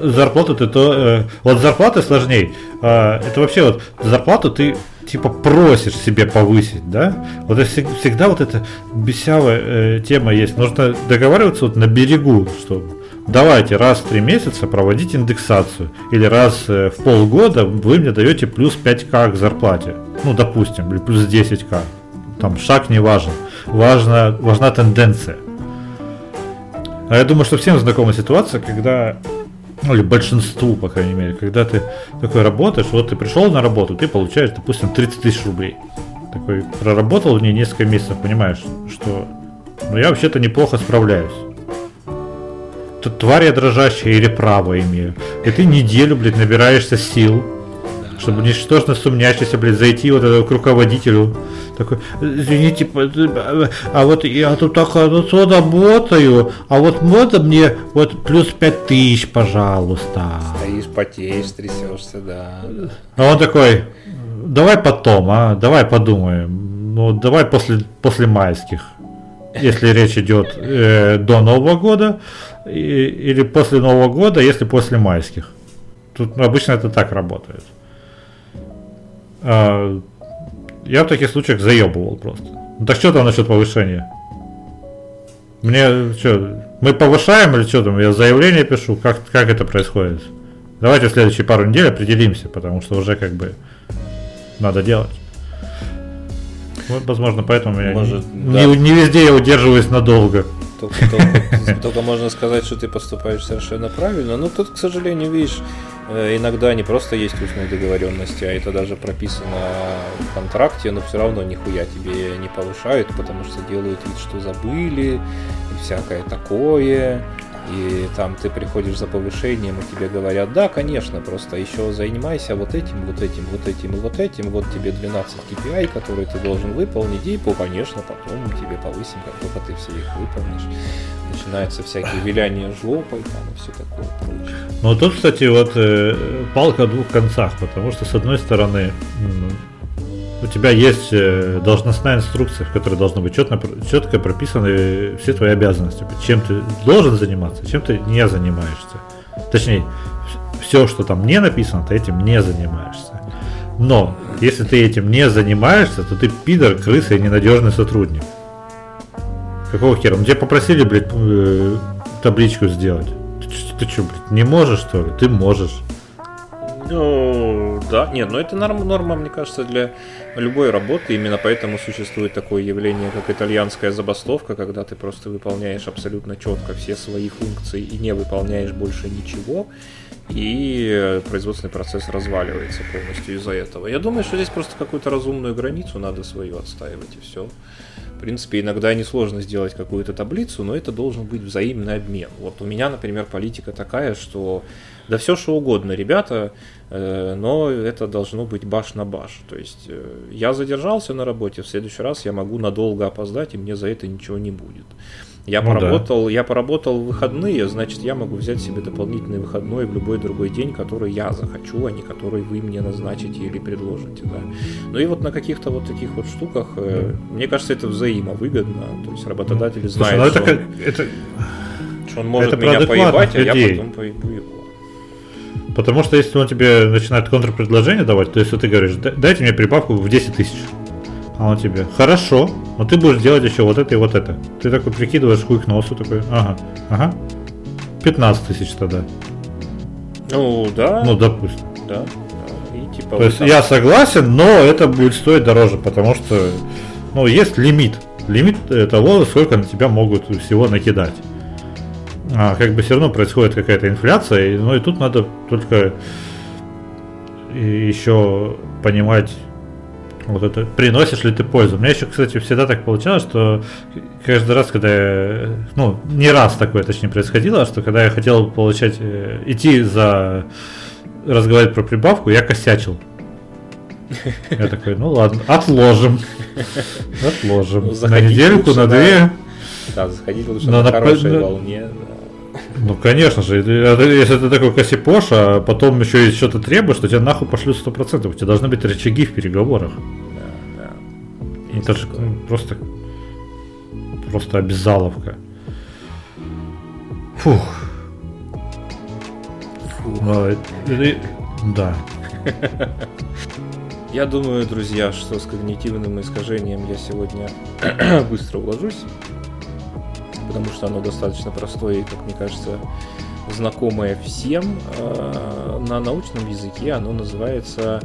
зарплату, ты то. Э, вот зарплаты сложней. Э, это вообще вот зарплату ты типа просишь себе повысить, да? Вот всегда вот эта бесявая э, тема есть. Нужно договариваться вот на берегу, что давайте раз в три месяца проводить индексацию. Или раз э, в полгода вы мне даете плюс 5к к зарплате. Ну, допустим, или плюс 10к. Там шаг не важен. Важна, важна тенденция. А я думаю, что всем знакома ситуация, когда ну или большинству, по крайней мере, когда ты такой работаешь, вот ты пришел на работу, ты получаешь, допустим, 30 тысяч рублей. Такой проработал в ней несколько месяцев, понимаешь, что ну я вообще-то неплохо справляюсь. Тварь я дрожащая или право имею. И ты неделю, блядь, набираешься сил, чтобы ничтожно сумнящийся, блядь, зайти вот к руководителю. Такой, извините, а вот я тут так хорошо работаю, а вот можно мне вот плюс пять тысяч, пожалуйста. Стоишь, потеешь, трясешься, да. А он такой, давай потом, а, давай подумаем. Ну, давай после, после майских, если речь идет э, до Нового года, и, или после Нового года, если после майских. Тут обычно это так работает. А, я в таких случаях заебывал просто. Ну так что там насчет повышения? Мне что, мы повышаем или что там? Я заявление пишу, как, как это происходит? Давайте в следующие пару недель определимся, потому что уже как бы надо делать. Вот, возможно, поэтому я Может, не, да. не, не везде я удерживаюсь надолго. Только, только, только можно сказать, что ты поступаешь совершенно правильно. Но тут, к сожалению, видишь, Э, иногда не просто есть устные договоренности, а это даже прописано в контракте, но все равно нихуя тебе не повышают, потому что делают вид, что забыли и всякое такое. И там ты приходишь за повышением, и тебе говорят, да, конечно, просто еще занимайся вот этим, вот этим, вот этим и вот этим, вот тебе 12 KPI, которые ты должен выполнить, и, конечно, потом тебе повысим, как только ты все их выполнишь начинаются всякие виляния жопой там и все такое прочее. Ну тут, кстати, вот э, палка о двух концах, потому что с одной стороны у тебя есть э, должностная инструкция, в которой должны быть четко, четко прописаны все твои обязанности. Чем ты должен заниматься, чем ты не занимаешься. Точнее, все, что там не написано, ты этим не занимаешься. Но если ты этим не занимаешься, то ты пидор, крыса и ненадежный сотрудник. Какого хера? Ну тебя попросили, блядь, э, табличку сделать. Ты, ты что, блядь, не можешь, что ли? Ты можешь. Ну, да, нет, но это норма, норма, мне кажется, для любой работы. Именно поэтому существует такое явление, как итальянская забастовка, когда ты просто выполняешь абсолютно четко все свои функции и не выполняешь больше ничего, и производственный процесс разваливается полностью из-за этого. Я думаю, что здесь просто какую-то разумную границу надо свою отстаивать, и все. В принципе, иногда несложно сделать какую-то таблицу, но это должен быть взаимный обмен. Вот у меня, например, политика такая, что да все что угодно, ребята, э, но это должно быть баш на баш. То есть э, я задержался на работе, в следующий раз я могу надолго опоздать, и мне за это ничего не будет. Я ну, поработал, да. я поработал в выходные, значит, я могу взять себе дополнительный выходной в любой другой день, который я захочу, а не который вы мне назначите или предложите, да. Ну и вот на каких-то вот таких вот штуках, э, мне кажется, это взаимовыгодно. То есть работодатель знает, Слушай, ну, что, это, он, это, что он может это меня поебать, людей. а я потом поебу его. Потому что если он тебе начинает контрпредложение давать, то есть ты говоришь, дайте мне прибавку в 10 тысяч. А он тебе, хорошо, но ты будешь делать еще вот это и вот это. Ты такой прикидываешь хуй к носу, такой, ага, ага, 15 тысяч тогда. Ну, да. Ну, допустим. Да. И, типа, То есть там... я согласен, но это будет стоить дороже, потому что, ну, есть лимит. Лимит того, сколько на тебя могут всего накидать. А, как бы все равно происходит какая-то инфляция, ну и тут надо только еще понимать, вот это приносишь ли ты пользу. У меня еще, кстати, всегда так получалось, что каждый раз, когда я, ну, не раз такое, точнее, происходило, что когда я хотел получать, э, идти за разговаривать про прибавку, я косячил. Я такой, ну ладно, отложим. Отложим. Ну, на недельку, на две. Да, заходить лучше на, на хорошей волне. Ну, конечно же, если ты такой косипош, а потом еще и что-то требуешь, то тебя нахуй пошлют 100%. У тебя должны быть рычаги в переговорах. Да, да. Это же ну, просто, просто обязаловка. Фух. Фух. А, это, да. Я думаю, друзья, что с когнитивным искажением я сегодня быстро уложусь, потому что оно достаточно простое и, как мне кажется, знакомое всем. Э, на научном языке оно называется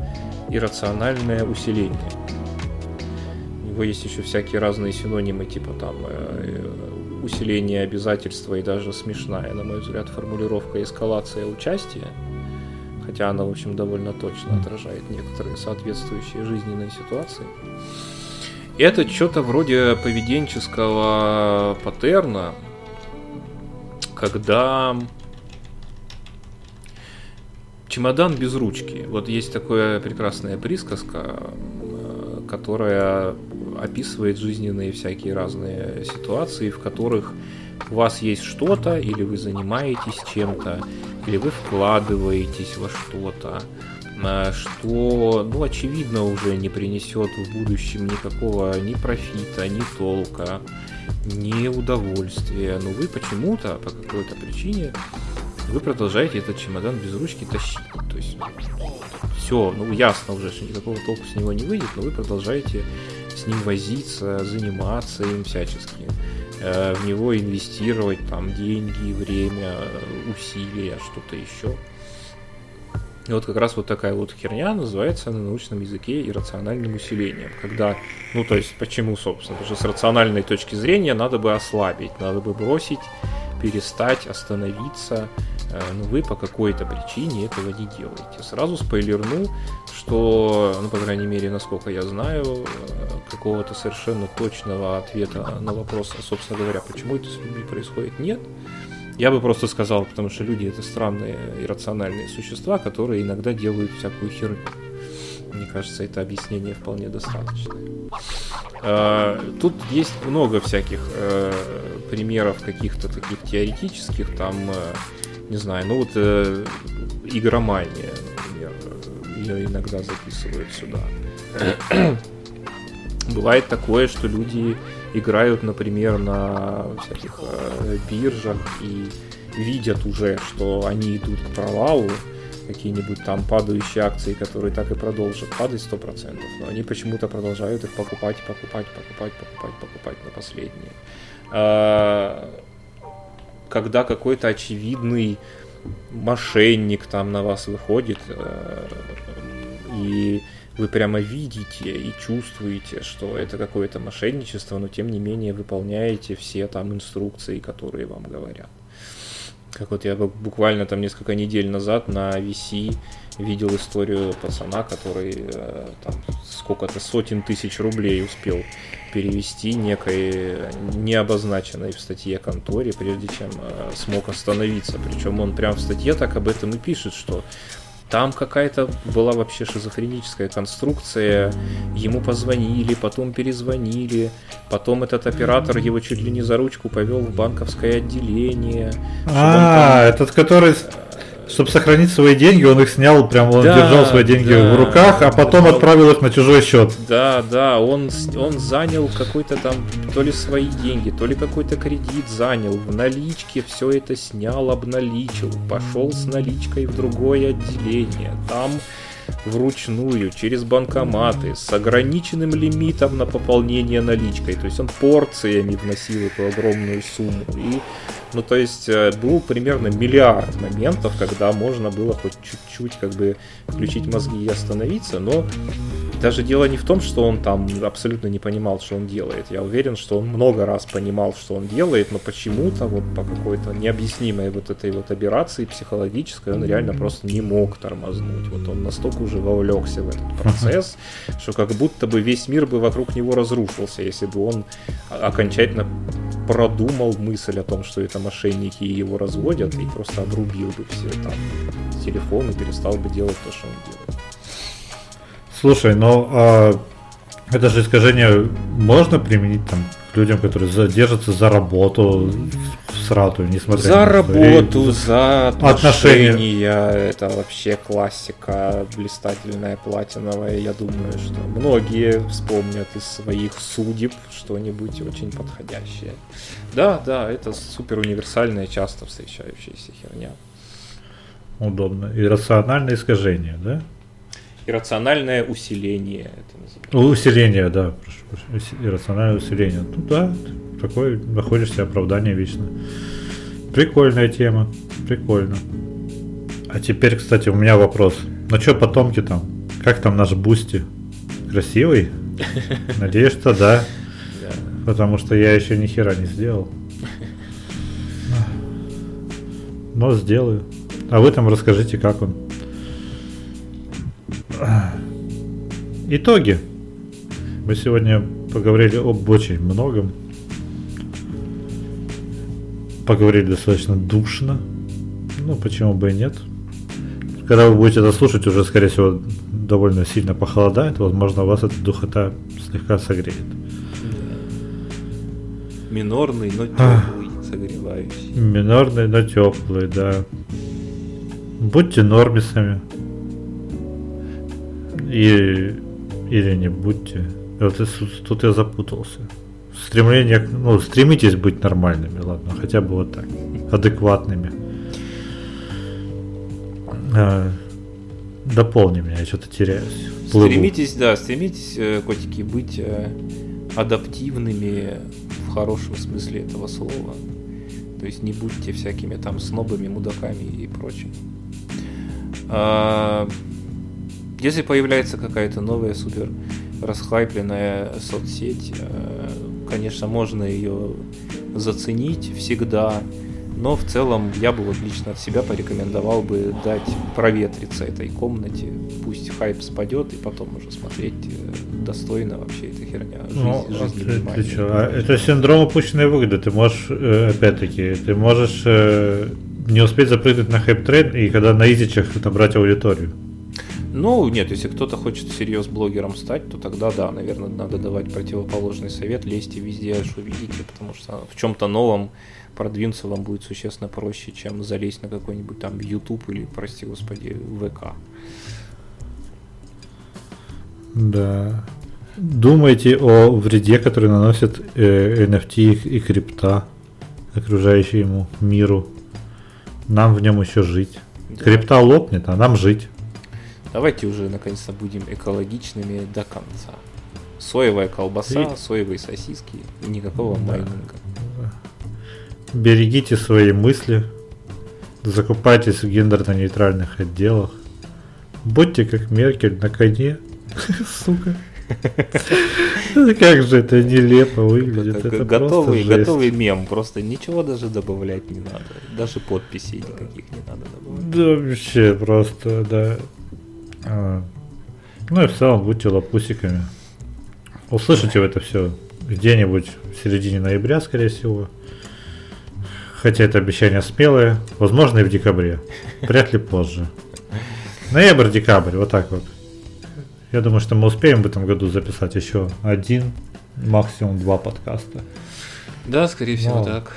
иррациональное усиление. У него есть еще всякие разные синонимы, типа там э, усиление обязательства и даже смешная, на мой взгляд, формулировка эскалация участия хотя она, в общем, довольно точно отражает некоторые соответствующие жизненные ситуации. Это что-то вроде поведенческого паттерна, когда чемодан без ручки. Вот есть такая прекрасная присказка, которая описывает жизненные всякие разные ситуации, в которых у вас есть что-то, или вы занимаетесь чем-то, или вы вкладываетесь во что-то, что, ну, очевидно, уже не принесет в будущем никакого ни профита, ни толка, ни удовольствия. Но вы почему-то, по какой-то причине, вы продолжаете этот чемодан без ручки тащить. То есть все, ну ясно уже, что никакого толку с него не выйдет, но вы продолжаете с ним возиться, заниматься им всячески. Э, в него инвестировать там деньги, время, усилия, что-то еще. И вот как раз вот такая вот херня называется на научном языке иррациональным усилением. Когда, ну то есть почему, собственно, потому что с рациональной точки зрения надо бы ослабить, надо бы бросить, перестать, остановиться, Э, но вы по какой-то причине этого не делаете. Сразу спойлерну, что, ну, по крайней мере, насколько я знаю, э, какого-то совершенно точного ответа на вопрос, собственно говоря, почему это с людьми происходит, нет. Я бы просто сказал, потому что люди это странные иррациональные существа, которые иногда делают всякую херню. Мне кажется, это объяснение вполне достаточно. Э, тут есть много всяких примеров каких-то таких теоретических, там не знаю, ну вот э, игромания, например, ее иногда записывают сюда. Бывает такое, что люди играют, например, на всяких э, биржах и видят уже, что они идут к провалу, какие-нибудь там падающие акции, которые так и продолжат падать 100%, но они почему-то продолжают их покупать, покупать, покупать, покупать, покупать на последние. А, когда какой-то очевидный мошенник там на вас выходит, э, и вы прямо видите и чувствуете, что это какое-то мошенничество, но тем не менее выполняете все там инструкции, которые вам говорят. Как вот я буквально там несколько недель назад на VC видел историю пацана, который э, там сколько-то сотен тысяч рублей успел перевести некой необозначенной в статье конторе, прежде чем э, смог остановиться. Причем он прям в статье так об этом и пишет, что там какая-то была вообще шизофреническая конструкция. Ему позвонили, потом перезвонили. Потом этот оператор его чуть ли не за ручку повел в банковское отделение. А, там... этот, который чтобы сохранить свои деньги, он их снял, прям он да, держал свои деньги да, в руках, а потом да, отправил их на чужой счет. Да, да, он, он занял какой-то там, то ли свои деньги, то ли какой-то кредит занял, в наличке все это снял, обналичил, пошел с наличкой в другое отделение, там вручную, через банкоматы, с ограниченным лимитом на пополнение наличкой. То есть он порциями вносил эту огромную сумму. И ну, то есть э, был примерно миллиард моментов, когда можно было хоть чуть-чуть как бы включить мозги и остановиться, но даже дело не в том, что он там абсолютно не понимал, что он делает. Я уверен, что он много раз понимал, что он делает, но почему-то вот по какой-то необъяснимой вот этой вот операции психологической он реально просто не мог тормознуть. Вот он настолько уже вовлекся в этот процесс, что как будто бы весь мир бы вокруг него разрушился, если бы он окончательно продумал мысль о том, что это мошенники и его разводят, и просто обрубил бы все там телефон и перестал бы делать то, что он делает. Слушай, ну а это же искажение можно применить там к людям, которые задержатся за работу срату, несмотря за на работу, за отношения. отношения. Это вообще классика блистательная, платиновая. Я думаю, что многие вспомнят из своих судеб что-нибудь очень подходящее. Да, да, это супер универсальная, часто встречающаяся херня. Удобно. И рациональное искажение, да? Иррациональное усиление это называется. Усиление, да, иррациональное усиление. Ну да, такое находишь себе оправдание вечно. Прикольная тема, прикольно. А теперь, кстати, у меня вопрос. Ну что, потомки там? Как там наш Boosty? Красивый? Надеюсь, что да. Потому что я еще ни хера не сделал. Но сделаю. А вы там расскажите, как он. Итоги. Мы сегодня поговорили об очень многом. Поговорили достаточно душно. Ну, почему бы и нет. Когда вы будете это слушать, уже, скорее всего, довольно сильно похолодает. Возможно, вас эта духота слегка согреет. Минорный, но теплый, согревающий. Минорный, но теплый, да. Будьте нормисами. И, или не будьте. Вот тут я запутался. Стремление, ну, стремитесь быть нормальными, ладно, хотя бы вот так, адекватными. А, дополни меня, я что-то теряюсь. Плыву. Стремитесь, да, стремитесь, э, котики, быть э, адаптивными в хорошем смысле этого слова. То есть не будьте всякими там снобами, мудаками и прочим. А, если появляется какая-то новая супер расхайпленная соцсеть, э, конечно, можно ее заценить всегда, но в целом я бы вот лично от себя порекомендовал бы дать проветриться этой комнате, пусть хайп спадет и потом уже смотреть э, достойно вообще эта херня. Жизнь, ну, жизнь ты, ты что? А это синдром упущенной выгоды. Ты можешь, э, опять-таки, ты можешь не успеть запрыгнуть на hype train и когда на изичах набрать аудиторию. Ну, нет, если кто-то хочет всерьез блогером стать, то тогда да, наверное, надо давать противоположный совет, лезьте везде, что видите, потому что в чем-то новом продвинуться вам будет существенно проще, чем залезть на какой-нибудь там YouTube или, прости господи, ВК. Да. Думайте о вреде, который наносит э, NFT и крипта окружающему миру. Нам в нем еще жить. Да. Крипта лопнет, а нам жить. Давайте уже наконец-то будем экологичными до конца. Соевая колбаса, и... соевые сосиски, никакого да. майнинга. Берегите свои мысли, закупайтесь в гендерно-нейтральных отделах, будьте как Меркель на коне, сука. Как же это нелепо выглядит. Это готовый, готовый мем, просто ничего даже добавлять не надо. Даже подписей никаких не надо добавлять. Да вообще просто, да. А, ну и в целом будьте лопусиками. Услышите вы это все где-нибудь в середине ноября, скорее всего. Хотя это обещание смелое, возможно и в декабре. Вряд ли позже. Ноябрь-декабрь, вот так вот. Я думаю, что мы успеем в этом году записать еще один, максимум два подкаста. Да, скорее всего, Но... так.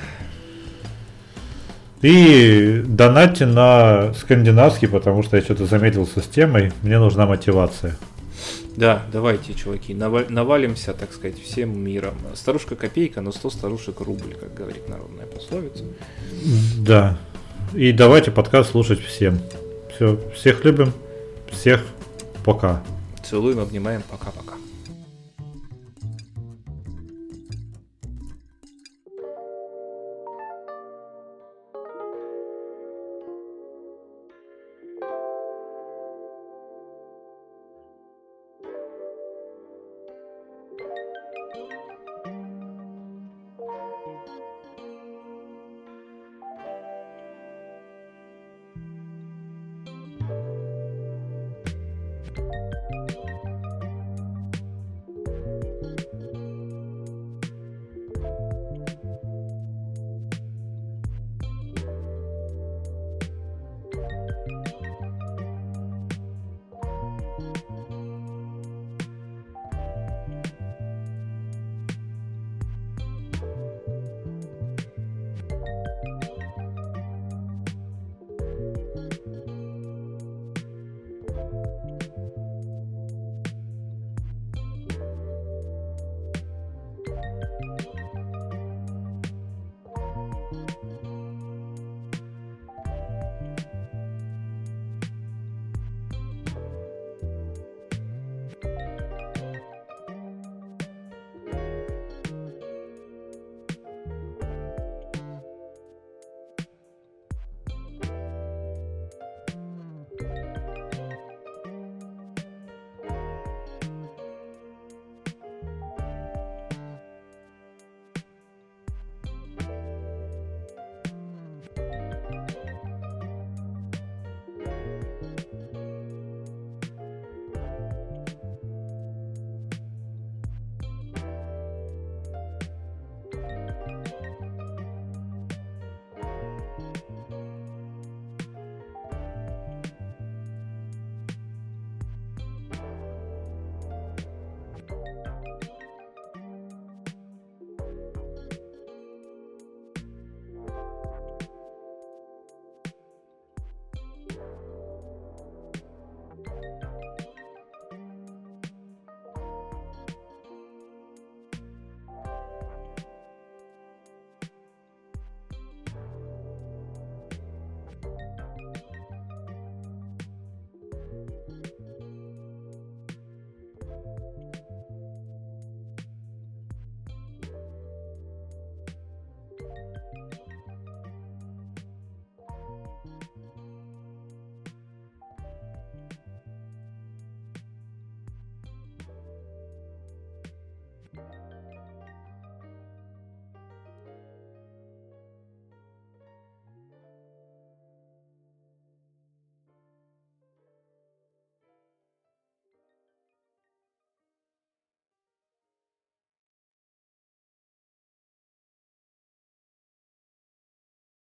И донатьте на скандинавский, потому что я что-то заметил с темой. Мне нужна мотивация. Да, давайте, чуваки, навалимся, так сказать, всем миром. Старушка копейка, но 100 старушек рубль, как говорит народная пословица. Да. И давайте подкаст слушать всем. Все, всех любим, всех пока. Целуем, обнимаем, пока-пока.